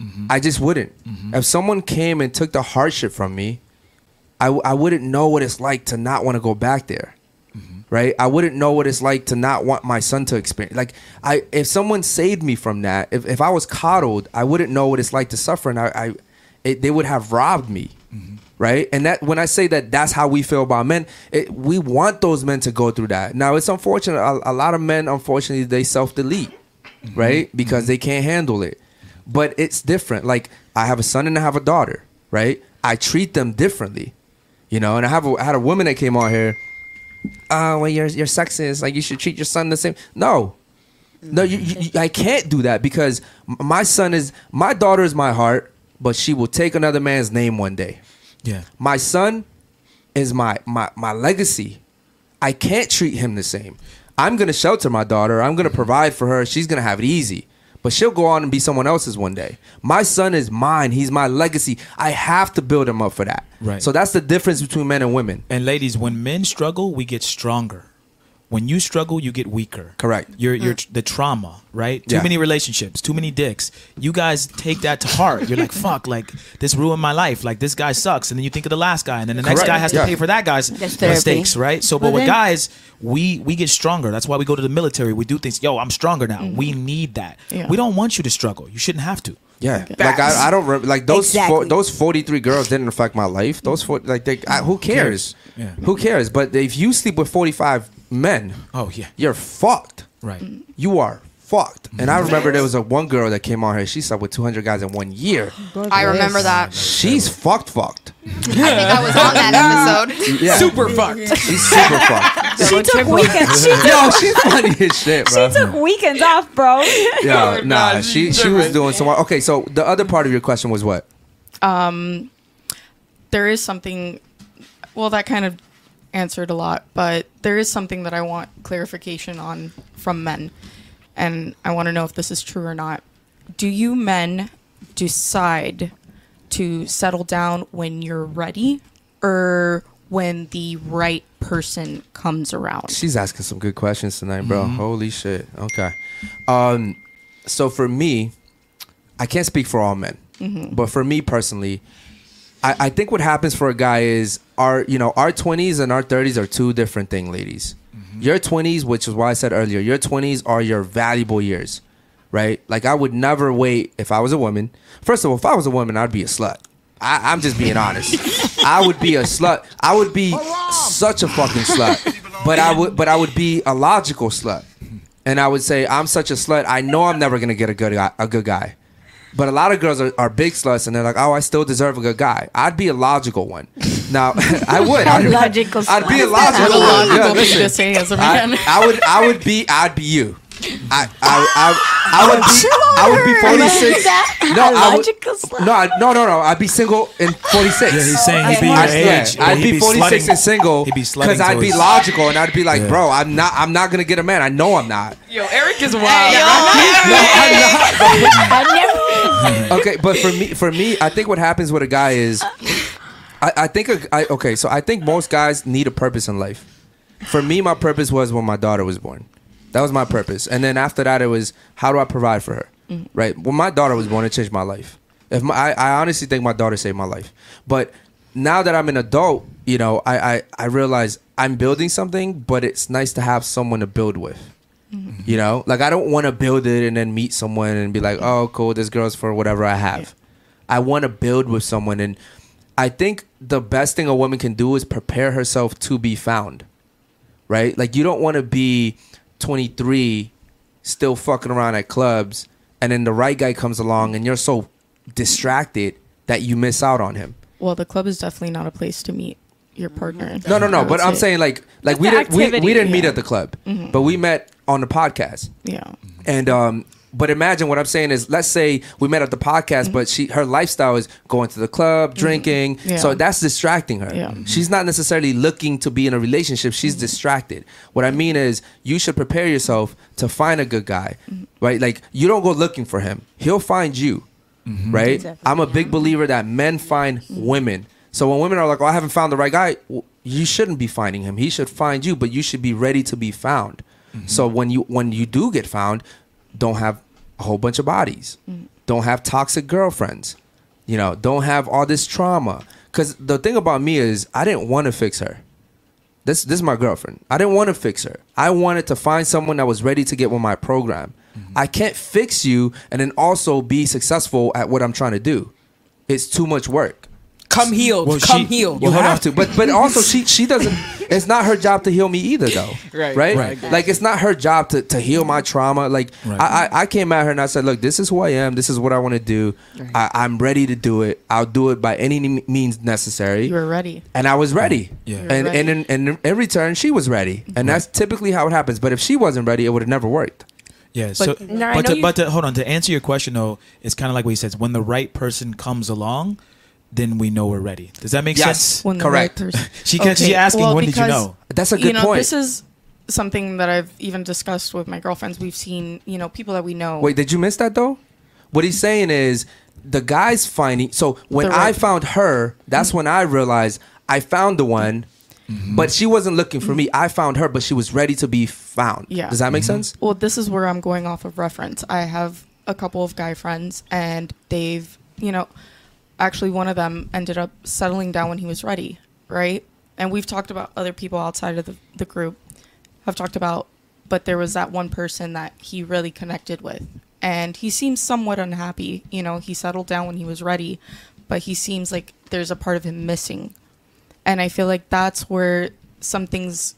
Mm-hmm. I just wouldn't. Mm-hmm. If someone came and took the hardship from me, I, w- I wouldn't know what it's like to not want to go back there. Right? I wouldn't know what it's like to not want my son to experience. Like, I if someone saved me from that, if, if I was coddled, I wouldn't know what it's like to suffer, and I, I it, they would have robbed me mm-hmm. right? And that when I say that, that's how we feel about men. It, we want those men to go through that. Now it's unfortunate. A, a lot of men, unfortunately, they self delete, mm-hmm. right? Because mm-hmm. they can't handle it. But it's different. Like I have a son and I have a daughter, right? I treat them differently, you know. And I have a, I had a woman that came on here. Ah, oh, well, you're you're sexist. Like you should treat your son the same. No, no, you, you, I can't do that because my son is my daughter is my heart, but she will take another man's name one day. Yeah. My son is my my my legacy. I can't treat him the same. I'm gonna shelter my daughter. I'm gonna mm-hmm. provide for her. She's gonna have it easy. But she'll go on and be someone else's one day. My son is mine. He's my legacy. I have to build him up for that. Right. So that's the difference between men and women. And ladies, when men struggle, we get stronger. When you struggle, you get weaker. Correct. You're you're the trauma, right? Too Yeah. many relationships, too many dicks. You guys take that to heart. You're like, fuck, like this ruined my life. Like this guy sucks, and then you think of the last guy, and then the next guy has to pay for that guy's mistakes, right? So, but Well, with guys, we we get stronger. That's why we go to the military. We do things. Yo, I'm stronger now. We need that. Yeah. We don't want you to struggle. You shouldn't have to. Yeah, like I, I don't re- like those Exactly. four, those forty three girls didn't affect my life. Those four, like they, I, who cares? Yeah. Who cares? But if you sleep with forty five men, Oh yeah. you're fucked. Right. You are fucked. And I remember there was a one girl that came on here. She slept with two hundred guys in one year. I remember that. She's fucked, fucked. I think I was on that episode. Yeah, Super fucked. she's super fucked. She took weekends. She Yo, she's funny as shit, bro. took weekends off, bro. Yeah, nah, she she was doing so. Okay, so the other part of your question was what? Um, there is something. Well, that kind of answered a lot, but there is something that I want clarification on from men, and I want to know if this is true or not. Do you men decide to settle down when you're ready, or when the right person comes around? She's asking some good questions tonight, bro. Holy shit. Okay. Um, so for me, I can't speak for all men, but for me personally, I, I think what happens for a guy is our you know our twenties and our thirties are two different thing, ladies. Mm-hmm. Your twenties, which is why I said earlier, your twenties are your valuable years, right? Like I would never wait if I was a woman. First of all, if I was a woman, I'd be a slut. I, I'm just being honest. I would be a slut. I would be such a fucking slut. But I would, but I would be a logical slut, and I would say I'm such a slut. I know I'm never gonna get a good guy, a good guy. But a lot of girls are, are big sluts, and they're like, "Oh, I still deserve a good guy." I'd be a logical one. Now, I would. I'd, logical I'd be a logical one. logical Yeah, thing listen. to as a I, man. I would. I would be. I'd be you. I. I. I, I would be. I would be forty six. No, I would. logical slut. No, I, no, no, no. I'd be single in forty six. Yeah, he's saying he'd be your I'd, yeah, age. I'd He'd be, 46 and single He'd be because I'd be logical and I'd be like, Yeah. bro, I'm not, I'm not gonna get a man. I know I'm not. Yo, Eric is wild. No, I'm not. Okay, but for me, for me, I think what happens with a guy is, I, I think, a, I, okay, so I think most guys need a purpose in life. For me, my purpose was when my daughter was born. That was my purpose, and then after that, it was how do I provide for her, mm-hmm. right? When my daughter was born, it changed my life. If my, I, I honestly think my daughter saved my life, but now that I'm an adult, you know, I, I, I realize I'm building something, but it's nice to have someone to build with. Mm-hmm. You know, like I don't want to build it and then meet someone and be like, oh, cool, this girl's for whatever I have. I want to build with someone. And I think the best thing a woman can do is prepare herself to be found. right? Like you don't want to be 23, still fucking around at clubs, and then the right guy comes along and you're so distracted that you miss out on him. Well, the club is definitely not a place to meet your partner. No, no, no. But I'm saying like like we didn't we, we didn't meet at the club, Mhm. but we met on the podcast. Yeah. And um, but imagine what I'm saying is, let's say we met at the podcast, but she her lifestyle is going to the club, drinking, Mm-hmm. Yeah. so that's distracting her. Yeah. She's not necessarily looking to be in a relationship. Mm-hmm. She's distracted. What I mean is, you should prepare yourself to find a good guy, Mm-hmm. right? Like you don't go looking for him; he'll find you, right? Definitely, I'm a big believer that men find Mm-hmm. women. So when women are like, "Oh, I haven't found the right guy," w- you shouldn't be finding him. He should find you, but you should be ready to be found. Mm-hmm. So when you when you do get found, don't have a whole bunch of bodies. Mm. Don't have toxic girlfriends. You know, don't have all this trauma. Cause the thing about me is I didn't want to fix her. This this is my girlfriend. I didn't want to fix her. I wanted to find someone that was ready to get with my program. Mm-hmm. I can't fix you and then also be successful at what I'm trying to do. It's too much work. Come healed. Well, come she- healed. You have to, but but also she she doesn't. It's not her job to heal me either, though. Right, right, right. Like it's not her job to, to heal my trauma. Like I, I I came at her and I said, look, this is who I am. This is what I want to do. I, I'm ready to do it. I'll do it by any means necessary. You were ready. and I was ready. Yeah. And ready. and in, and in return, she was ready. And that's typically how it happens. But if she wasn't ready, it would have never worked. Yeah. So, But, no, but to, you- but to, hold on to answer your question though, it's kind of like what he says. When the right person comes along, then we know we're ready. Does that make Yes. sense? When Correct. right person. She kept she Okay, asking, well, when did you know? That's a good you know, point. this is something that I've even discussed with my girlfriends. We've seen, you know, people that we know. Wait, did you miss that though? What he's saying is the guy's finding. So when The I found her, that's when I realized I found the one. Mm-hmm. But she wasn't looking for me. I found her, but she was ready to be found. Yeah. Does that make mm-hmm. sense? Well, this is where I'm going off of reference. I have a couple of guy friends, and they've, you know, actually one of them ended up settling down when he was ready, right? And we've talked about other people outside of the, the group, have talked about, but there was that one person that he really connected with. And he seems somewhat unhappy. You know, he settled down when he was ready, but he seems like there's a part of him missing. And I feel like that's where some things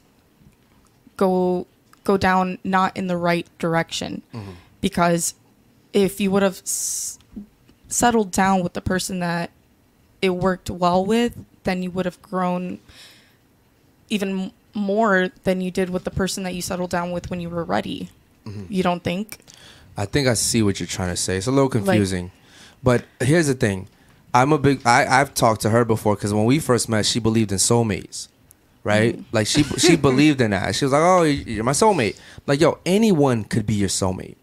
go go down not in the right direction mm-hmm. because if you would have s- settled down with the person that it worked well with then you would have grown even more than you did with the person that you settled down with when you were ready mm-hmm. you don't think I think I see what you're trying to say. It's a little confusing, but here's the thing: I'm a big. I, I've talked to her before because when we first met, she believed in soulmates, right? Mm. Like she she believed in that. She was like, "Oh, you're my soulmate." Like, yo, anyone could be your soulmate.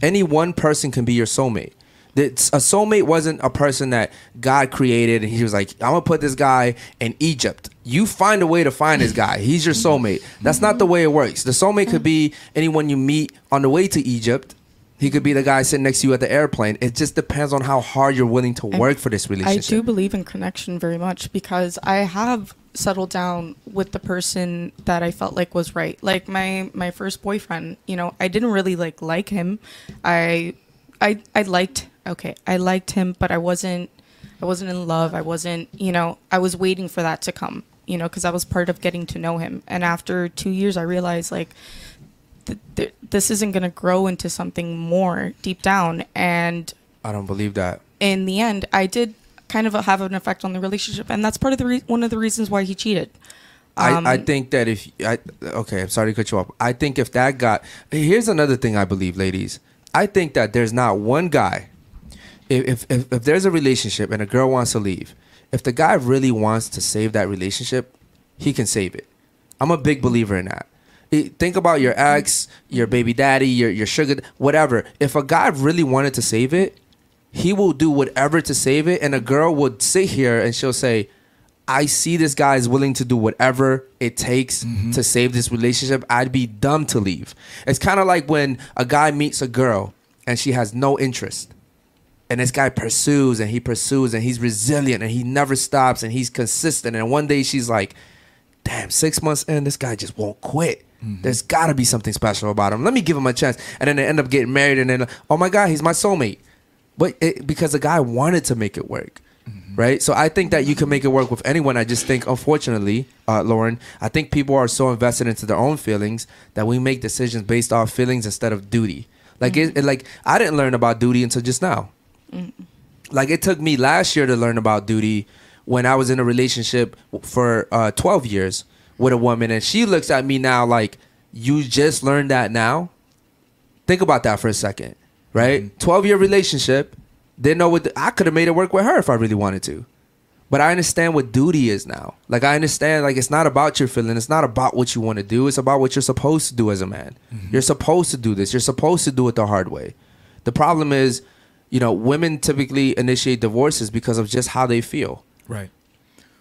Any one person can be your soulmate. That a soulmate wasn't a person that God created and he was like, I'm gonna put this guy in Egypt. You find a way to find this guy. He's your soulmate. That's not the way it works. The soulmate could be anyone you meet on the way to Egypt. He could be the guy sitting next to you at the airplane. It just depends on how hard you're willing to work for this relationship. I do believe in connection very much because I have settled down with the person that I felt like was right. Like my my first boyfriend, you know, I didn't really like like him. I I I liked okay, I liked him, but I wasn't I wasn't in love. I wasn't, you know, I was waiting for that to come, you know, cuz I was part of getting to know him. And after 2 years I realized like th- th- this isn't going to grow into something more deep down and I don't believe that. in the end, I did kind of have an effect on the relationship, and that's part of the re- one of the reasons why he cheated. Um, I, I think that if I okay, I'm sorry to cut you off. I think if that guy here's another thing I believe, ladies. I think that there's not one guy. If if if, there's a relationship and a girl wants to leave, if the guy really wants to save that relationship, he can save it. I'm a big believer in that. Think about your ex, your baby daddy, your your sugar, whatever. If a guy really wanted to save it, he will do whatever to save it, and a girl would sit here and she'll say, I see this guy is willing to do whatever it takes mm-hmm. to save this relationship. I'd be dumb to leave. It's kind of like when a guy meets a girl and she has no interest. And this guy pursues and he pursues and he's resilient and he never stops and he's consistent. And one day she's like, damn, six months in, this guy just won't quit. Mm-hmm. There's got to be something special about him. Let me give him a chance. And then they end up getting married and then, oh my God, he's my soulmate. But it, because the guy wanted to make it work. Mm-hmm. right? So I think that you can make it work with anyone. I just think, unfortunately, uh, Lauren, I think people are so invested into their own feelings that we make decisions based off feelings instead of duty. Like it, mm-hmm. it- like I didn't learn about duty until just now. Mm. Like it took me last year to learn about duty when I was in a relationship for uh, 12 years with a woman, and she looks at me now like, "You just learned that now." Think about that for a second, right? Mm-hmm. 12 year relationship. Didn't know what the- I could have made it work with her if I really wanted to. But I understand what duty is now. Like I understand like it's not about your feeling, it's not about what you want to do, it's about what you're supposed to do as a man. Mm-hmm. You're supposed to do this. You're supposed to do it the hard way. The problem is, you know, women typically initiate divorces because of just how they feel. Right.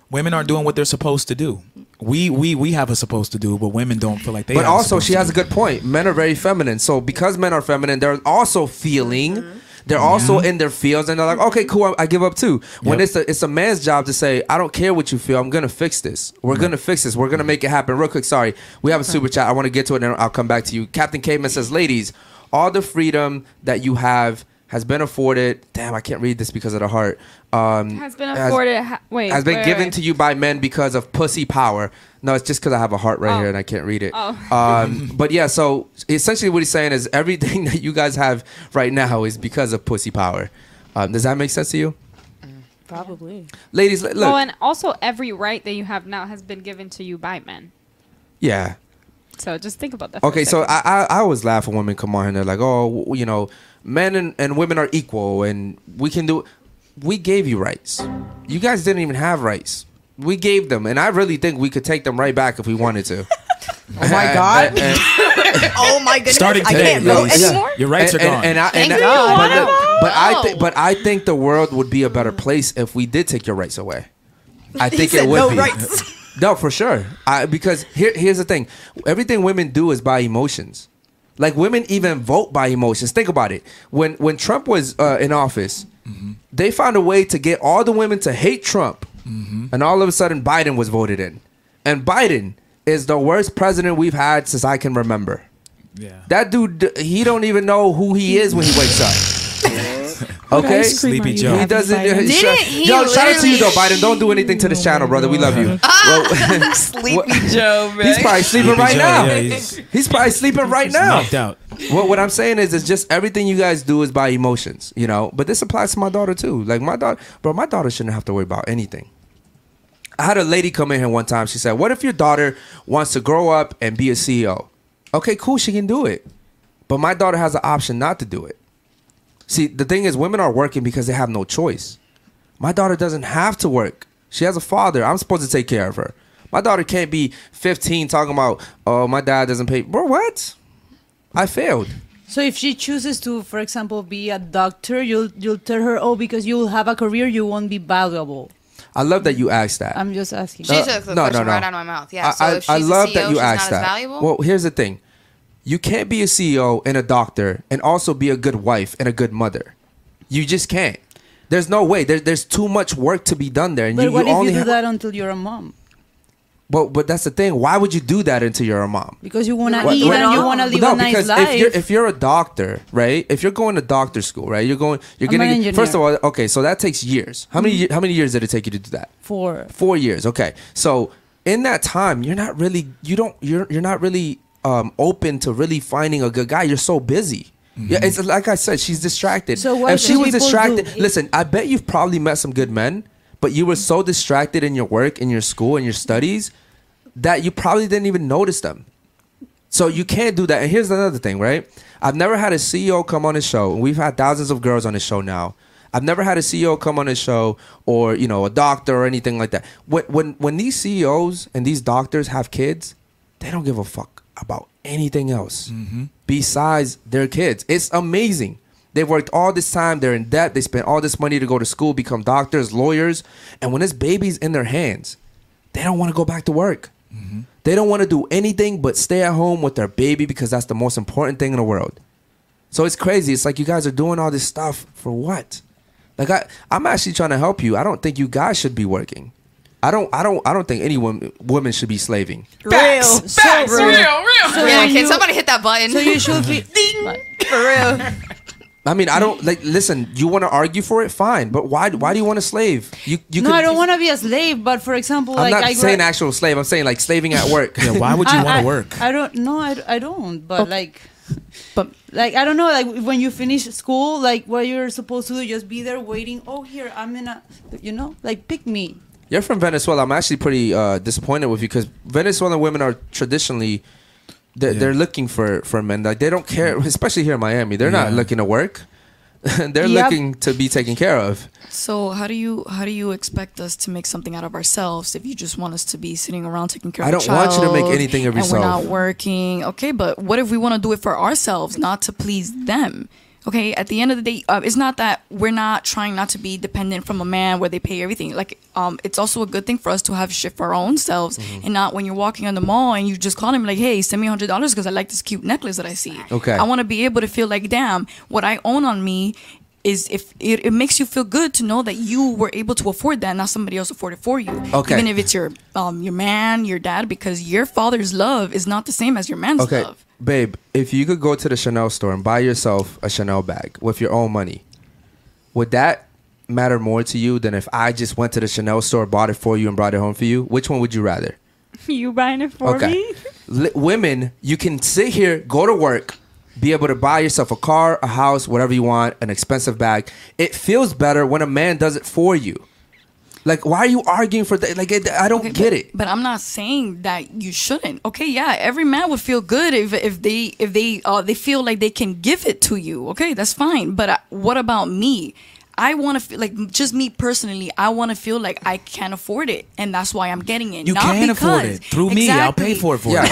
Women aren't doing what they're supposed to do. We we we have a supposed to do, but women don't feel like they. but also she has a good point. Men are very feminine. So because men are feminine, they're also feeling. They're also in their fields, and they're like, "Okay, cool, I, I give up too." When Yep. it's a it's a man's job to say, "I don't care what you feel. I'm gonna fix this. We're gonna fix this. We're gonna make it happen." Real quick, sorry, we have a super chat. I want to get to it, and I'll come back to you. Captain Caveman says, "Ladies, all the freedom that you have has been afforded. Damn, I can't read this because of the heart. Um, Has been afforded. ha- wait. has been wait, given wait. to you by men because of pussy power. No, it's just because I have a heart right Oh. here and I can't read it. Oh. Um, but yeah, so essentially what he's saying is everything that you guys have right now is because of pussy power. Um, does that make sense to you, Probably. ladies? Look, Well, and also every right that you have now has been given to you by men. yeah. So just think about that. Okay, so. I, I I always laugh when women come on here and they're like, oh, you know, men and, and women are equal and we can do. We gave you rights. You guys didn't even have rights. We gave them, and I really think we could take them right back if we wanted to. Oh my God. And- and- oh my goodness. Starting I today, can't vote anymore. Your rights and, are and- gone. And, I, Thank and you. I, but, look, but I think, but I think the world would be a better place if we did take your rights away. I He think said it would no be. rights. No, for sure. I, because here, here's the thing: everything women do is by emotions. Like women even vote by emotions. Think about it. When when Trump was uh, in office, they found a way to get all the women to hate Trump, and all of a sudden Biden was voted in, and Biden is the worst president we've had since I can remember. yeah. That dude, he don't even know who he is when he wakes up. Okay, ice cream Sleepy Joe. he doesn't. Biden? Didn't he Yo, shout out to you though, Biden. Don't do anything to this channel, brother. We love you. Ah, well, Sleepy Joe, man. he's probably sleeping Sleepy right Joe, now. yeah, he's- he's probably sleeping right now. knocked out. Well, what I'm saying is, it's just everything you guys do is by emotions, you know. But this applies to my daughter too. Like my daughter, bro, my daughter shouldn't have to worry about anything. I had a lady come in here one time. She said, "What if your daughter wants to grow up and be a CEO?" Okay, cool, she can do it. But my daughter has the option not to do it. See, the thing is, women are working because they have no choice. My daughter doesn't have to work. She has a father. I'm supposed to take care of her. My daughter can't be 15 talking about, oh, my dad doesn't pay. Bro, what? I failed. So if she chooses to, for example, be a doctor, you'll you'll tell her, oh, because you will have a career, you won't be valuable. I love that you asked that. I'm just asking. She Uh, took the no, question no, no. right out of my mouth. Yeah. I, so I- if she's I love a CEO, that you she's asked that. valuable. Well, here's the thing: you can't be a CEO and a doctor and also be a good wife and a good mother. You just can't. There's no way. There, there's too much work to be done there, and but you, what you if only you do have- that until you're a mom? But but that's the thing. Why would you do that until you're a mom? Because you wanna What- eat what- and you wanna live no, a nice because life. if you're if you're a doctor, right? If you're going to doctor school, right? You're going. You're I'm getting. engineer. First of all, okay, so that takes years. How many? ye- How many years did it take you to do that? For Four years. Okay, so in that time, you're not really. You don't. You're you're not really um, open to really finding a good guy. You're so busy. Yeah, it's like I said, she's distracted. So what if she was distracted, do? listen, I bet you've probably met some good men, but you were so distracted in your work, in your school, in your studies, that you probably didn't even notice them. So you can't do that. And here's another thing, right? I've never had a CEO come on his show, and we've had thousands of girls on his show now. I've never had a CEO come on his show, or you know, a doctor or anything like that. When when when these CEOs and these doctors have kids, they don't give a fuck about anything else mm-hmm. besides their kids. It's amazing. They've worked all this time. They're in debt. They spent all this money to go to school, become doctors, lawyers, and when this baby's in their hands, they don't want to go back to work. Mm-hmm. They don't want to do anything but stay at home with their baby because that's the most important thing in the world. So it's crazy. It's like you guys are doing all this stuff for what? Like I, I'm actually trying to help you. I don't think you guys should be working. I don't. I don't. I don't think any woman, woman should be slaving. Real. so Facts. real. Real. Real. So yeah, you- can somebody hit that button? So you should be. For real. I mean, I don't like. Listen, you want to argue for it, fine. But why? Why do you want a slave? You, you no, could- I don't want to be a slave. But for example, like I'm like not I saying gra- actual slave. I'm saying like slaving at work. Yeah, why would you want to work? I don't. No, I, I don't. But oh. like, but like I don't know. Like when you finish school, like what you're supposed to do, just be there waiting. Oh, here I'm in a, you know, like pick me. You're from Venezuela. I'm actually pretty uh, disappointed with you because Venezuelan women are traditionally they're, they're looking for for men. Like they don't care, especially here in Miami. They're not looking to work. they're Yep. looking to be taken care of. So how do you how do you expect us to make something out of ourselves if you just want us to be sitting around taking care I of a don't want you to make anything of and we're not working? Okay, but what if we want to do it for ourselves, not to please them? Okay, at the end of the day, uh, it's not that we're not trying not to be dependent from a man where they pay everything. Like, um, it's also a good thing for us to have shit for our own selves, Mm-hmm. and not when you're walking on the mall and you just call him like, "Hey, send me hundred dollars because I like this cute necklace that I see." Okay. I want to be able to feel like, damn, what I own on me is if it, it makes you feel good to know that you were able to afford that, not somebody else afforded for you. Okay. Even if it's your um your man, your dad, because your father's love is not the same as your man's Okay, love. babe, if you could go to the Chanel store and buy yourself a Chanel bag with your own money, would that matter more to you than if I just went to the Chanel store, bought it for you, and brought it home for you? Which one would you rather? you buying it for Okay. me? Li- women, you can sit here, go to work, be able to buy yourself a car, a house, whatever you want, an expensive bag. It feels better when a man does it for you. Like, why are you arguing for that? Like, it, I don't get it. But I'm not saying that you shouldn't. Okay, yeah, every man would feel good if if they if they uh they feel like they can give it to you. Okay, that's fine. But uh, what about me? I want to feel like just me personally. I want to feel like I can afford it, and that's why I'm getting it. You not can afford it through me. I'll pay for it for you. Okay,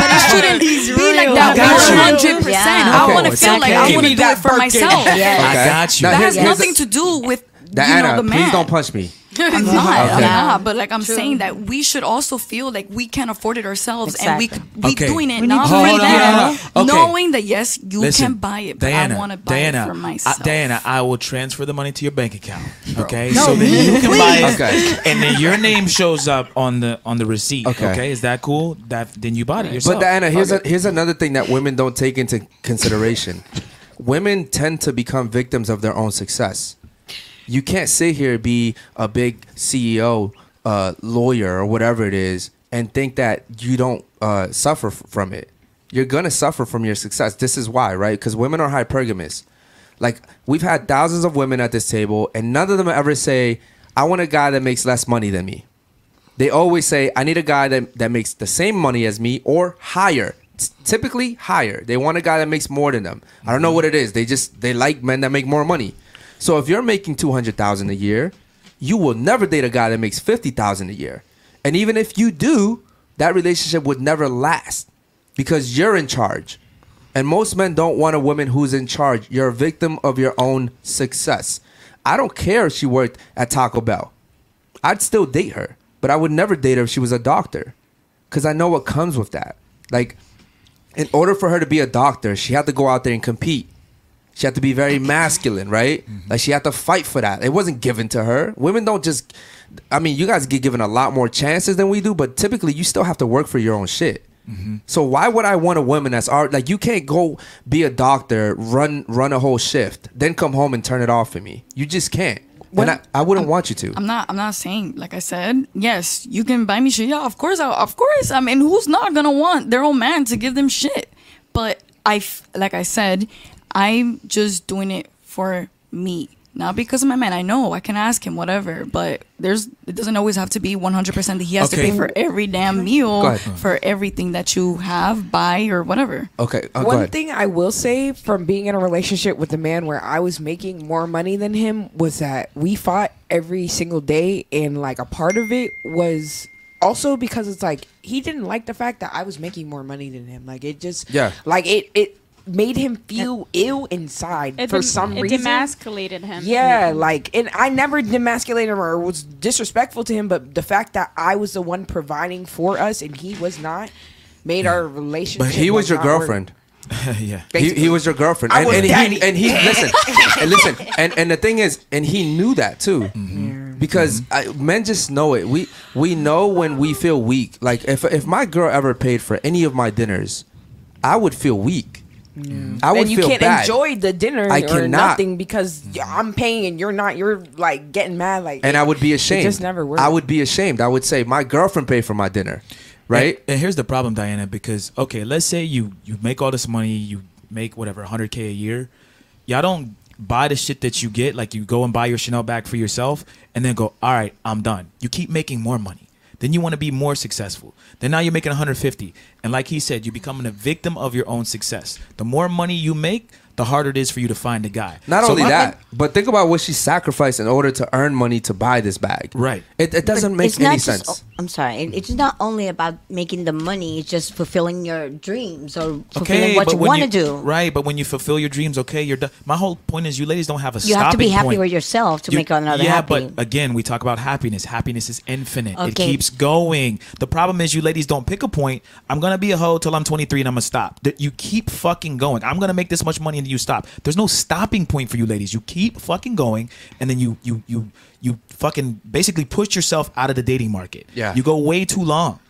but it shouldn't be like that. One hundred percent. I want to It's feel like. I Give want to do that it for Birkin. myself. Yeah. I got you. Now, That has here's nothing to do with Diana, you know the man. please don't punch me. I'm not. I'm Okay. not. But like I'm True. saying that we should also feel like we can afford it ourselves, and we could be Okay. doing it We not for on, them. Okay. knowing that yes, you Listen, can buy it, but Diana, I want to buy Diana, it for myself. I, Diana, I will transfer the money to your bank account. Okay, No, so then you can buy it, Okay. and then your name shows up on the on the receipt. Okay. Okay, is that cool? That then you bought it yourself. But Diana, here's a, here's another thing that women don't take into consideration. women tend to become victims of their own success. You can't sit here and be a big CEO, uh, lawyer, or whatever it is, and think that you don't uh, suffer from it. You're gonna suffer from your success. This is why, right? Because women are hypergamous. Like we've had thousands of women at this table, and none of them ever say, "I want a guy that makes less money than me." they always say, I need a guy that, that makes the same money as me or higher. Typically higher. They want a guy that makes more than them. I don't know what it is. They just they like men that make more money. So if you're making two hundred thousand a year, you will never date a guy that makes fifty thousand a year. And even if you do, that relationship would never last because you're in charge. And most men don't want a woman who's in charge. You're a victim of your own success. I don't care if she worked at Taco Bell. I'd still date her, but I would never date her if she was a doctor because I know what comes with that. Like, in order for her to be a doctor, she had to go out there and compete. She had to be very masculine, right? Mm-hmm. Like, she had to fight for that. It wasn't given to her. Women don't just, I mean, you guys get given a lot more chances than we do, but typically you still have to work for your own shit. Mm-hmm. So why would I want a woman that's art like you can't go be a doctor, run run a whole shift, then come home and turn it off for me. You just can't. When- and I, I wouldn't want you to. I'm not. I'm not saying. Like I said, yes, you can buy me shit. Yeah, of course. I, of course. I mean, who's not gonna want their own man to give them shit? But I, like I said, I'm just doing it for me, not because of my man. I know I can ask him whatever, but there's it doesn't always have to be 100 percent that he has to pay for every damn meal, for everything that you have, buy or whatever. Okay, uh, One thing I will say from being in a relationship with a man where I was making more money than him was that we fought every single day, and like a part of it was also because it's like he didn't like the fact that I was making more money than him. Like it just Yeah. like it it made him feel ill inside It for dem- some it reason. demasculated him. Yeah, mm-hmm. like, and I never demasculated him or was disrespectful to him, but the fact that I was the one providing for us and he was not made our relationship. But he was your not work. girlfriend. yeah. He, he was your girlfriend, and, and he and he listen, and listen, and and the thing is, and he knew that too, mm-hmm. because mm-hmm. I, men just know it. We we know when we feel weak. Like if if my girl ever paid for any of my dinners, I would feel weak. I would and you feel can't bad. enjoy the dinner I or cannot. nothing because I'm paying and you're not. You're like getting mad. Like, and I would be ashamed. It just never worked. I would be ashamed. I would say my girlfriend paid for my dinner, right? And, and here's the problem, Diana, because okay, let's say you you make all this money, you make whatever 100k a year, y'all don't buy the shit that you get, like you go and buy your Chanel bag for yourself, and then go, all right, I'm done. You keep making more money. Then you want to be more successful. Then now you're making 150, and like he said, you're becoming a victim of your own success. The more money you make, the harder it is for you to find a guy. Not So only my- that, but think about what she sacrificed in order to earn money to buy this bag. Right. It, it doesn't But make it's any just- sense. oh, I'm sorry. It's not only about making the money. It's just fulfilling your dreams or fulfilling what you want to do. Right, but when you fulfill your dreams, okay, you're done. My whole point is, you ladies don't have a. You have to be happy point. with yourself to You- make another yeah, happy. but again, we talk about happiness. Happiness is infinite. It keeps going. The problem is, you ladies don't pick a point. I'm gonna be a hoe till I'm 23 and I'm gonna stop. That you keep fucking going. I'm gonna make this much money and you stop. There's no stopping point for you ladies. You keep fucking going, and then you you you you fucking basically push yourself out of the dating market. Yeah. you go way too long.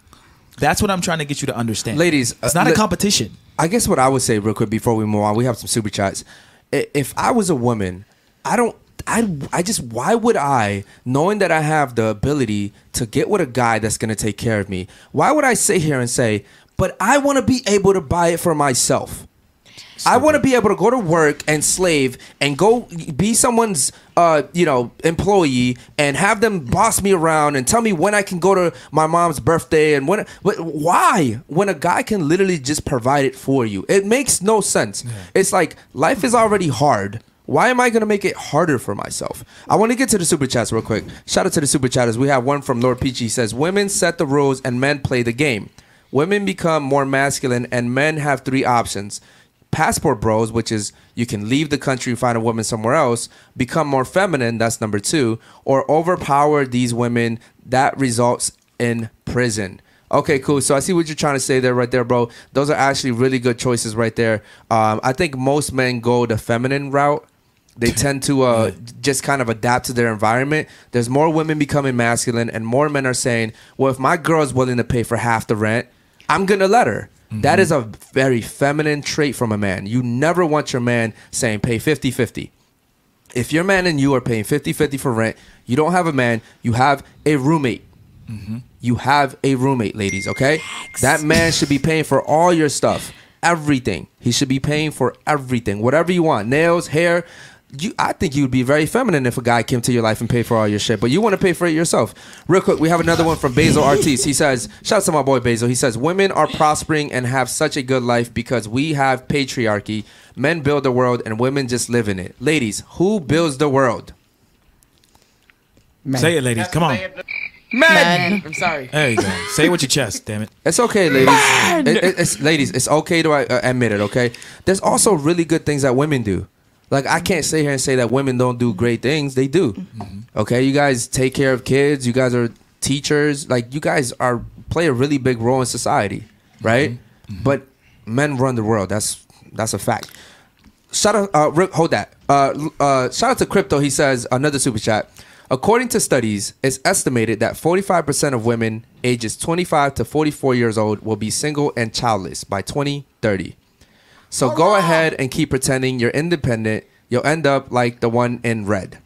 That's what I'm trying to get you to understand, Ladies, It's uh, not a competition. I guess what I would say real quick before we move on, we have some super chats. If I was a woman, I don't. I, I just why would I knowing that I have the ability to get with a guy that's gonna take care of me why would I sit here and say but I want to be able to buy it for myself I want to be able to go to work and slave and go be someone's uh you know employee and have them boss me around and tell me when I can go to my mom's birthday and when but why when a guy can literally just provide it for you it makes no sense it's like life is already hard why am I gonna make it harder for myself? I want to get to the super chats real quick. Shout out to the super chatters. We have one from Lord Peachy. He says, "Women set the rules and men play the game. Women become more masculine and men have three options: passport bros, which is you can leave the country find a woman somewhere else, become more feminine, that's number two, or overpower these women, that results in prison. Okay, cool. So I see what you're trying to say there, right there, bro. Those are actually really good choices right there. Um, I think most men go the feminine route. They tend to uh, just kind of adapt to their environment. There's more women becoming masculine, and more men are saying, "Well, if my girl's willing to pay for half the rent, I'm gonna let her." That mm-hmm. is a very feminine trait from a man. You never want your man saying pay 50 50. If your man and you are paying 50 50 for rent, you don't have a man, you have a roommate. Mm-hmm. You have a roommate, ladies, okay? That man should be paying for all your stuff, everything. He should be paying for everything, whatever you want nails, hair. You, I think you would be very feminine if a guy came to your life and paid for all your shit, but you want to pay for it yourself. Real quick, we have another one from Basil Artis. He says, shout out to my boy Basil. He says, Women are prospering and have such a good life because we have patriarchy. Men build the world and women just live in it. Ladies, who builds the world? Say it, ladies. Come on. Men. I'm sorry. There you go. Say it with your chest. Damn it. It's okay, ladies. It- it- it's ladies. It's okay to uh, admit it. Okay. There's also really good things that women do. Like I can't sit here and say that women don't do great things. They do. Okay. You guys take care of kids. You guys are teachers. Like you guys are play a really big role in society, right? But men run the world. That's that's a fact. Shout out, uh, hold that. Uh, uh, shout out to Crypto. He says another super chat. According to studies, it's estimated that 45% of women ages 25 to 44 years old will be single and childless by 2030. So go ahead and keep pretending you're independent. You'll end up like the one in red.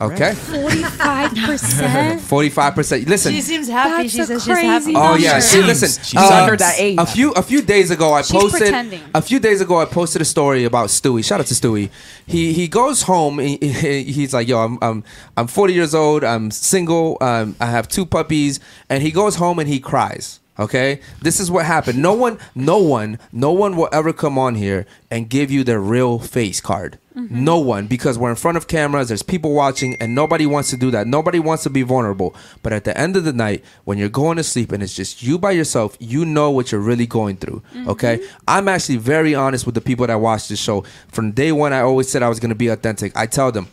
Okay? Forty-five percent. 45%. Listen. She seems happy. That's she a says she's crazy happy. Oh yeah, see, She's- listen. she's uh, under that age. A few a few days ago, I She's posted pretending. a few days ago I posted a story about Stewie. Shout out to Stewie. He he goes home. He, he- he's like, yo, I'm I'm I'm 40 years old. I'm single. Um, I have two puppies, and he goes home and he cries. Okay, this is what happened. No one, no one, no one will ever come on here and give you their real face card. Mm-hmm. No one, because we're in front of cameras. There's people watching, and nobody wants to do that. Nobody wants to be vulnerable. But at the end of the night, when you're going to sleep and it's just you by yourself, you know what you're really going through. Mm-hmm. Okay, I'm actually very honest with the people that watch this show. From day one, I always said I was going to be authentic. I tell them,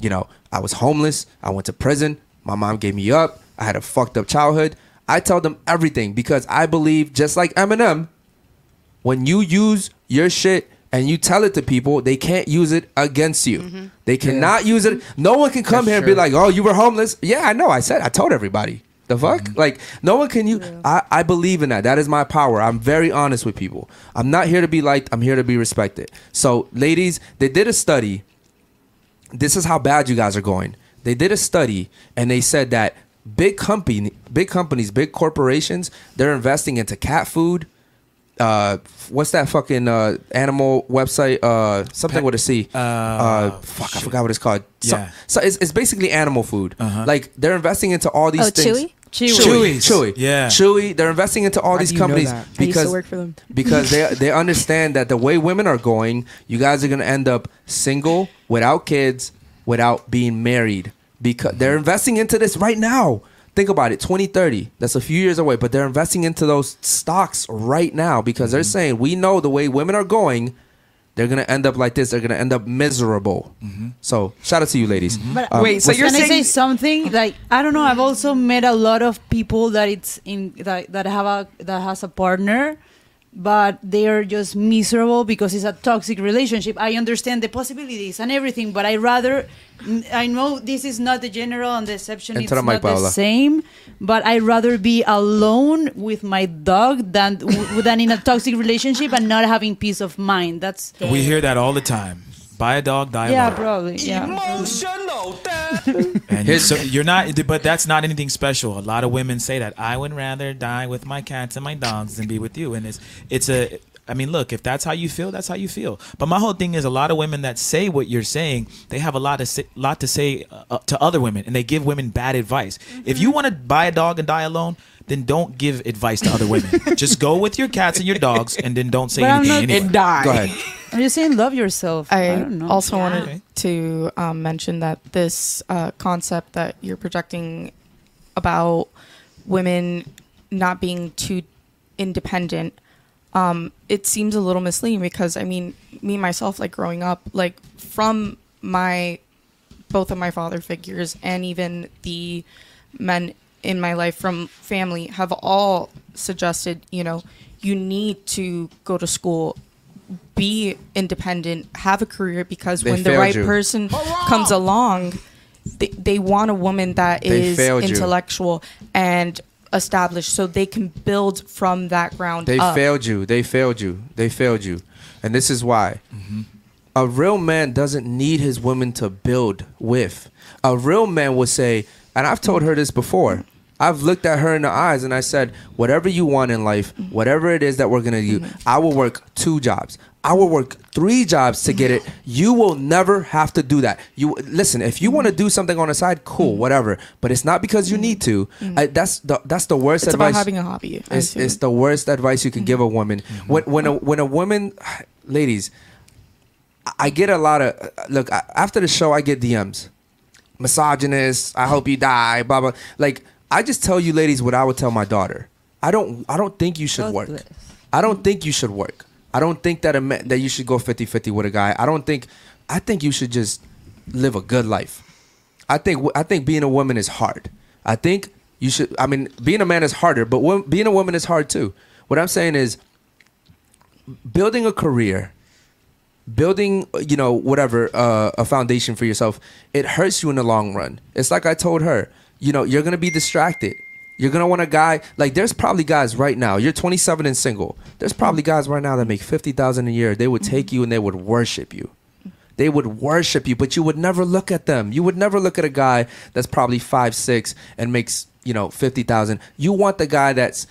you know, I was homeless. I went to prison. My mom gave me up. I had a fucked up childhood. I tell them everything because I believe, just like Eminem, when you use your shit and you tell it to people, they can't use it against you. Mm-hmm. They cannot use it. No one can come That's here and be like, "Oh, you were homeless." Yeah, I know. I said. I told everybody. The fuck? Mm-hmm. Like no one can you. I I believe in that. That is my power. I'm very honest with people. I'm not here to be liked. I'm here to be respected. So, ladies, they did a study. This is how bad you guys are going. They did a study and they said that big company, big companies, big corporations, they're investing into cat food. Uh, what's that fucking uh, animal website? Uh, something with a C. Uh, fuck, I forgot what it's called. So, Yeah. so it's, it's basically animal food. Like they're investing into all these Oh, things. Chewy? Chewy, Chewy's. Chewy, Yeah. Chewy. They're investing into all How these do you know companies that? I used to because work for them. because they they understand that the way women are going, you guys are gonna end up single, without kids, without being married. Because they're investing into this right now. Think about it, 2030. That's a few years away, but they're investing into those stocks right now because they're mm-hmm. saying we know the way women are going, they're gonna end up like this. They're gonna end up miserable. Mm-hmm. So shout out to you, ladies. Mm-hmm. But Um, Wait, so you're Can I say saying- something like I don't know? I've also met a lot of people that it's in that, that have a that has a partner, but they are just miserable because it's a toxic relationship. I understand the possibilities and everything, but I rather I know this is not the general and the exception. Enter it's the mic, not the same, but I rather be alone with my dog than than in a toxic relationship and not having peace of mind. That's We hear that all the time. Buy a dog, die yeah, alone. probably yeah. And so you're not, but that's not anything special. A lot of women say that I would rather die with my cats and my dogs than be with you. And it's it's a. I mean, look, if that's how you feel, that's how you feel. But my whole thing is, a lot of women that say what you're saying, they have a lot to say, lot to say uh, to other women, and they give women bad advice. If you want to buy a dog and die alone, then don't give advice to other women. Just go with your cats and your dogs, and then don't say But I'm anything. not- anyway. and die. Go ahead. I'm just saying, love yourself. I, I, don't know. also Okay. wanted to um, mention that this uh, concept that you're projecting about women not being too independent, um, it seems a little misleading because I mean, me myself, like growing up, like from my both of my father figures and even the men in my life from family have all suggested, you know, you need to go to school, be independent, have a career because They when the right you. person comes along, they, they want a woman that They is failed you. intellectual and established so they can build from that ground They up. failed you. They failed you. They failed you. And this is why. Mm-hmm. A real man doesn't need his woman to build with. A real man would say, and I've told her this before. I've looked at her in the eyes and I said, whatever you want in life, mm-hmm. whatever it is that we're gonna do, mm-hmm. I will work two jobs. I will work three jobs to get it. Mm-hmm. You will never have to do that. You listen. If you want to do something on the side, cool, whatever. But it's not because you need to. I, that's the that's the worst It's advice. about having a hobby. It's, it's the worst advice you can give a woman. When when a when a woman, ladies, I- I get a lot of look I- after the show. I get DMs, misogynist. I hope you die. Blah blah. Like I just tell you, ladies, what I would tell my daughter. I don't I don't think you should work. I don't think you should work. I don't think that a ma- that you should go 50-50 with a guy. I don't think. I think you should just live a good life. I think I think being a woman is hard. I think you should. I mean, being a man is harder, but being a woman is hard too. What I'm saying is, building a career, building you know whatever uh, a foundation for yourself, it hurts you in the long run. It's like I told her. You know, you're gonna be distracted. You're gonna want a guy like there's probably guys right now. You're 27 and single. There's probably guys right now that make 50,000 a year. They would take you and they would worship you they would worship you, but you would never look at them. You would never look at a guy that's probably five six and makes you know fifty thousand. You want the guy that's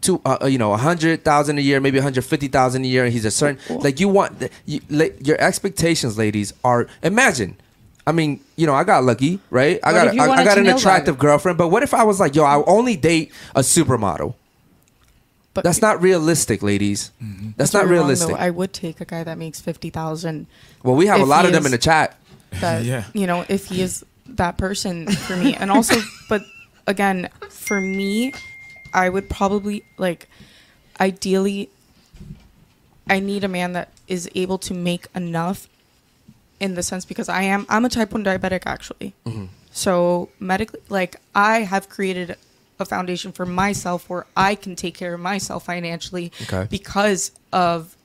two, uh, uh, you know, a hundred thousand a year, maybe a one hundred fifty thousand a year, and he's a certain like you want. You, like, your expectations, ladies, are imagine. I mean, you know, I got lucky, right? I What got if you I, want I a got an Chanel bag? attractive girlfriend, but what if I was like, yo, I only date a supermodel? But That's not realistic, ladies. That's Don't not get wrong, realistic. though, I would take a guy that makes fifty thousand. well, we have a lot of them in the chat. That Yeah. you know, if he is that person for me, and also, but again, for me, I would probably like, ideally, I need a man that is able to make enough, in the sense because I am I'm a type one diabetic actually, Mm-hmm. so medically, like I have created a foundation for myself where I can take care of myself financially Okay. because of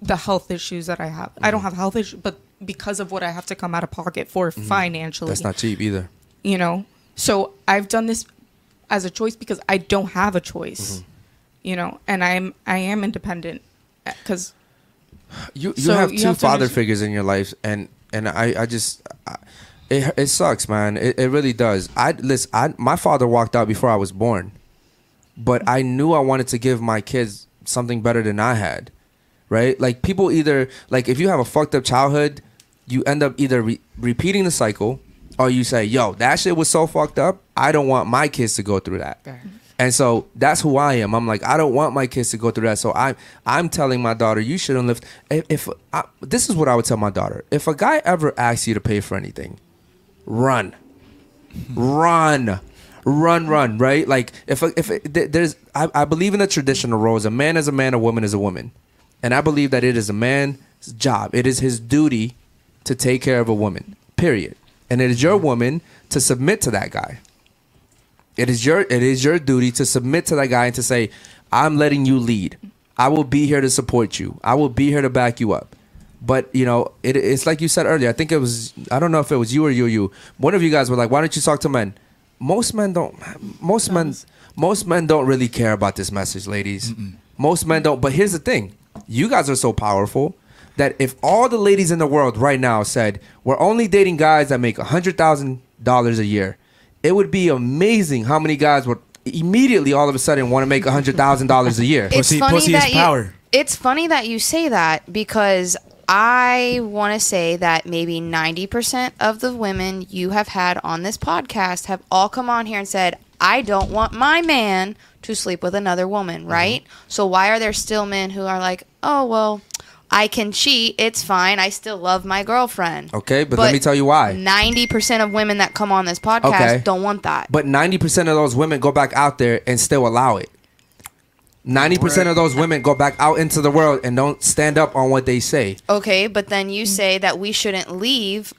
the health issues that I have. I don't have health issues, but because of what I have to come out of pocket for financially, Mm-hmm. That's not cheap either. you know. So I've done this. As a choice because I don't have a choice. Mm-hmm. You know, and I'm I am independent because You you So have you two have father figures in your life, and and I I just. I, it, it sucks, man. It, it really does. I listen. I my father walked out before I was born, but I knew I wanted to give my kids something better than I had, right? Like people either like if you have a fucked up childhood, you end up either re- repeating the cycle, or you say, "Yo, that shit was so fucked up. I don't want my kids to go through that." And so that's who I am. I'm like, I don't want my kids to go through that. So I'm I'm telling my daughter, you shouldn't lift. If, if I, this is what I would tell my daughter, if a guy ever asks you to pay for anything, run, run, run, run. Right? Like if if it, there's, I, I believe in the traditional roles. A man is a man, a woman is a woman, and I believe that it is a man's job. It is his duty to take care of a woman. Period. And it is your woman to submit to that guy. It is your it is your duty to submit to that guy and to say, "I'm letting you lead. I will be here to support you. I will be here to back you up." But you know, it, it's like you said earlier. I think it was I don't know if it was you or you or you. One of you guys were like, "Why don't you talk to men?" Most men don't. Most men. Most men don't really care about this message, ladies. Most men don't. But here's the thing: you guys are so powerful that if all the ladies in the world right now said we're only dating guys that make a hundred thousand dollars a year, it would be amazing how many guys would immediately all of a sudden want to make a hundred thousand dollars a year. It's funny that you, It's funny that you say that because I want to say that maybe 90% of the women you have had on this podcast have all come on here and said, I don't want my man to sleep with another woman, Mm-hmm. right? So why are there still men who are like, oh, well, I can cheat. It's fine. I still love my girlfriend. Okay, but, let me tell you why. 90% of women that come on this podcast Okay. don't want that. But ninety percent of those women go back out there and still allow it. Ninety percent of those women go back out into the world and don't stand up on what they say. Okay, but then you say that we shouldn't leave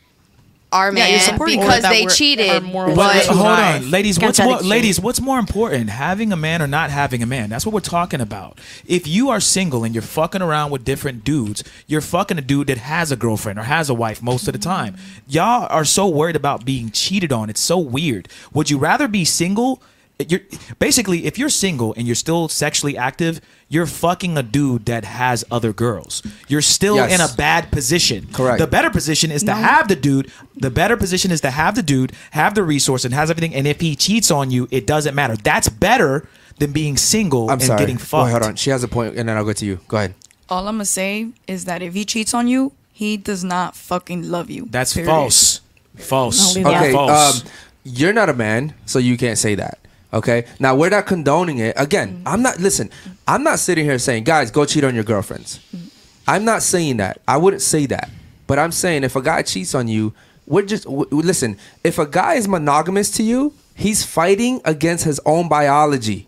our Yeah, man supporting because they cheated. our But, But- hold on, ladies. What's more, ladies? What's more important, having a man or not having a man? That's what we're talking about. If you are single and you're fucking around with different dudes, you're fucking a dude that has a girlfriend or has a wife most of the time. Y'all are so worried about being cheated on. It's so weird. Would you rather be single? You're basically if you're single and you're still sexually active, you're fucking a dude that has other girls. You're still Yes. in a bad position. Correct. The better position is to have the dude. The better position is to have the dude, have the resource, and has everything. And if he cheats on you, it doesn't matter. That's better than being single I'm and sorry. getting fucked. Wait, hold on. She has a point, and then I'll go to you. Go ahead. All I'm gonna say is that if he cheats on you, he does not fucking love you. That's Period. false. False. Okay, False. um, you're not a man, so you can't say that. Okay, now we're not condoning it. Again, mm-hmm. I'm not. Listen, I'm not sitting here saying, guys, go cheat on your girlfriends. Mm-hmm. I'm not saying that. I wouldn't say that. But I'm saying if a guy cheats on you, we're just w- w- listen. If a guy is monogamous to you, he's fighting against his own biology.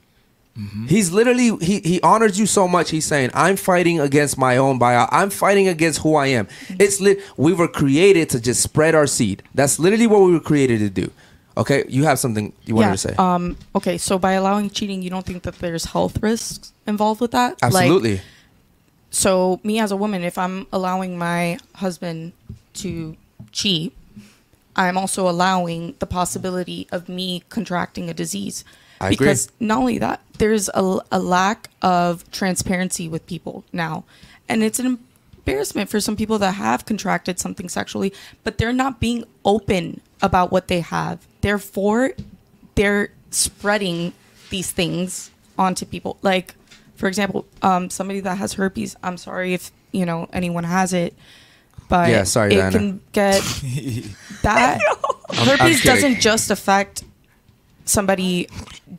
Mm-hmm. He's literally he he honors you so much. He's saying, "I'm fighting against my own bio. I'm fighting against who I am." It's lit. We were created to just spread our seed. That's literally what we were created to do. Okay, you have something you wanted yeah. to say? Um. Okay. So by allowing cheating, you don't think that there's health risks involved with that? Like, Absolutely. so me as a woman, if I'm allowing my husband to cheat, I'm also allowing the possibility of me contracting a disease. I agree. because not only that, there's a, a lack of transparency with people now. And it's an embarrassment for some people that have contracted something sexually, but they're not being open about what they have. Therefore, they're spreading these things onto people. Like, for example, um, somebody that has herpes, I'm sorry if, you know, anyone has it, but Yeah, sorry, it Diana. can get that I'm- I'm herpes doesn't just affect somebody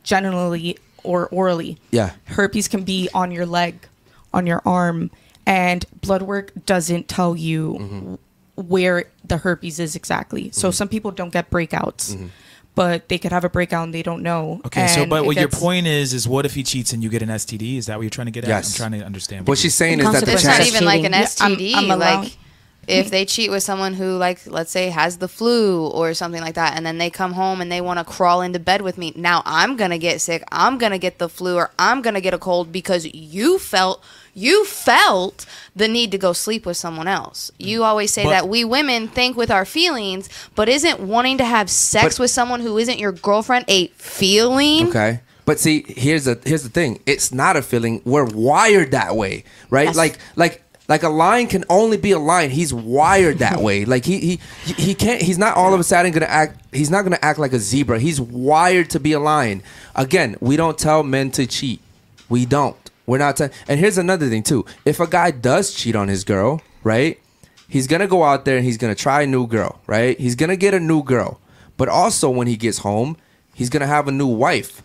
generally or orally. Yeah. Herpes can be on your leg, on your arm, and blood work doesn't tell you Mm-hmm. Where the herpes is exactly. So some people don't get breakouts, Mm-hmm. but they could have a breakout and they don't know. Okay, so but it what your point is is what if he cheats and you get an STD? Is that what you're trying to get at? Yes. I'm trying to understand. What she's saying is that the It's not even like an Yeah, I'm- STD. I'm like if they cheat with someone who, like, let's say, has the flu or something like that, and then they come home and they want to crawl into bed with me. Now I'm gonna get sick. I'm gonna get the flu or I'm gonna get a cold because you felt You felt the need to go sleep with someone else. Mm. You always say But- that we women think with our feelings, but isn't wanting to have sex But- with someone who isn't your girlfriend a feeling? Okay. But see, here's the here's the thing. It's not a feeling. We're wired that way, right? Like like like a lion can only be a lion. He's wired that way. Like he he he- he can't. He's not all of a sudden gonna act. He's not gonna act like a zebra. He's wired to be a lion. Again, we don't tell men to cheat. We don't. We're not. T- and here's another thing too. If a guy does cheat on his girl, right? He's gonna go out there and he's gonna try a new girl, right? He's gonna get a new girl. But also when he gets home, he's gonna have a new wife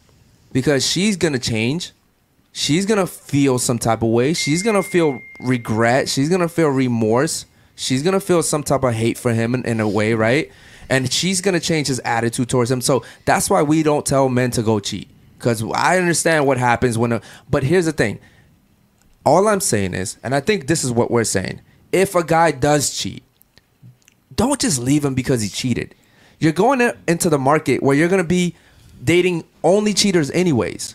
because she's gonna change. She's gonna feel some type of way. She's gonna feel regret. She's gonna feel remorse. She's gonna feel some type of hate for him in, in a way, right? And she's gonna change his attitude towards him. So that's why we don't tell men to go cheat. Because I understand what happens when. A, but here's the thing. All I'm saying is, and I think this is what we're saying. If a guy does cheat, don't just leave him because he cheated. You're going into the market where you're going to be dating only cheaters anyways.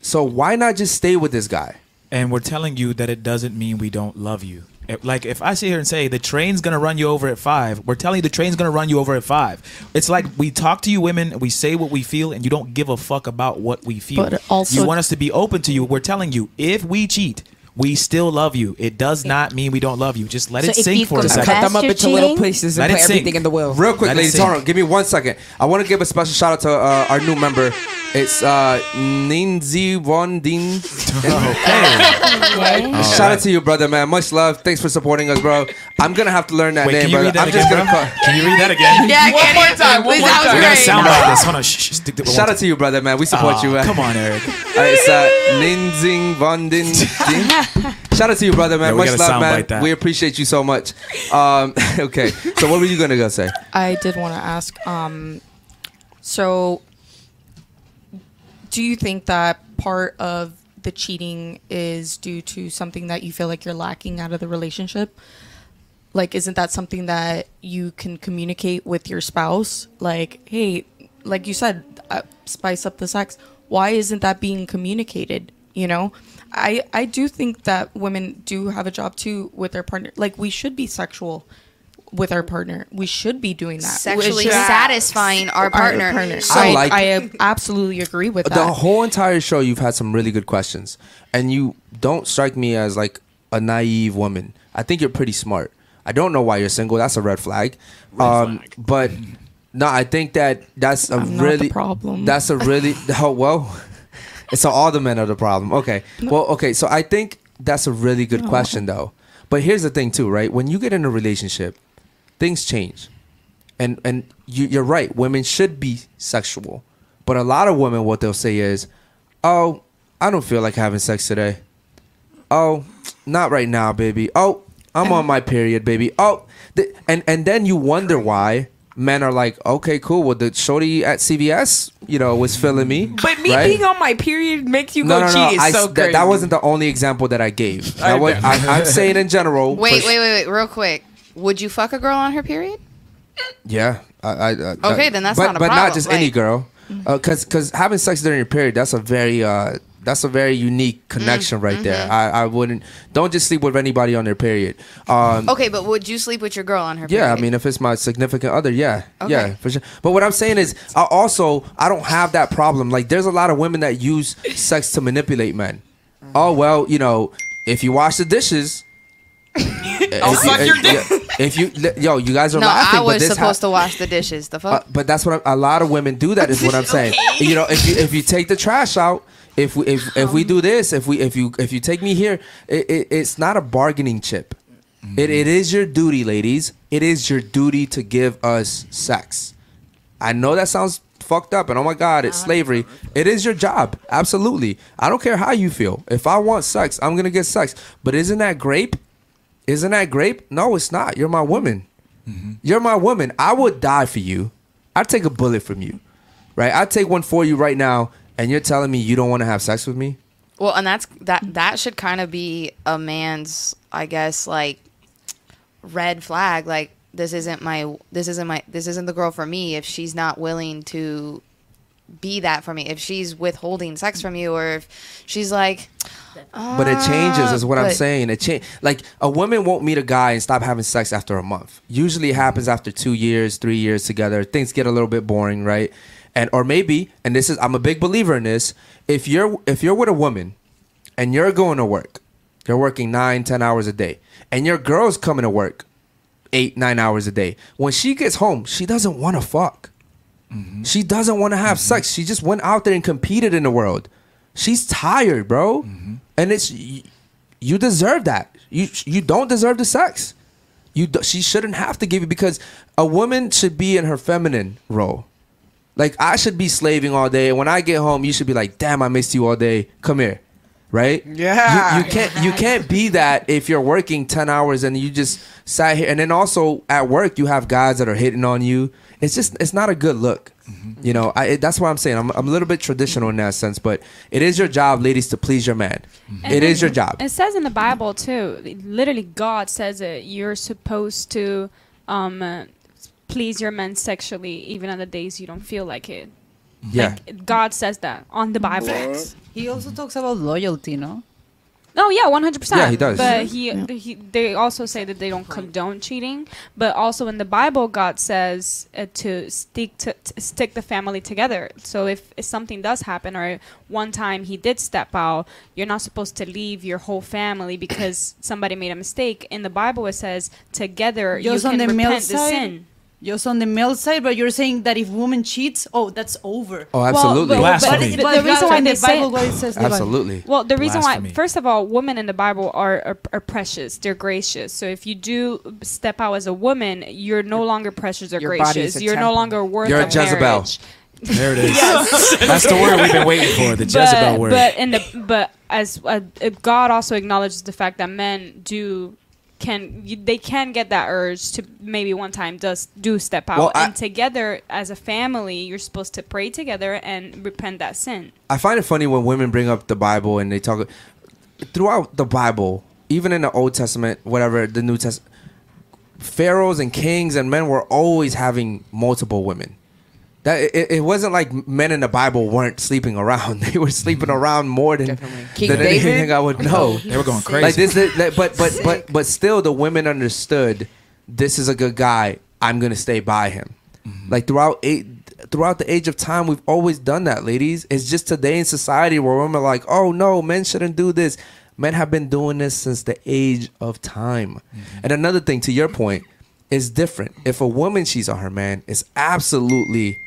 So why not just stay with this guy? and we're telling you that it doesn't mean we don't love you. Like if I sit here and say the train's gonna run you over at five, we're telling you the train's gonna run you over at five. It's like we talk to you women, we say what we feel, and you don't give a fuck about what we feel. But also- you want us to be open to you. We're telling you if we cheat. We still love you. It does not mean we don't love you. Just let So it if sink for a second. Cut them up you're into little pieces and Let put it sink. everything in the will. Real quick, Let ladies, sink. hold on. Give me one second. I want to give a special shout out to uh, our new member. It's uh, Ninzi Von Din. Okay. Shout out to you, brother, man. Much love. Thanks for supporting us, bro. I'm gonna have to learn that Wait, name, can you brother. read that I'm again, just gonna call. Can you read that again? Yeah, One more time. One please, more time. We got to sound like this. Hold on. Shh, shh, stick to- Shout out to you, brother, man. We support Aw, you, man. Come on, Eric. Uh, it's uh, Ninzing Von Din. Din. Shout out to you, brother, man. Yeah, we Much love, man. that. We appreciate you so much. Um, okay, so what were you gonna go say? I did want to ask. Um, so, do you think that part of the cheating is due to something that you feel like you're lacking out of the relationship? Like, isn't that something that you can communicate with your spouse? Like, hey, like you said, uh, spice up the sex. Why isn't that being communicated? You know, I I do think that women do have a job too with their partner. Like, we should be sexual with our partner. We should be doing that. Sexually We satisfying our partner. So I I, like- I absolutely agree with that. The whole entire show, you've had some really good questions, and you don't strike me as like a naive woman. I think you're pretty smart. I don't know why you're single. That's a red flag. Red um, But no, I think that that's a I'm not the really problem. That's a really oh well. So all the men are the problem. Okay. Well, okay. So I think that's a really good question though. But here's the thing too, right? When you get in a relationship, things change and and you, you're right. Women should be sexual, but a lot of women, what they'll say is, "Oh, I don't feel like having sex today. Oh, not right now, baby. Oh, I'm on my period, baby. Oh, and and then you wonder why men are like, okay, cool. Well, the shorty at CVS, you know, was feeling me. But me right? being on my period makes you no, go no, cheat. no. Is I, so that, crazy. that wasn't the only example that I gave. I was, I, I'm saying in general. Wait, but- wait, wait, wait, real quick. Would you fuck a girl on her period? Yeah. I, I, I, Okay, then that's but, not a problem. But not problem, just any like- girl, because because having sex during your period that's a very uh that's a very unique connection right there. mhm. I, I wouldn't don't just sleep with anybody on their period. Um, Okay, but would you sleep with your girl on her period? yeah, I mean if it's my significant other, yeah, yeah, for sure. But what I'm saying is, I also I don't have that problem. Like there's a lot of women that use sex to manipulate men. Oh well, you know, if you wash the dishes. I'll if you- suck your dick. If you, yo, you guys are no, laughing, I but was this supposed hap- to wash the dishes. The uh, fuck? but that's what a lot of women do. That is what I'm saying. You know, if you if you take the trash out, if we if, if we um, do this, if we if you if you take me here, it, it, it's not a bargaining chip. Mm-hmm. It it is your duty, ladies. It is your duty to give us sex. I know that sounds fucked up, and oh my god, it's uh-huh. slavery. It is your job, absolutely. I don't care how you feel. If I want sex, I'm gonna get sex. But isn't that grape? Isn't that grape? No, it's not. You're my woman. Mm-hmm. You're my woman. I would die for you. I'd take a bullet from you. Right? I'd take one for you right now, and you're telling me you don't want to have sex with me? Well, and that's that. That should kind of be a man's, I guess, like red flag. Like this isn't my, this isn't my, this isn't the girl for me if she's not willing to be that for me. If she's withholding sex from you, or if she's like, But it changes, is what I'm ah, saying. It change like a woman won't meet a guy and stop having sex after a month. Usually it happens after two years, three years together. Things get a little bit boring, right? And or maybe, and this is I'm a big believer in this. If you're if you're with a woman and you're going to work, you're working nine, ten hours a day, and your girl's coming to work eight, nine hours a day. When she gets home, she doesn't want to fuck. Mm-hmm. She doesn't want to have mm-hmm. sex. She just went out there and competed in the world. She's tired, bro. Mm-hmm. And it's y- you deserve that. You you don't deserve the sex. You do, she shouldn't have to give you because a woman should be in her feminine role. Like I should be slaving all day, and when I get home, you should be like, "Damn, I missed you all day. Come here." Right? Yeah. You, you can't you can't be that if you're working ten hours and you just sat here, and then also at work you have guys that are hitting on you. It's just it's not a good look. You know, I, it- that's why I'm saying I'm, I'm a little bit traditional in that sense, but it is your job, ladies, to please your man. It is your job. It says in the Bible too. Literally, God says it. You're supposed to um, uh, please your men sexually, even on the days you don't feel like it. Yeah. Like, God says that on the Bible. He also talks about loyalty, no? No, yeah, one hundred percent. Yeah, he does. But he, he, they also say that they don't condone cheating. But also in the Bible, God says uh, to stick to, to stick the family together. So if, if something does happen, or one time he did step out, you're not supposed to leave your whole family because somebody made a mistake. In the Bible, it says together Just you can repent the sin. Just on the male side, but you're saying that if woman cheats, oh, that's over. Oh, absolutely. but- Blasphemy. but the reason why they the say Bible, what it says, the Absolutely. Well, the reason Blasphemy. why, first of all, women in the Bible are, are are precious. They're gracious. So if you do step out as a woman, you're no longer precious or Your body is gracious. You're no longer worth You're a of Jezebel. marriage. There it is. That's the word we've been waiting for. The Jezebel but, word. But in the but as uh, God also acknowledges the fact that men do can you, they can get that urge to maybe one time does do step out Well, I- and together as a family you're supposed to pray together and repent that sin. I find it funny when women bring up the Bible and they talk throughout the Bible, even in the Old Testament, whatever the New Testament, pharaohs and kings and men were always having multiple women. That it, it wasn't like men in the Bible weren't sleeping around; they were sleeping mm-hmm. around more than, King than David? anything I would know. Oh, they were going crazy. Like this, that- but but but but still, the women understood this is a good guy. I'm gonna stay by him. Mm-hmm. Like throughout eight, throughout the age of time, we've always done that, ladies. It's just today in society where women are like, oh no, men shouldn't do this. Men have been doing this since the age of time. Mm-hmm. And another thing, to your point, is different. If a woman cheats on her man, it's absolutely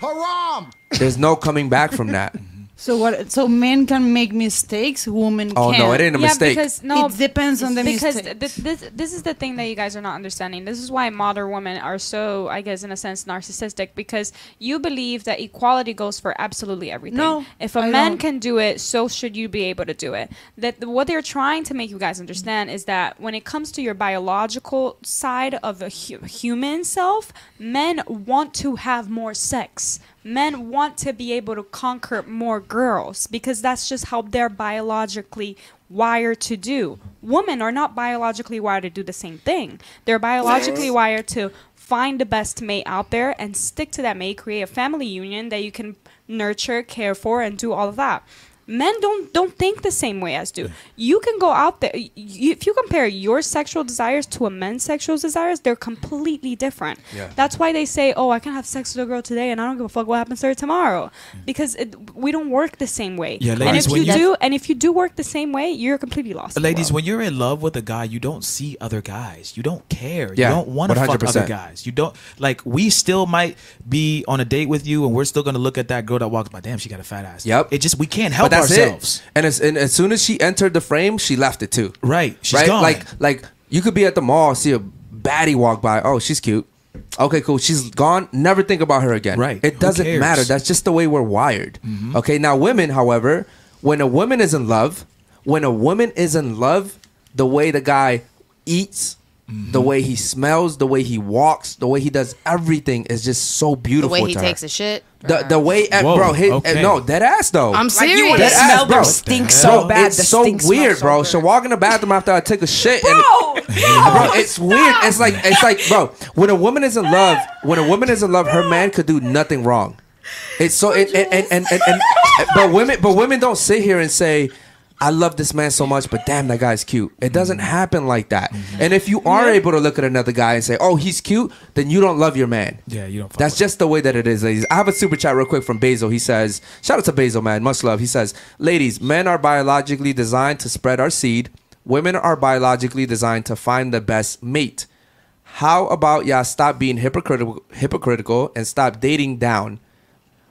Haram! there's no coming back from that. So what? So men can make mistakes, women Oh, can't. no, it ain't a yeah, mistake. because no, It depends on the because mistake. this, this this is the thing that you guys are not understanding. This is why modern women are so, I guess, in a sense, narcissistic because you believe that equality goes for absolutely everything. No, if a I man don't. can do it, so should you be able to do it. That what they're trying to make you guys understand is that when it comes to your biological side of a hu- human self, men want to have more sex. Men want to be able to conquer more girls because that's just how they're biologically wired to do. Women are not biologically wired to do the same thing. They're biologically wired to find the best mate out there and stick to that mate, create a family union that you can nurture, care for, and do all of that. Men don't don't think the same way as do. You can go out there. y- y- if you compare your sexual desires to a man's sexual desires, they're completely different. Yeah. That's why they say, "Oh, I can have sex with a girl today, and I don't give a fuck what happens to her tomorrow," mm. because it, we don't work the same way. Yeah, and if you you- do, and if you do work the same way, you're completely lost. Ladies, when you're in love with a guy, you don't see other guys. You don't care. Yeah, you don't want to fuck other guys. You don't like. We still might be on a date with you, and we're still gonna look at that girl that walks by. Damn, she got a fat ass. Yep. It just we can't help but that's ourselves. it. And as, and as soon as she entered the frame, she left it too. Right. She's right? gone. Like like you could be at the mall, see a baddie walk by. Oh, she's cute. Okay, cool. She's gone. Never think about her again. Right. It doesn't matter. That's just the way we're wired. Mhm. Okay. Now, women, however, when a woman is in love, when a woman is in love, the way the guy eats, Mm-hmm. the way he smells, the way he walks, the way he does everything is just so beautiful. The way he to takes her. a shit. The, the way, eh, Whoa, bro, hit, okay. no, dead ass though. I'm Like, you serious. Dead smell ass, bro. their stink hell? so Bro, bad. It's the so weird, bro. so She'll walk in the bathroom after I take a shit, and No, no, bro, it's weird. It's like it's like, bro, when a woman is in love, when a woman is in love, her man could do nothing wrong. It's so it, and, and, and, and, and but women but women don't sit here and say I love this man so much, but damn, that guy's cute. It doesn't mm-hmm. happen like that. Mm-hmm. And if you are able to look at another guy and say, "Oh, he's cute," then you don't love your man. Yeah, you don't. That's just the way that it is, ladies. I have a super chat real quick from Basil. He says, "Shout out to Basil, man. Much love." He says, "Ladies, men are biologically designed to spread our seed. Women are biologically designed to find the best mate. How about y'all stop being hypocritical, hypocritical and stop dating down?"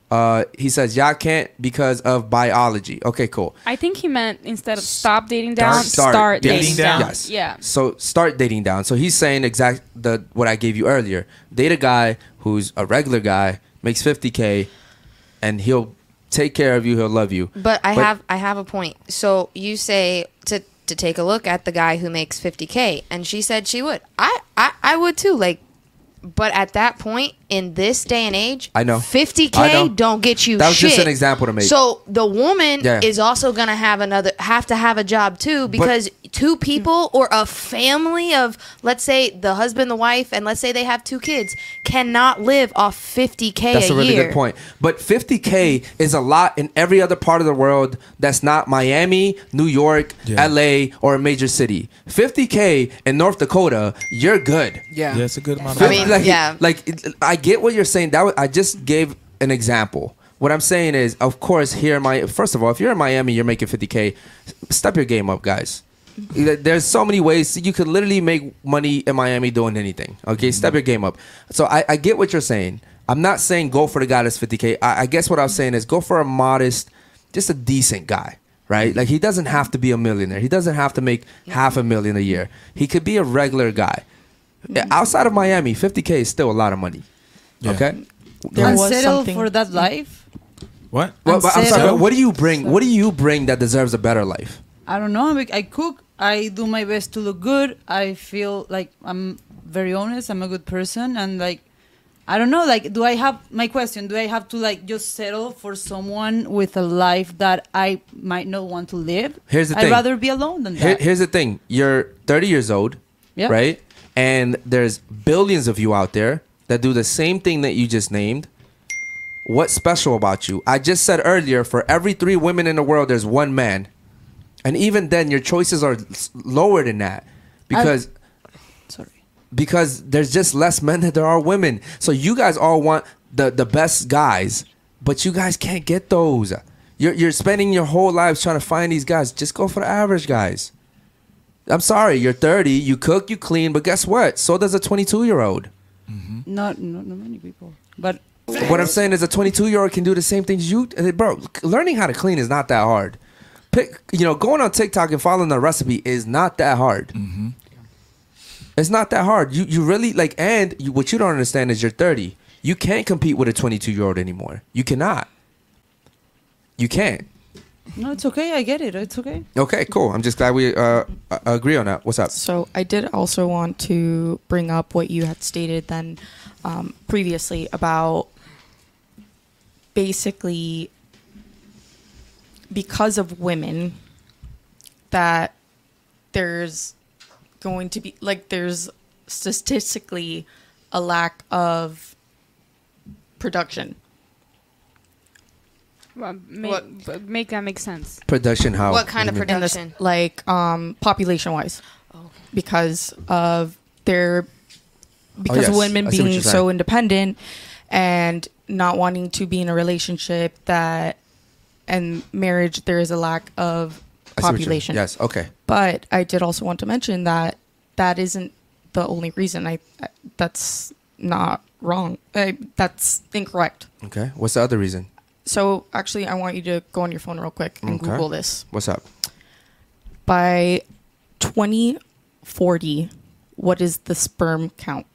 Uh, he says, "Y'all can't because of biology." Okay, cool. I think he meant instead of stop dating down, start, dating, down. Yes. Yeah. So start dating down. So he's saying exact the what I gave you earlier. Date a guy who's a regular guy, makes 50k, and he'll take care of you. He'll love you. But I have I have a point. So you say to to take a look at the guy who makes 50k and she said she would. I I, I would too like but at that point in this day and age, I know. 50k I know. don't get you That was shit. just an example to make. So the woman Yeah. is also going to have another have to have a job too because two people or a family of let's say the husband, the wife and let's say they have two kids cannot live off 50k That's a, really year. good point. But 50k is a lot in every other part of the world that's not Miami, New York, LA, or a major city. 50k in North Dakota, you're good. Yeah. Yeah, it's a good amount. I mean, like, yeah. Like I get what you're saying. That was, I just gave an example. What I'm saying is, of course, here in my first of all, if you're in Miami, you're making 50k. Step your game up, guys. Mm-hmm. There's so many ways you could literally make money in Miami doing anything. Okay, step your mm-hmm. game up. So I, I get what you're saying. I'm not saying go for the guy that's 50k. I, I guess what I was saying is go for a modest, just a decent guy, right? Like he doesn't have to be a millionaire. He doesn't have to make half a million a year. He could be a regular guy. Mm-hmm. Outside of Miami, 50k is still a lot of money. Okay. There and was settle something- for that life. What? Well, but I'm sorry. but What do you bring? What do you bring that deserves a better life? I don't know. I, I cook. I do my best to look good. I feel like I'm very honest. I'm a good person, and like, I don't know. Like, do I have my question? Do I have to like just settle for someone with a life that I might not want to live? Here's the I'd thing. rather be alone than Here, that. here's the thing. You're 30 years old, Yeah. right? And there's billions of you out there that do the same thing that you just named. What's special about you? I just said earlier, for every three women in the world, there's one man, and even then, your choices are lower than that because Sorry. because there's just less men than there are women. So you guys all want the the best guys, but you guys can't get those. You're you're spending your whole lives trying to find these guys. Just go for the average guys. I'm sorry, you're 30, you cook, you clean, but guess what? So does a 22 year old. Not, not not many people, but What I'm saying is a 22 year old can do the same things you, uh, bro. Learning how to clean is not that hard. Pick, you know, going on TikTok and following the recipe is not that hard. It's not that hard. You you really like, and you, what you don't understand is you're 30. You can't compete with a 22 year old anymore. You cannot. You can't. No, it's okay. I get it. It's okay. Okay, cool. I'm just glad we uh, uh, agree on that. What's up? So I did also want to bring up what you had stated then um, previously about basically because of women that there's going to be like there's statistically a lack of production. Well, make, b- make that make sense. Production how? What kind do of you mean? this, Production. like um, population wise, because of their because yes. women I see what being so saying. independent and not wanting to be in a relationship that and marriage there is a lack of I see what you're- population. Yes. Okay. But I did also want to mention that that isn't the only reason. I, I that's not wrong. I, that's incorrect. Okay. What's the other reason? So actually, I want you to go on your phone real quick and Okay. Google this. What's up? By 2040, what is the sperm count?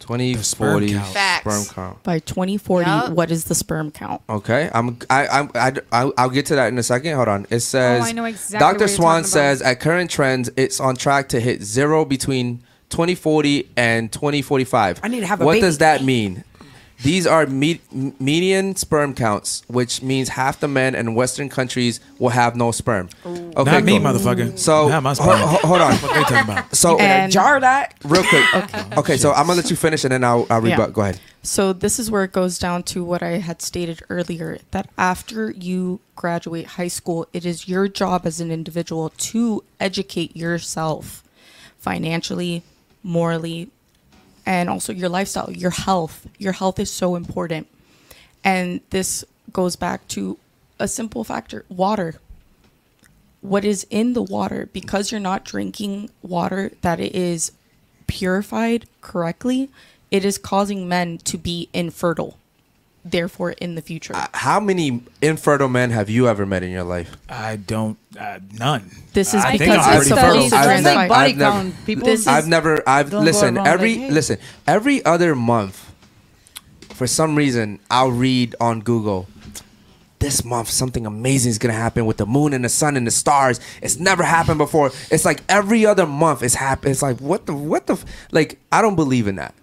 2040 sperm 40 count. Sperm count. By 2040, Yup. what is the sperm count? Okay, I'm I I I I'll, I'll get to that in a second. Hold on. It says Oh, I know exactly Dr. what you're Swan talking says at current trends, it's on track to hit zero between 2040 and 2045. I need to have a What baby. does that mean? These are me- median sperm counts, which means half the men in Western countries will have no sperm. Okay, Not me, cool. motherfucker. So Not my ho- sperm. ho- hold on. What they talking about? So And- uh, Jar that. real quick. Okay. so I'm gonna let you finish and then I'll, I'll Yeah. rebut. Go ahead. So this is where it goes down to what I had stated earlier that after you graduate high school, it is your job as an individual to educate yourself financially, morally, and also your lifestyle, your health. Your health is so important. And this goes back to a simple factor, water. What is in the water because you're not drinking water that is purified correctly, it is causing men to be infertile. Therefore, in the future, How many infertile men have you ever met in your life? I don't. Uh, none. This is I think because I'm pretty fertile. I've, never, like body I've never, count. People This I've never. I've listen every like, hey. listen every other month. For some reason, I'll read on Google. This month, something amazing is gonna happen with the moon and the sun and the stars. It's never happened before. It's like every other month it's happened. It's like what the what the like. I don't believe in that.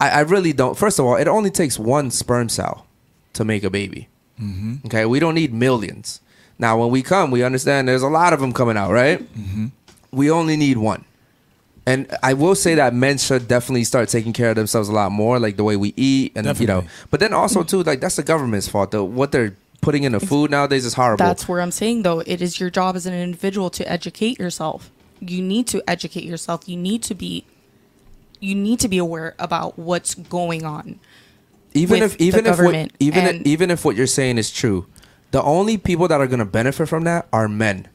I, I really don't. First of all, it only takes one sperm cell to make a baby. Mm-hmm. Okay, we don't need millions. Now, when we come, we understand there's a lot of them coming out, right? Mm-hmm. We only need one. And I will say that men should definitely start taking care of themselves a lot more, like the way we eat, and you know. But then also too, like that's the government's fault. The what they're putting in the food nowadays is horrible. That's where I'm saying though, it is your job as an individual to educate yourself. You need to educate yourself. You need to be you need to be aware about what's going on. Even with if even if what, even and- even if what you're saying is true, the only people that are going to benefit from that are men,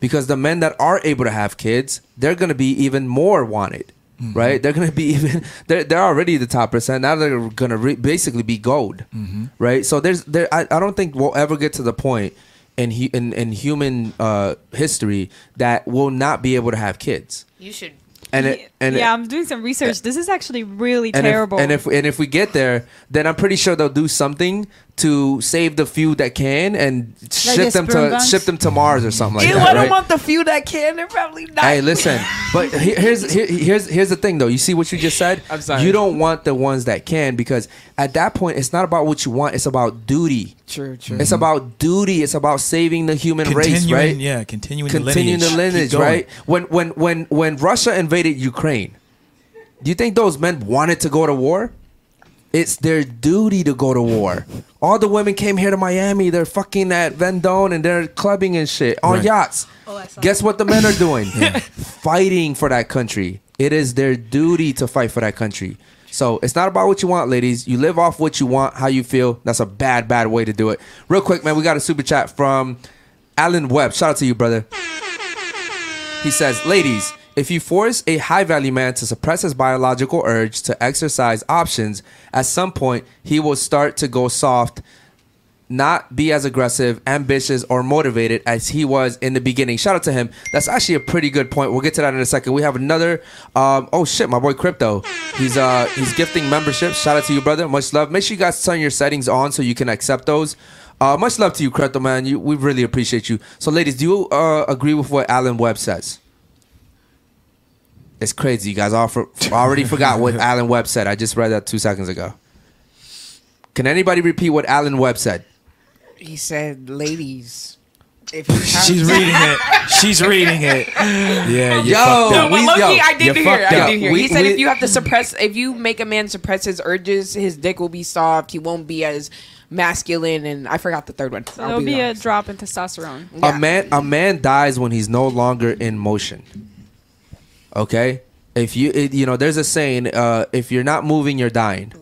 because the men that are able to have kids, they're going to be even more wanted, Mm-hmm. right? They're going to be even they're they're already the top percent. Now they're going to re- basically be gold, Mm-hmm. right? So there's there I, I don't think we'll ever get to the point in hu- in, in human uh, history that will not be able to have kids. You should. And it, and yeah, it, I'm doing some research. This is actually really and terrible. If, and if and if we get there, then I'm pretty sure they'll do something to save the few that can and ship them to banks? ship them to Mars or something like Ew, that. I don't right? want the few that can. They're probably not. Hey, listen, but here's here- here's here's the thing though. You see what you just said? I'm sorry. You don't want the ones that can because at that point it's not about what you want. It's about duty. True, true. It's mm-hmm. about duty. It's about saving the human race, right? yeah, continuing, continuing the the lineage. lineage, Keep going. right? When when when when Russia invaded Ukraine, do you think those men wanted to go to war? It's their duty to go to war. All the women came here to Miami. They're fucking at Vendome and they're clubbing and shit on Right. yachts. Oh, Guess what the men are doing? Fighting for that country. It is their duty to fight for that country. So it's not about what you want, ladies. You live off what you want, how you feel. That's a bad, bad way to do it. Real quick, man, we got a super chat from Alan Webb. Shout out to you, brother. He says, Ladies, if you force a high value man to suppress his biological urge to exercise options, at some point he will start to go soft, not be as aggressive, ambitious, or motivated as he was in the beginning. Shout out to him. That's actually a pretty good point. We'll get to that in a second. We have another um, oh shit, my boy Crypto. He's uh he's gifting memberships. Shout out to you, brother. Much love. Make sure you guys turn your settings on so you can accept those. Uh, much love to you, Crypto man. You, we really appreciate you. So, ladies, do you uh, agree with what Alan Webb says? It's crazy. You guys all for, already forgot what Alan Webb said. I just read that two seconds ago. Can anybody repeat what Alan Webb said? He said, "Ladies, if you She's reading it. She's reading it. Yeah, you Yo, fucked up. No, but we- low-key, yo, I did you hear. fucked I up. did hear. We- he said we- if you have to suppress, if you make a man suppress his urges, his dick will be soft. He won't be as masculine, and I forgot the third one. so I'll there'll be a drop in testosterone. A man a man dies when he's no longer in motion. Okay? If you it, you know, there's a saying, uh, if you're not moving, you're dying.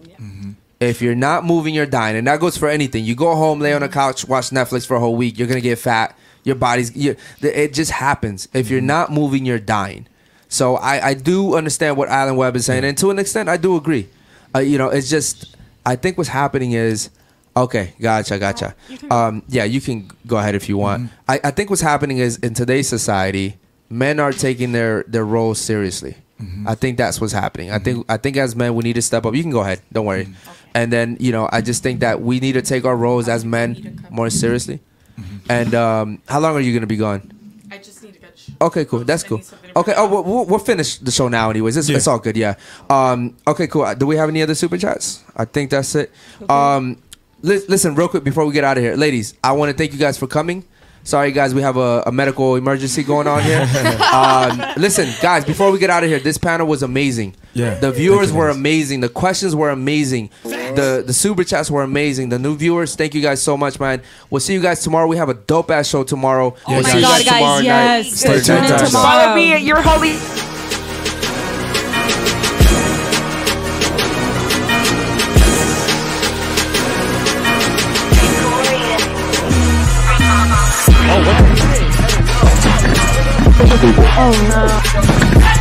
If you're not moving, you're dying, and that goes for anything. You go home, lay on a couch, watch Netflix for a whole week. You're gonna get fat. Your body's. You, it just happens. If you're mm-hmm. not moving, you're dying. So I, I do understand what Alan Webb is saying, and to an extent, I do agree. Uh, you know, it's just I think what's happening is okay. Gotcha, gotcha. Oh, um, yeah, you can go ahead if you want. Mm-hmm. I, I think what's happening is in today's society, men are taking their their roles seriously. Mm-hmm. I think that's what's happening. I think I think as men we need to step up. You can go ahead. Don't worry. And then you know I just think that we need to take our roles as men more seriously. And um, how long are you gonna be gone? I just need to get. Okay, cool. That's cool. Okay. Oh, we'll, we'll, we'll finish the show now, anyways. It's, Yeah. it's all good. Yeah. Um. Okay. Cool. Do we have any other super chats? I think that's it. Um. Li- listen, real quick before we get out of here, ladies. I want to thank you guys for coming. Sorry, guys, we have a, a medical emergency going on here. um, listen, guys, before we get out of here, this panel was amazing. Yeah. The viewers were guys. amazing. The questions were amazing. the the super chats were amazing. The new viewers, thank you guys so much, man. We'll see you guys tomorrow. We have a dope ass show tomorrow. Oh we'll my see you God, guys guys, tomorrow yes. night. Stay tuned tomorrow. Follow me at your holy. Oh no.